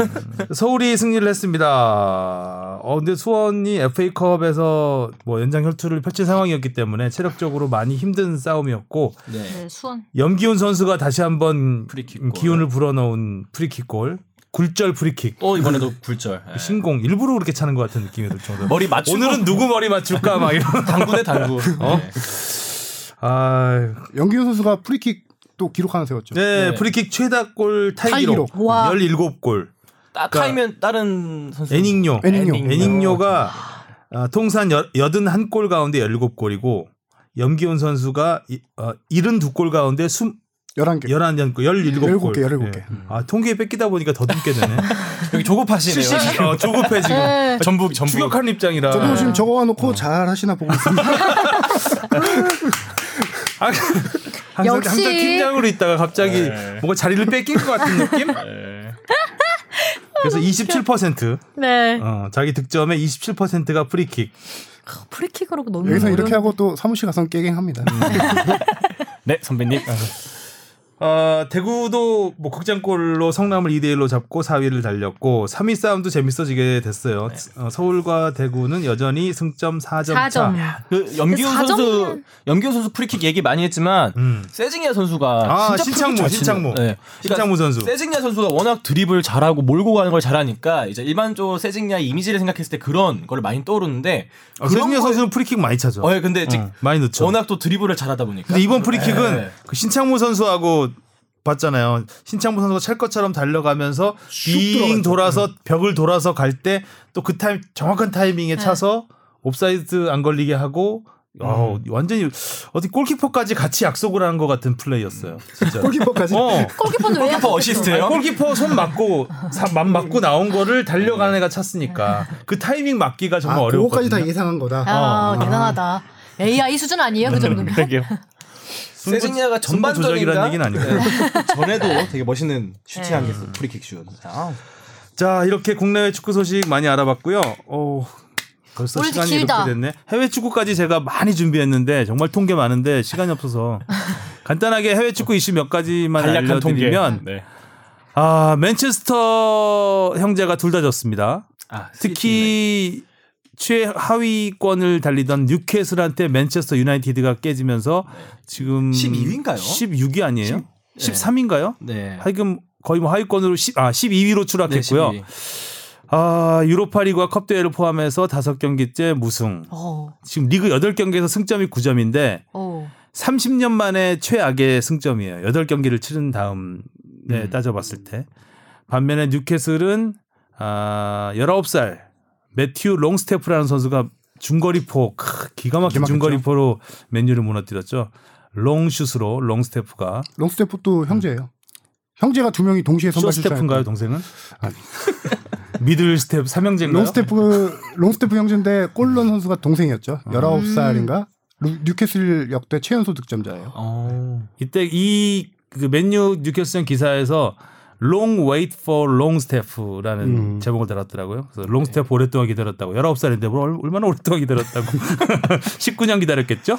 A: 서울이 승리를 했습니다. 어, 근데 수원이 FA컵에서 뭐 연장 혈투를 펼친 상황이었기 때문에 체력적으로 많이 힘든 싸움이었고
B: 네.
E: 네, 수원.
A: 염기훈 선수가 다시 한번
B: 프리킥 골.
A: 기운을 불어넣은 프리킥골, 굴절 프리킥.
B: 또 이번에도 굴절. 네.
A: 신공 일부러 그렇게 차는 것 같은 느낌이 들 정도.
B: 머리 맞추고
A: 오늘은 누구 머리 맞출까 막 이런.
B: 당구네 당구. 어?
A: 아,
D: 염기훈 선수가 프리킥 또 기록 하나 세웠죠.
A: 네,
B: 네.
A: 프리킥 최다골 타이
D: 타이
A: 기록
D: 기록.
E: 와.
A: 17골.
B: 딱 타이면 다른 선수.
A: 에닝요.
D: 에닝요.
A: 에닝요가 아, 통산 여, 81골 가운데 17골이고 염기훈 선수가 이, 어, 72골 가운데 숨
D: 11개.
A: 11골, 17골.
D: 17개, 17개.
A: 아, 통계에 뺏기다 보니까 더듬게 되네.
B: 여기 조급하시네요.
A: 어, 조급해 지금.
E: 네.
B: 전북 전북.
A: 추격하는 입장이라.
D: 저도 지금 적어와 놓고 잘 하시나 보고 있습니다.
A: 아, 항상,
E: 역시.
A: 항상 팀장으로 있다가 갑자기
B: 네.
A: 뭔가 자리를 뺏긴 것 같은 느낌? 그래서 27%
E: 네.
A: 어, 자기 득점의 27%가 프리킥.
E: 프리킥으로 너무
D: 여기서 이렇게
E: 어려운-
D: 하고 또 사무실 가서 깨갱합니다.
B: 네 선배님.
A: 어, 대구도 뭐 극장골로 성남을 2대 1로 잡고 4위를 달렸고 3위 싸움도 재밌어지게 됐어요. 어, 서울과 대구는 여전히 승점 4점
E: 4점.
A: 차.
B: 그 염기훈
E: 그
B: 선수 염기훈 선수 프리킥 얘기 많이 했지만
A: 음.
B: 세징야 선수가
A: 아,
B: 치는-
A: 신창무.
B: 네. 그러니까
A: 신창무 선수.
B: 세징야 선수가 워낙 드립을 잘하고 몰고 가는 걸 잘하니까 이제 일반적으로 세징야 이미지를 생각했을 때 그런 걸 많이 떠오르는데
A: 어,
B: 그런
A: 세징야
B: 거에-
A: 선수는 프리킥 많이 차죠.
B: 어, 예, 근데
A: 어, 많이 넣죠.
B: 워낙 또 드리블을 잘하다 보니까.
A: 근데 이번 프리킥은
B: 네.
A: 그 신창무 선수하고 봤잖아요. 신창무 선수가 찰 것처럼 달려가면서 빙 돌아서 벽을 돌아서 갈 때 또 그 타임 정확한 타이밍에 차서 옵사이드 안 걸리게 하고 어, 완전히 어디 골키퍼까지 같이 약속을 한 것 같은 플레이였어요. 진짜.
D: 골키퍼까지.
A: 어.
E: 골키퍼는 왜
B: 골키퍼 어시스트예요?
A: 아니, 골키퍼 손 맞고 사- 맘 맞고 나온 거를 달려가는 애가 찼으니까 그 타이밍 맞기가 정말
D: 아,
A: 어려웠거든요.
D: 그거까지 다 예상한 거다.
E: 아,
A: 어.
E: 대단하다. AI 수준 아니에요, 그 정도면?
B: 세징야가
A: 승부 조작이라는 얘기는 아니고.
B: 네. 전에도 되게 멋있는 슈팅한 게 있어. 프리킥 슛. 아,
A: 자 이렇게 국내외 축구 소식 많이 알아봤고요. 어, 벌써 시간이
E: 길다.
A: 이렇게 됐네. 해외 축구까지 제가 많이 준비했는데 정말 통계 많은데 시간이 없어서 간단하게 해외 축구 이슈 몇 가지만
B: 간략한 통계.
A: 알려드리면
B: 네.
A: 아 맨체스터 형제가 둘 다 졌습니다.
B: 아,
A: 특히 최하위권을 달리던 뉴캐슬한테 맨체스터 유나이티드가 깨지면서 지금
B: 12위 인가요?
A: 16위 아니에요? 13인가요?
B: 네.
A: 하여금 거의 뭐 하위권으로 10, 아 12위로
B: 네,
A: 추락했고요.
B: 12위.
A: 아, 유로파리그와 컵 대회를 포함해서 다섯 경기째 무승.
E: 어,
A: 지금 리그 8경기에서 승점이 9점인데
E: 어.
A: 30년 만에 최악의 승점이에요. 8경기를 치른 다음에
B: 음.
A: 따져봤을 때. 반면에 뉴캐슬은 아, 19살 매튜 롱스테프라는 선수가 중거리포 크, 기가 막힌. 중거리포로 맨유를 무너뜨렸죠. 롱슛으로 롱스테프가
D: 롱스테프도 형제예요. 형제가 두 명이 동시에 선발
A: 쇼스테프인가요,
D: 출전했고.
A: 동생은? 미들 스텝 삼형제인가요?
D: 롱스테프 롱스테프 형제인데 골 넣은 선수가 동생이었죠. 19살인가? 뉴캐슬 역대 최연소 득점자예요.
B: 어.
A: 이때 이 그 맨유 뉴캐슬전 기사에서 Long Wait for Long Staff라는
D: 음.
A: 제목을 달았더라고요. 그래서 Long Staff 오랫동안 기다렸다고. 19살인데 뭘 얼- 얼마나 오랫동안 기다렸다고. 19년 기다렸겠죠?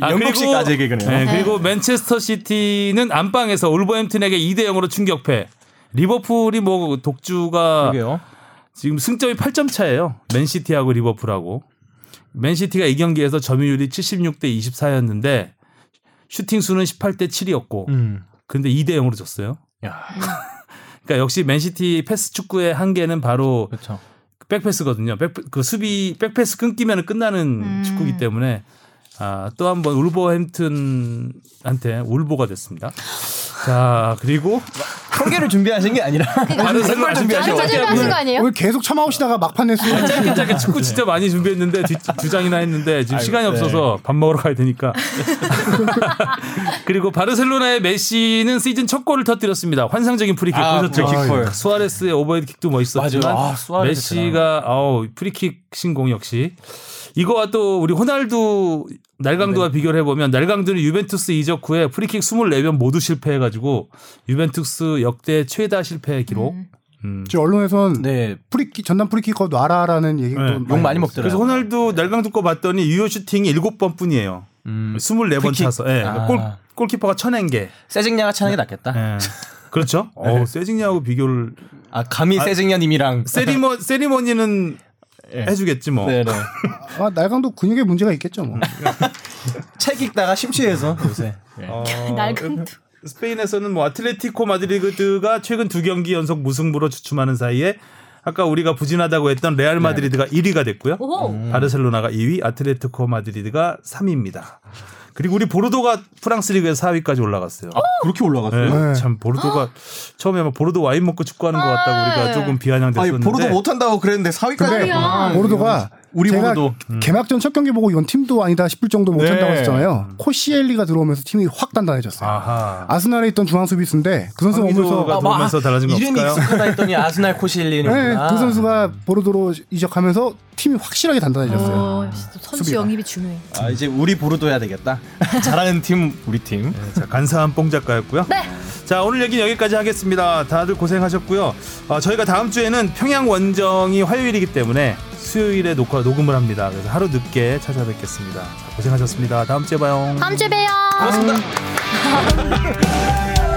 A: 아,
B: 영국식까지 개그네요.
A: 네, 그리고 맨체스터 시티는 안방에서 울버햄튼에게 2대 0으로 충격패. 리버풀이 뭐 독주가
B: 그러게요.
A: 지금 승점이 8점 차예요. 맨시티하고 리버풀하고. 맨시티가 이 경기에서 점유율이 76대 24였는데 슈팅 수는 18대 7이었고
B: 음.
A: 근데 2대 0으로 졌어요.
B: 야,
A: 그러니까 역시 맨시티 패스 축구의 한계는 바로
B: 그렇죠.
A: 백패스거든요. 백, 그 수비 백패스 끊기면 끝나는
C: 음.
A: 축구기 때문에 아, 또 한 번 울버햄튼한테 울보가 됐습니다. 자 그리고
B: 통계를 준비하신 게 아니라
A: 바르셀로나 준비하신
C: 짜증 나신 거 아니에요?
D: 오늘 계속 참아오시다가 막판 냈어요.
A: 짧게 짧게 축구 진짜 많이 준비했는데 두, 두 장이나 했는데 지금
B: 아이고,
A: 시간이
B: 네.
A: 없어서 밥 먹으러 가야 되니까. 그리고 바르셀로나의 메시는 시즌 첫 골을 터뜨렸습니다. 환상적인 프리킥
B: 아,
A: 보셨죠?
B: 프리킥.
A: 수아레스의 오버헤드 킥도 멋있었지만.
B: 아, 수아레스
A: 메시가 아우 프리킥 신공 역시 이거와 또 우리 호날두 날강도와 비교를 해보면 날강도는 유벤투스 이적 후에 프리킥 24번 모두 실패해가지고 유벤투스 역대 최다 실패 기록. 음.
D: 저 언론에선
B: 네.
D: 프리킥 전담 프리킥 거 놔라라는 얘기도
A: 네.
B: 욕 많이 먹더라고요.
A: 그래서 호날두 날강도 거 봤더니 유효 슈팅이 7번 뿐이에요.
B: 음.
A: 24번
B: 프리킥.
A: 차서. 예.
B: 아.
A: 골, 골키퍼가 쳐낸 게.
B: 세징야가 차는 게 낫겠다.
A: 예. 그렇죠? 어, 세징야하고 비교를
B: 아 감히 세징야님이랑
A: 세리머 세리머니는 해주겠지 뭐.
B: 네네.
D: 아, 날강도 근육에 문제가 있겠죠. 뭐.
B: 책 읽다가 심취해서 요새.
A: 어,
C: 날강도.
A: 스페인에서는 뭐 아틀레티코 마드리드가 최근 두 경기 연속 무승부로 주춤하는 사이에 아까 우리가 부진하다고 했던 레알 마드리드가 1위가 됐고요.
C: 오호.
A: 바르셀로나가 2위, 아틀레티코 마드리드가 3위입니다. 그리고 우리 보르도가 프랑스 리그에서 4위까지 올라갔어요.
B: 그렇게 올라갔어요?
A: 네,
D: 네.
A: 참 보르도가 처음에 막 보르도 와인 먹고 축구하는 것 같다고 우리가 조금
B: 아니
A: 비아냥됐었는데
B: 보르도 못한다고 그랬는데 4위까지.
D: 근데 보르도가
B: 우리
D: 제가
B: 보르도.
D: 개막전 첫 경기 보고 이건 팀도 아니다 싶을 정도 못한다고
B: 네.
D: 했잖아요. 코시엘리가 들어오면서 팀이 확 단단해졌어요.
A: 아하.
D: 아스날에 있던 중앙 수비수인데 그 선수 오면서
A: 들어오면서 달라진 거
B: 이름이
A: 없을까요?
B: 익숙하다 했더니 아스날 코실리는구나.
D: 네, 그 선수가 보르도로 이적하면서 팀이 확실하게 단단해졌어요.
E: 어, 선수
D: 수비가.
E: 영입이 중요해.
B: 아 이제 우리 보르도 해야 되겠다. 잘하는 팀 우리 팀.
A: 자, 간사한 뽕 작가였고요.
C: 네.
A: 자, 오늘 얘기는 여기까지 하겠습니다. 다들 고생하셨고요. 어, 저희가 다음 주에는 평양 원정이 화요일이기 때문에 수요일에 녹화, 녹음을 합니다. 그래서 하루 늦게 찾아뵙겠습니다. 자, 고생하셨습니다. 다음 주에 봐요.
C: 다음 주에 봬요.
B: 고맙습니다.